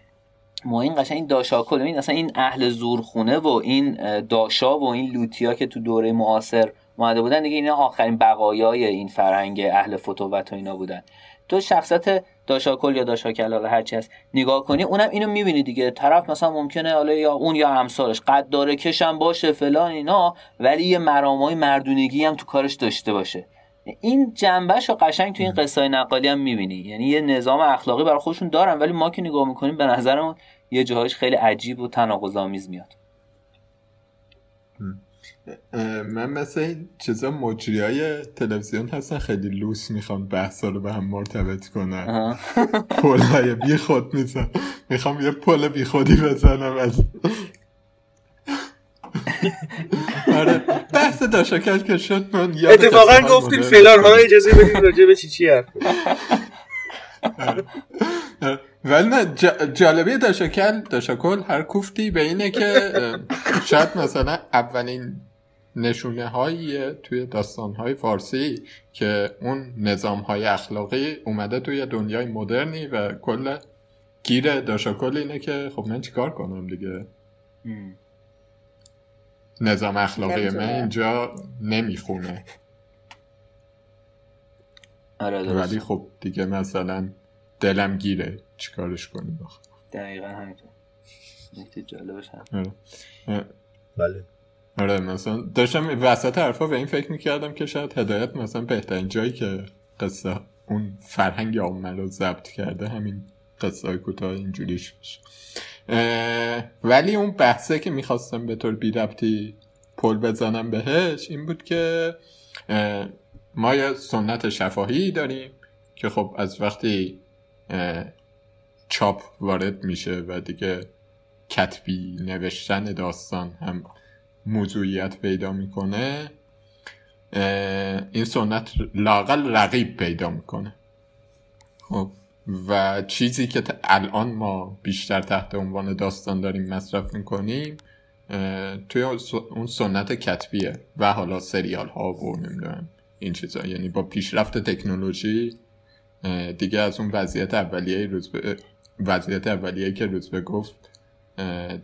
ما این قشنگ این داشاکل این اصلا این اهل زورخونه و این داشا و این لوتیا که تو دوره معاصر اومده بودن دیگه اینا آخرین بقایای این فرهنگ اهل فتوت و اینا بودن. تو شخصت داشاکل یا داشاکل حالا هرچی هست. نگاه کنی اونم اینو می‌بینی دیگه. طرف مثلا ممکنه حالا یا اون یا امثالش. قد داره کشم باشه فلان اینا ولی یه مرامای مردونگی هم تو کارش داشته باشه. این جنبش رو قشنگ تو این قصه نقالی هم می‌بینی. یعنی یه نظام اخلاقی برای خودشون دارن ولی ما که نگاه می‌کنیم به نظرمون یه جاهایش خیلی عجیب و تناقض‌آمیز میاد. من مثل این چیزا مجری های تلویزیون هستن خیلی لوس می‌خوام بحثا رو به هم مرتبط کنن. پل های بی خود میزن. می‌خوام یه پل بی خودی بزنم از آره. بحث داشاکش که شد من اتفاقا گفتیم فلان ها اجازه بدیم راجع به چی چی حرف ولی نه جالبی داشاکل داشاکل هر کوفتی به اینه که شاید مثلا اولین نشونه هایی توی داستان های فارسی که اون نظام های اخلاقی اومده توی دنیای مدرنی و کل گیر داشاکل اینه که خب من چیکار کنم دیگه؟ نظام اخلاقی من اینجا نمی‌خونه. آره ولی خب دیگه مثلا دلم گیره چیکارش کنیم بخ دقیقا همینطور. نکته جالبش آره. بله. آره مثلا داشتم وسط حرفا به این فکر می‌کردم که شاید هدایت مثلا بهترین جایی که قصه اون فرهنگ عامه رو ضبط کرده همین قصه های کوتاه اینجوریش باشه. ولی اون بحثه که می‌خواستم به طور بی ربطی پل بزنم بهش این بود که ما یه سنت شفاهی داریم که خب از وقتی چاپ وارد میشه و دیگه کتبی نوشتن داستان هم موضوعیت پیدا می‌کنه این سنت لاقل رقیب پیدا می‌کنه. خب و چیزی که الان ما بیشتر تحت عنوان داستان داریم مصرف می‌کنیم توی اون سنت کتبیه و حالا سریال ها و نمی‌دونم این چیزا. یعنی با پیشرفت تکنولوژی دیگه از اون وضعیت اولیه روز به وضعیت اولیه که روز به گفت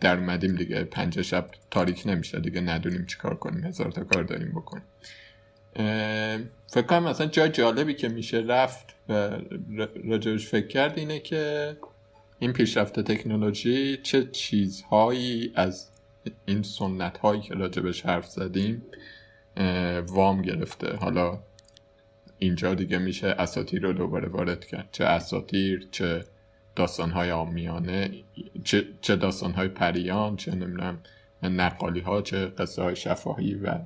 در اومدیم دیگه. پنج شب تاریک نمیشه دیگه. ندونیم چیکار کنیم. هزار تا کار داریم بکنیم فکر کنم مثلا جای جالبی که میشه رفت و راجبش فکر کرد اینه که این پیشرفت تکنولوژی چه چیزهایی از این سنت هایی که راجبش حرف زدیم وام گرفته. حالا اینجا دیگه میشه اساتیر رو دوباره وارد کرد. چه اساتیر چه داستانهای آمیانه چه, چه داستانهای پریان چه نمی‌دونم نقالی ها چه قصه های شفاهی و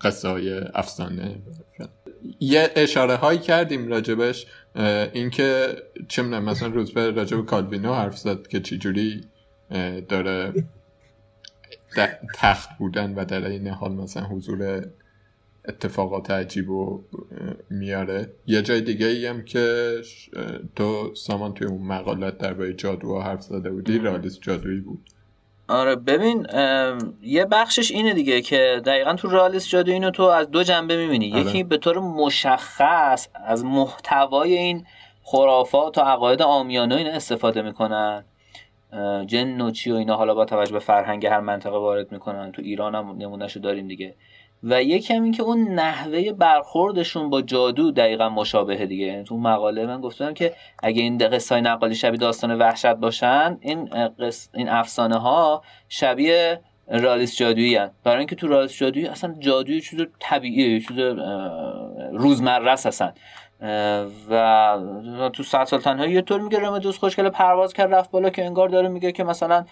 قصه های افسانه. یه اشاره هایی کردیم راجبش اینکه چه می‌دونم مثلا روز به راجب کالوینو حرف زد که چجوری داره تخت بودن و در این حال مثلا حضور اتفاقات عجیب و میاره. یه جای دیگه ای هم که تو سامان توی اون مقالت در جادو حرف زده بودی رالیس جادویی بود. آره ببین یه بخشش اینه دیگه که دقیقا تو رالیس جادو اینو تو از دو جنبه می‌بینی. آره. یکی به طور مشخص از محتوای این خرافات و عقاید آمیانه اینا استفاده می‌کنن. جن و چی و اینا حالا با توجه به فرهنگ هر منطقه وارد می‌کنن. تو ایران هم نمونهشو داریم دیگه. و یکی هم این که اون نحوه برخوردشون با جادو دقیقا مشابهه دیگه. یعنی تو مقاله من گفتم که اگه این قصه های نقالی شبیه داستان وحشت باشن این این افسانه ها شبیه رالیس جادویی هن. برای اینکه تو رالیس جادویی اصلا جادویی چیز طبیعیه چیز روزمره هستن. و تو صد سال تنهایی یه طور میگه رمدوس خوشگل پرواز کرد رفت بالا که انگار داره میگه که مثلا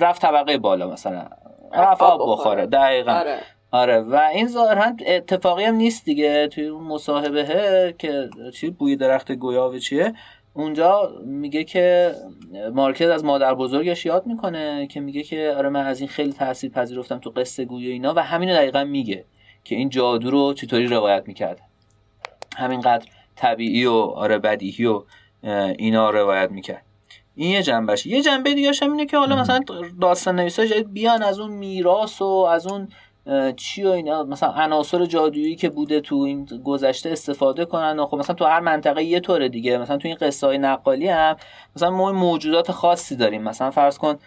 رفت طبقه بالا مثلا. رفت آب بخوره. دقیقا. آره. آره و این ظاهرا اتفاقی هم نیست دیگه. توی اون مصاحبه که چی بوی درخت گویاوه چیه؟ اونجا میگه که مارکت از مادر بزرگش یاد می‌کنه که میگه که آره من از این خیلی تاثیر پذیرفتم تو قصه گویی اینا و همینو دقیقا میگه که این جادو رو چطوری روایت می‌کرده همینقدر طبیعی و آره بدیهی و اینا روایت می‌کرد. این یه جنبش یه جنبه دیگه هم اینه که حالا مثلا داستان نویسا جدید بیان از اون میراث و از اون چی و اینا؟ مثلا عناصر جادویی که بوده تو این گذشته استفاده کنن خب مثلا تو هر منطقه یه طوره دیگه. مثلا تو این قصه های نقالی هم مثلا ما موجودات خاصی داریم. مثلا فرض کن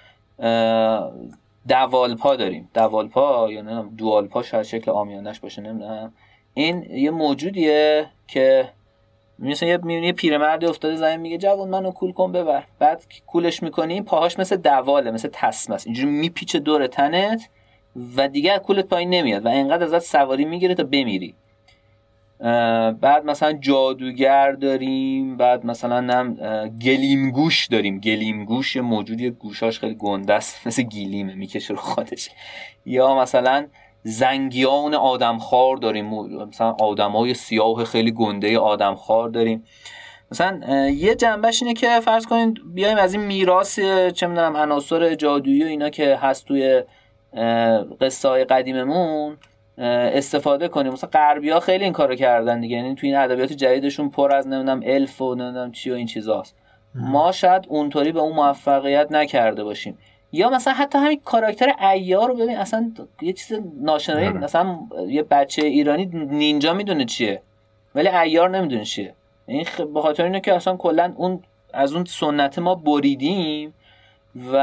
دوالپا داریم. دوالپا یا نه دوالپا شاید شکل آمیانش باشه نمی‌دونم. این یه موجودیه که مثلا یه می‌بینی پیرمردی افتاده زمین میگه جوون منو کول کن ببر. بعد کولش می‌کنی پاهاش مثل دواله مثل تسمه است. اینجوری میپیچه دور تنت. و دیگه کولت پایین نمیاد و اینقدر ازت سواری می‌گیره تا بمیری. بعد مثلا جادوگر داریم بعد مثلا نم گلیمگوش داریم. گلیمگوش موجودی گوشاش خیلی گنده است مثل گیلیمه می‌کشه رو خودش. یا مثلا زنگیان آدمخوار داریم. مثلا آدمای سیاه خیلی گنده آدمخوار داریم. مثلا یه جنبش اینه که فرض کنید بیایم از این میراث چه می‌دونم عناصر جادویی و اینا که هست توی قصه های قدیممون استفاده کنیم. مثلا غربی ها خیلی این کارو کردن دیگه. یعنی توی این ادبیات جدیدشون پر از نمی‌دونم الف و نمی‌دونم چی و این چیزاست. ما شاید اونطوری به اون موفقیت نکرده باشیم. یا مثلا حتی همین کاراکتر ایار رو ببین اصلا یه چیز ناشنایی آره. مثلا یه بچه ایرانی نینجا می‌دونه چیه ولی ایار نمی‌دونه چیه. این به خاطر اینه که اصلا کلا اون از اون سنت ما بریدیم. و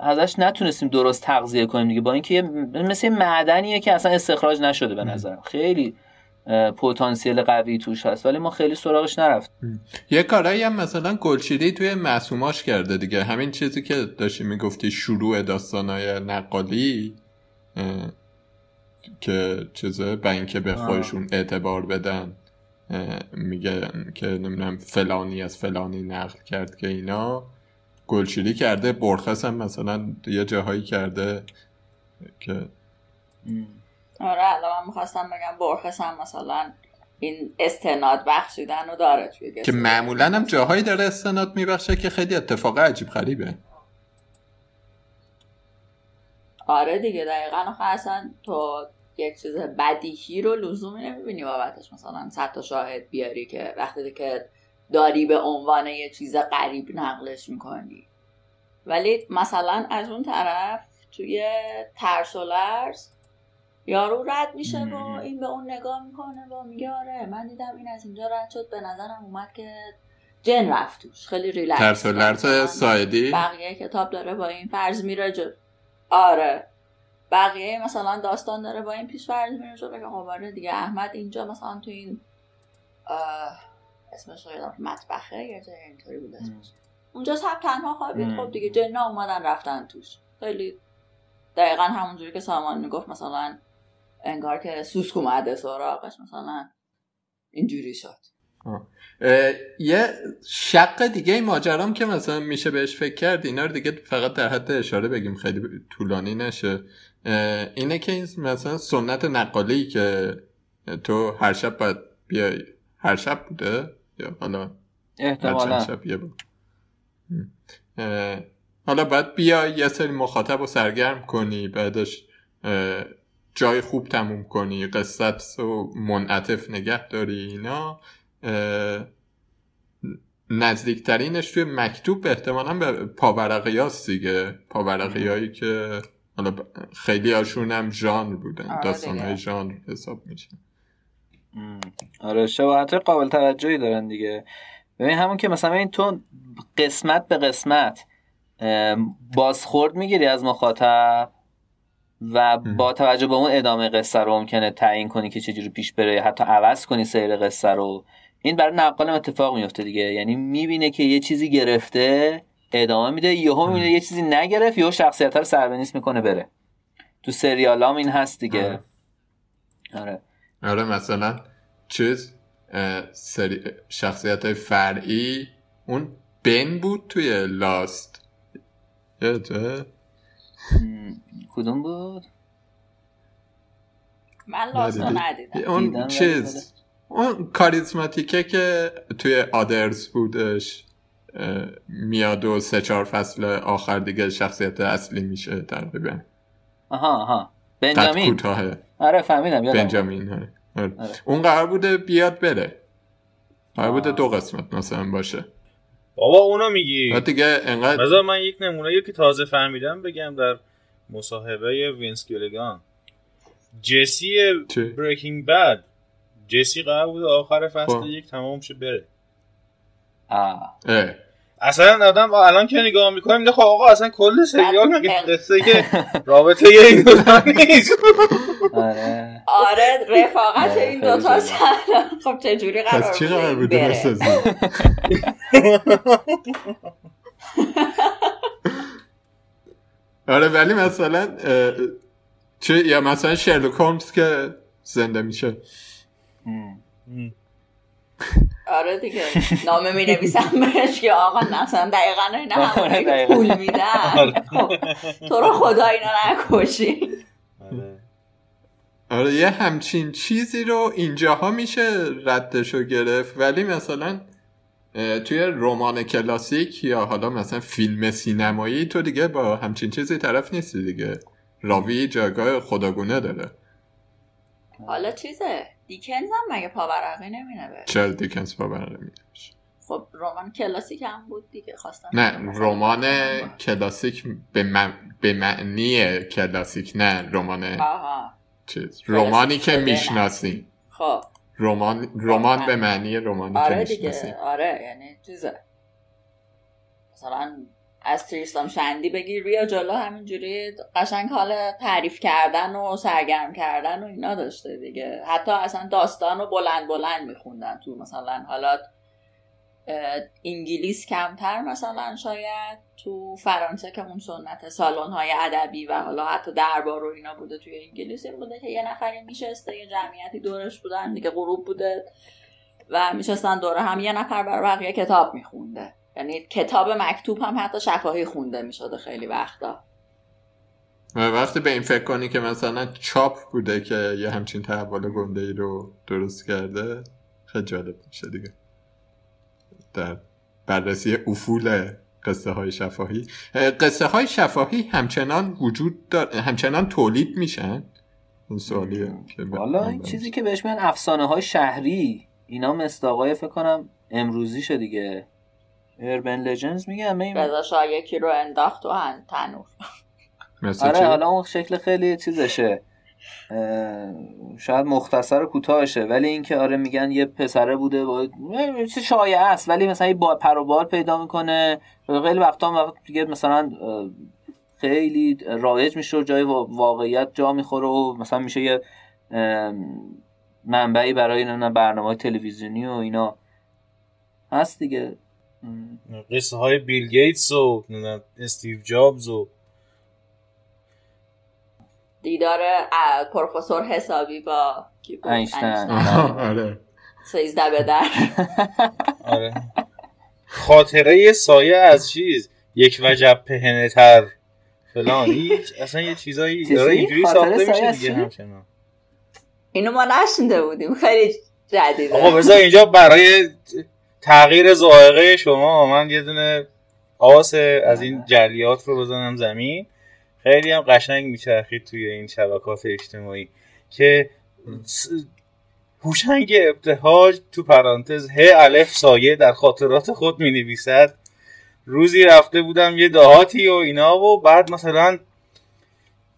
ازش نتونستیم درست تغذیه کنیم دیگه با اینکه مثل معدنیه که اصلا استخراج نشده به نظرم. خیلی پتانسیل قوی توش هست ولی ما خیلی سراغش نرفت یه کارایی هم مثلا گلچیدی توی معصوماش کرده دیگه. همین چیزی که داشتی می‌گفتی شروع داستانای نقالی که چیزه به اینکه به خودشون اعتبار بدن. میگن که نمی‌دونم فلانی از فلانی نقل کرد که اینا. گلچیدی کرده برخص هم مثلا یه جاهایی کرده که آره الان من می‌خواستم بگم برخص هم مثلا این استناد بخشیدن رو داره توی که معمولا هم جاهایی داره استناد میبخشه که خیلی اتفاق عجیب غریبه. آره دیگه دقیقا اصلا تو یک چیز بدیهی رو لزومی نمی‌بینی بابتش. مثلا صد تا شاهد بیاری که وقتی که داری به عنوان یه چیز غریب نقلش می‌کنی. ولی مثلا از اون طرف توی ترس و لرز یارو رد میشه و این به اون نگاه می‌کنه و میگه آره من دیدم این از اینجا رد شد به نظرم اومد که جن رفت توش. خیلی ریلکس ترس و لرز سایدی؟ بقیه کتاب داره با این فرض میره جو. آره. بقیه مثلا داستان داره با این پیش فرض میره جو که خب آره دیگه احمد اینجا مثلا تو این اسمش رو یادم مطبخه یا جای اینطوری بود اسمش. اونجا سب تنها خوابید خب دیگه جنا اومدن رفتن توش. خیلی دقیقا همونجوری که سامان می‌گفت مثلا انگار که سوسک اومده سراغش مثلا اینجوری شد. یه شق دیگه این ماجرام که مثلا میشه بهش فکر کرد اینا رو دیگه فقط در حد اشاره بگیم خیلی طولانی نشه. اینه که این مثلا سنت نقالی که تو هر شب باید بیای هر شب بوده؟ یا حالا احتمالا. شب یه بود. حالا باید بیای یه سری مخاطب رو سرگرم کنی بعدش جای خوب تموم کنی قصت و منعطف نگه داری اینا. نزدیکترینش توی مکتوب احتمالا به پاورقی هاست دیگه. پاورقی هایی که حالا خیلی هاشون هم ژانر بودن آره داستان های ژانر حساب میشه آره شباهت قابل توجهی دارن دیگه. ببین همون که مثلا این تو قسمت به قسمت بازخورد می‌گیری از مخاطب و با توجه به اون ادامه قصه رو ممکنه تعیین کنی که چجوری پیش بره حتی عوض کنی سیر قصه رو. این برای نقالم اتفاق میفته دیگه. یعنی می‌بینه که یه چیزی گرفته ادامه میده یهو می‌بینه یه چیزی نگرفت یهو شخصیت رو سربنیس می‌کنه بره. تو سریال هم این هست دیگه. آره. آره, مثلا چیز سری... شخصیت های فرعی اون بن بود توی لاست. یادته کدوم بود؟ من لاست رو ندیدم. اون چیز. اون کاریزماتیکه که توی آدرز بودش. میاد و سه چهار فصل آخر دیگه شخصیت اصلی میشه تقریبا. آها آها. بنجامین کوتاهه. آره فهمیدم یادم بنجامین آره. آره. آره. اون قرار بوده بیاد بره قرار بوده. دو قسمت مثلا باشه بابا اونو میگی دیگه انقدر بذار من یک نمونه که تازه فهمیدم بگم در مصاحبه وینس گیلگان جسی؟ بریکینگ بد جسی قرار بود آخر فصل خب. یک تمام شه بره آه. اه. اصلا آدم الان که نگاه می‌کنیم نه خب آقا اصلا کل سریال مگه بعد- قصه که رابطه این دو تا نیست. آره. آره رفاقت آره، این جالب. سلام خب چجوری قرار پس چی بوده قرار بوده؟ بسازی آره ولی مثلا چه یا مثلا شرلوک هولمز که زنده میشه. آره دیگه. نامه می نویسم بهش که آقا مثلا دقیقا اینا همونه که دقیقاً. پول میدن. خب تو رو خدا اینا نکشی. آره. آره یه همچین چیزی رو اینجاها میشه ردشو گرفت. ولی مثلا توی رمان کلاسیک یا حالا مثلا فیلم سینمایی تو دیگه با همچین چیزی طرف نیستی دیگه. راوی جایگاه خداگونه داره. حالا چیزه؟ دیکنز هم مگه پاورقی نمی نوشت چرا دیکنز برنامه می‌نوشت؟ خب رمان کلاسیک هم بود دیگه خواستم نه. رمان کلاسیک به, من- به معنی کلاسیک نه رمان چیز. رمانی که شده نه. می‌شناسیم خب رمان رمان به معنی رمانی که آره می‌شناسیم دیگه آره یعنی چیزه. مثلا از تریستان شندی بگی ریا جلو همینجوری قشنگ حال تعریف کردن و سرگرم کردن و اینا داشته دیگه. حتی اصلا داستان رو بلند بلند میخوندن تو مثلا حالا اه، انگلیس کمتر مثلا شاید تو فرانسه که اون سنت سالن های ادبی و حالا حتی دربار و اینا بوده توی انگلیس این بوده که یه نفری میشسته یه جمعیتی دورش بودن دیگه غروب بوده و میشستن دوره هم یه نفر بر بقیه کتاب میخونده. یعنی کتاب مکتوب هم حتی شفاهی خونده می‌شده خیلی وقتا. و وقتی به این فکر کنی که مثلا چاپ بوده که یه همچین تحول گنده ای رو درست کرده خیلی جالب میشه دیگه. در بررسی افول قصه های شفاهی. اه، قصه های شفاهی همچنان وجود دار... همچنان تولید میشن؟ اون سوالیه که والا این چیزی که بهش میگن افسانه های شهری اینا مستاقای فکر کنم امروزیشه دیگه اربن لجنز میگم این رضا شاه یکی رو انداخت و هن تنور آره؟ حالا اون شکل خیلی چیزشه شاید مختصر و کوتاهشه ولی اینکه آره میگن یه پسره بوده با چه شایعه است ولی مثلا یه با پر و بال پیدا می‌کنه خیلی وقتا وقت دیگه مثلا خیلی رایج میشه و جای وا- واقعیت جا می‌خوره و مثلا میشه یه منبعی برای برنامه تلویزیونی و اینا هست دیگه. قصه های بیل گیتس و استیو جابز و دیدار پروفسور حسابی با؟ اینشتین. آره. سیزده به در آره. خاطره یه سایه از چیز یک وجب پهنه تر. فلان. هیچ اصلا یه چیزایی؟ داره اینجوری ساخته میشه دیگه؟ همچنان. اینو ما نشنده بودیم. خیلی جدیده. آقا بذار اینجا برای تغییر ذائقه شما من یه دونه آس از این جلیات رو بزنم زمین. خیلی هم قشنگ میچرخید توی این شبکات اجتماعی که هوشنگ ابتهاج تو پرانتز ه الف سایه در خاطرات خود می نویسد روزی رفته بودم یه دهاتی و اینا و بعد مثلا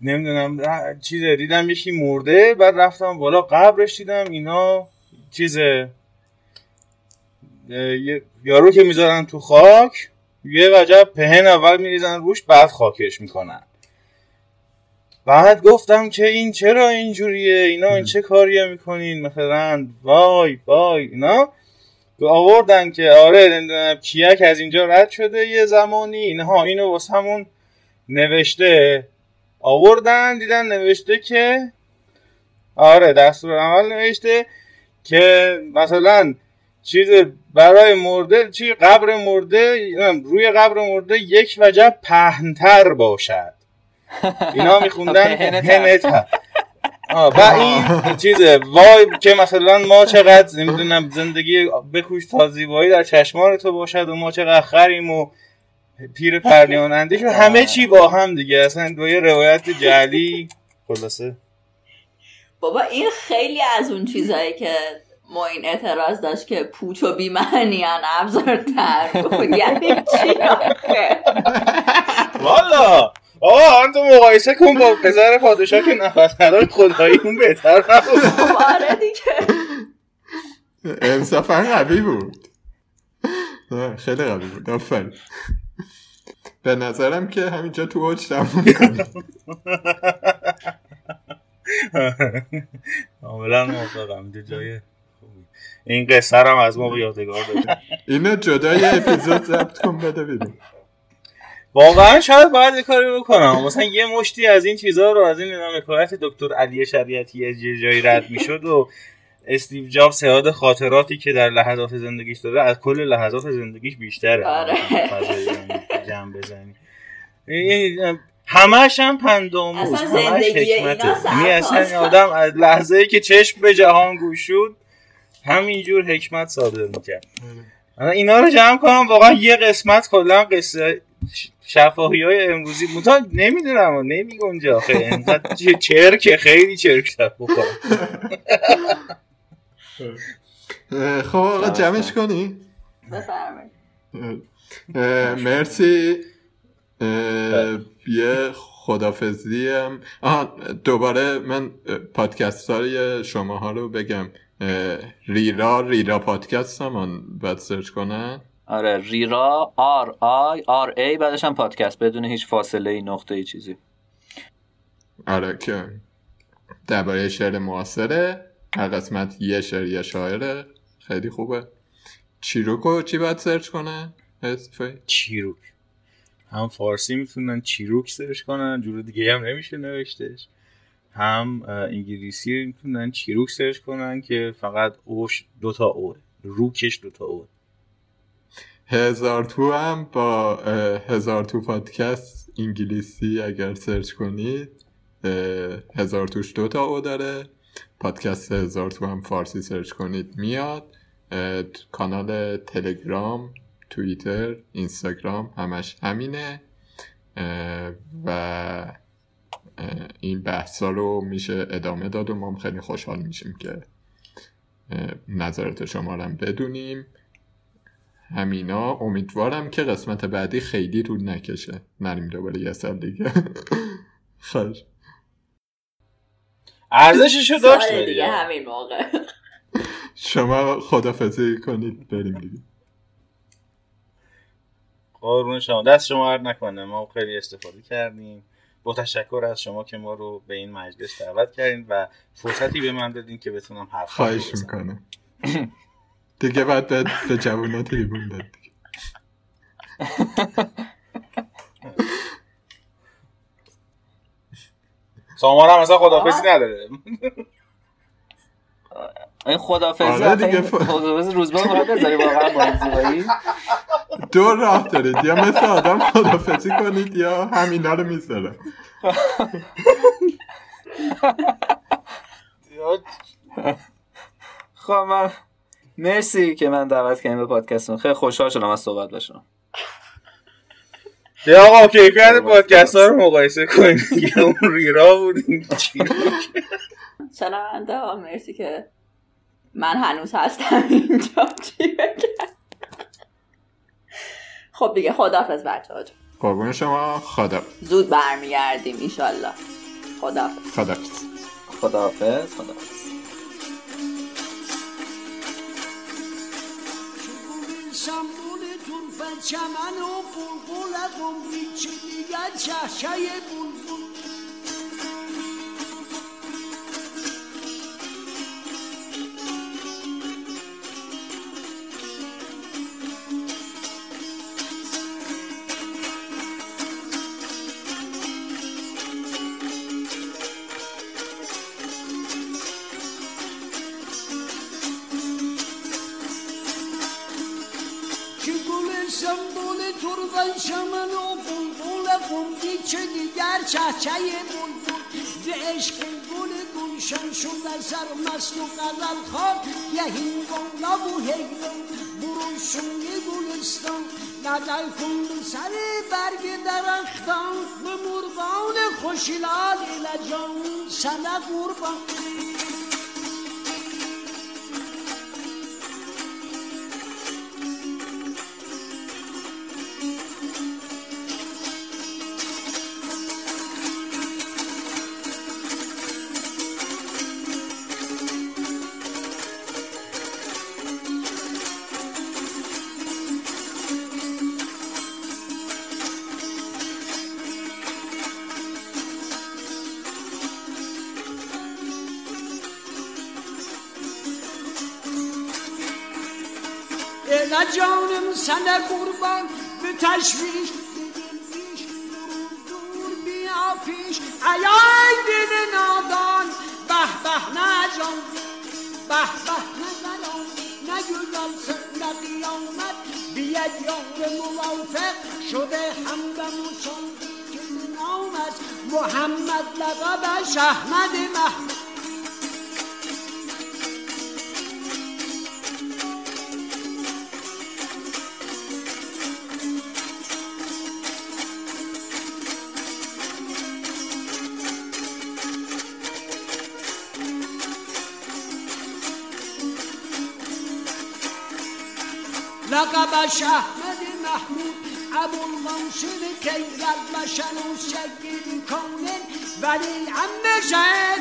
نمی‌دونم چیزه دیدم یکی مرده بعد رفتم بالا قبرش دیدم اینا چیزه. یارو که می‌ذارن تو خاک یه وجب پهن اول میریزن روش بعد خاکش می‌کنن. بعد گفتم که این چرا اینجوریه؟ اینا این چه کاریه می‌کنین؟ مثلا وای وای اینا آوردن که آره نمی‌دونم کیک از اینجا رد شده یه زمانی اینها اینو واسه همون نوشته. آوردن دیدن نوشته که آره دستور عمل نوشته که مثلا چیز برای مرده چی؟ قبر مرده روی قبر مرده یک وجب پهنتر باشد. اینا میخوندن آه و این چیزه. وای که مثلا ما چقدر نمی‌دونم زندگی بکوش تا زیبایی در چشمان تو باشد و ما چقدر خریم و پیر پرنیان اندیش و همه چی با هم دیگه. اصلا دو یه روایت جعلی. خلاصه. بابا این خیلی از اون چیزایی که معین اعتراض داشت که پوچ و بیمعنیان ابزار تر بود یعنی چی آخه؟ والا. آقا آن تو مقایسه کن با پسر پادشاه که نفس نداشت خدایی اون بهتر نبود. خب آره دیگه. انصافا قوی بود. خیلی قوی بود. آفرین. به نظرم که همینجا تو اوج تموم کنیم. کاملا موافقم اینجا جای. این قصه رو هم از ما به یادگار اینو جدای اپیزود ضبط کن بده بیرون واقعا شاید باید یه کاری بکنم. مثلا یه مشتی از این چیزها رو از این نام حکایت دکتر علی شریعتی یه جایی رد می‌شد و استیو جابز یاد خاطراتی که در لحظات زندگیش داره از کل لحظات زندگیش بیشتره. آره. جمع بزنی. همش هم پنداموز. اصلا همش زندگی اینا حکمته یعنی. اصلا این آدم از لحظه ای که چشم به جهان گوشود همینجور حکمت صادر می‌کرد. الان اینا رو جمع کنم واقعا یه قسمت کلا قصه شفاهی های امروزی. متا نمی‌دونم نمی گنجه آخه انقدر چرکه خیلی چرک شد بکنم خب آقا جمعش کنی؟ مرسی. یه خدافزی هم. دوباره من پادکست های شما ها رو بگم. ریرا ریرا پادکست هم باید سرچ کنن. آره ریرا R I R A بعدش هم پادکست بدون هیچ فاصله ای نقطه ای چیزی. آره که درباره شعر معاصره هر قسمت یه شعر یه شاعره. خیلی خوبه. چیروکو چی باید سرچ کنه؟ چیروک. هم فارسی می‌تونن چیروک سرچ کنن جور دیگه هم نمیشه نوشتش هم انگلیسی می‌تونن چیروک سرچ کنن که فقط او ش دوتا O ئه روکش دوتا O ئه هزار تو هم با هزار تو پادکست انگلیسی اگر سرچ کنید هزار توش دوتا O داره. پادکست هزار تو هم فارسی سرچ کنید میاد. کانال تلگرام توییتر اینستاگرام همش همینه. و این بحثا رو میشه ادامه داد و ما هم خیلی خوشحال میشیم که اه، نظرات شما رو هم بدونیم. همینا امیدوارم که قسمت بعدی خیلی طول نکشه. نریم دوباره یه سال دیگه. خوش ارزششو داشت. دیگه همین موقع. شما خدافزی کنید بریم دیگه. قربون شما. دست شما هر نکنه. ما خیلی استفاده کردیم. با تشکر از شما که ما رو به این مجلس دعوت کردین و فرصتی به من دادین که بتونم حرف خواهش. می‌کنم دیگه باید به, جوونا تریبون داد دیگه. سامان هم مثلا خدافزی نداره این خدافزی آره دیگه. ف- روزبه می‌خواد بذاری واقعا با این زیبایی. دو راه دارید. یا مثل آدم خدافزی کنید یا همینا رو می‌ذارم. خب من مرسی که من دعوت کردیم به پادکستتون خیلی خوشحال شدم از صحبت باشم. ده آقا کیفیت پادکست ها رو مقایسه کنیم. اون ریرا بود چی شنونده مرسی که من هنوز هستم اینجا. چی خب دیگه خدافز بچه ها قربون شما. خدا زود برمیگردیم ایشالله خدافز خدافز خداحافظ خداحافظ شمبولتون چمن و بلبل قمری چی میگن چهچه بلبل. چمن و بلبل قمری چه دیگر چهچه بلبل. ز عشق گل گلشن در سر مست و غزل خواب یهین بالا و هیلم برو سوی گلستان. نظر کن به سر برگ درختان. به مرغان خوشلال لجان. سنه قربان. تشویش پیش دور بیا پیش. ایای دل نادان به به نه جان به به نه زنان نه گلال سر قیامت بیاد یار موافق. شده همدم و که نام محمد لقبش احمد محمد لقبش احمد محمود ابو المنصور کیزر و شنوس کامل ولی عمه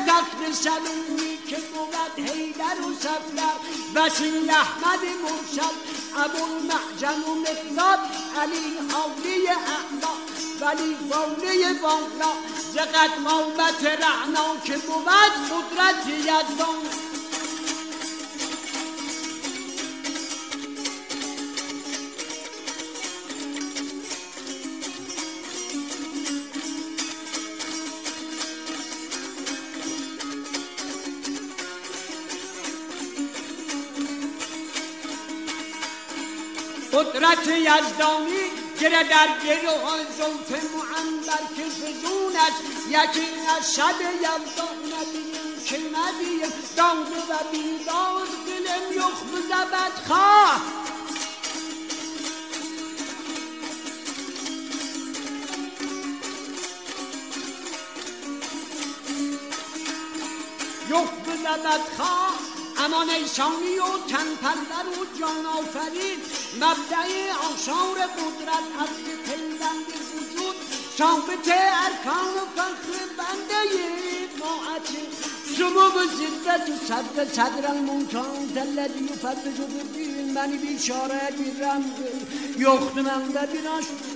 تقر سلومی که بود حیدر و سفر. وسیل احمد مرسل ابو المعجم و مقداد علی حالی اعلا. ولی والی والا زقد قومت رعنا که بود قدرت یزدان قدرت یزدانی گره در گروه زلف معنبر که فزون است یکی از شب یزدان نبینیم که نبیم دانگه و بیداد دلم یخ بزبد خواه. یخ بزدد خواه. امان ایسانی و تن پرور و جان آفرین. مبدع آثار قدرت از پیوند وجود. ثابت ارکان و فخر بنده طاعت سمو و زدت و صدر صدر الممتان الذي يفتش بالدين من بشارة الرمز يختم عند بنشر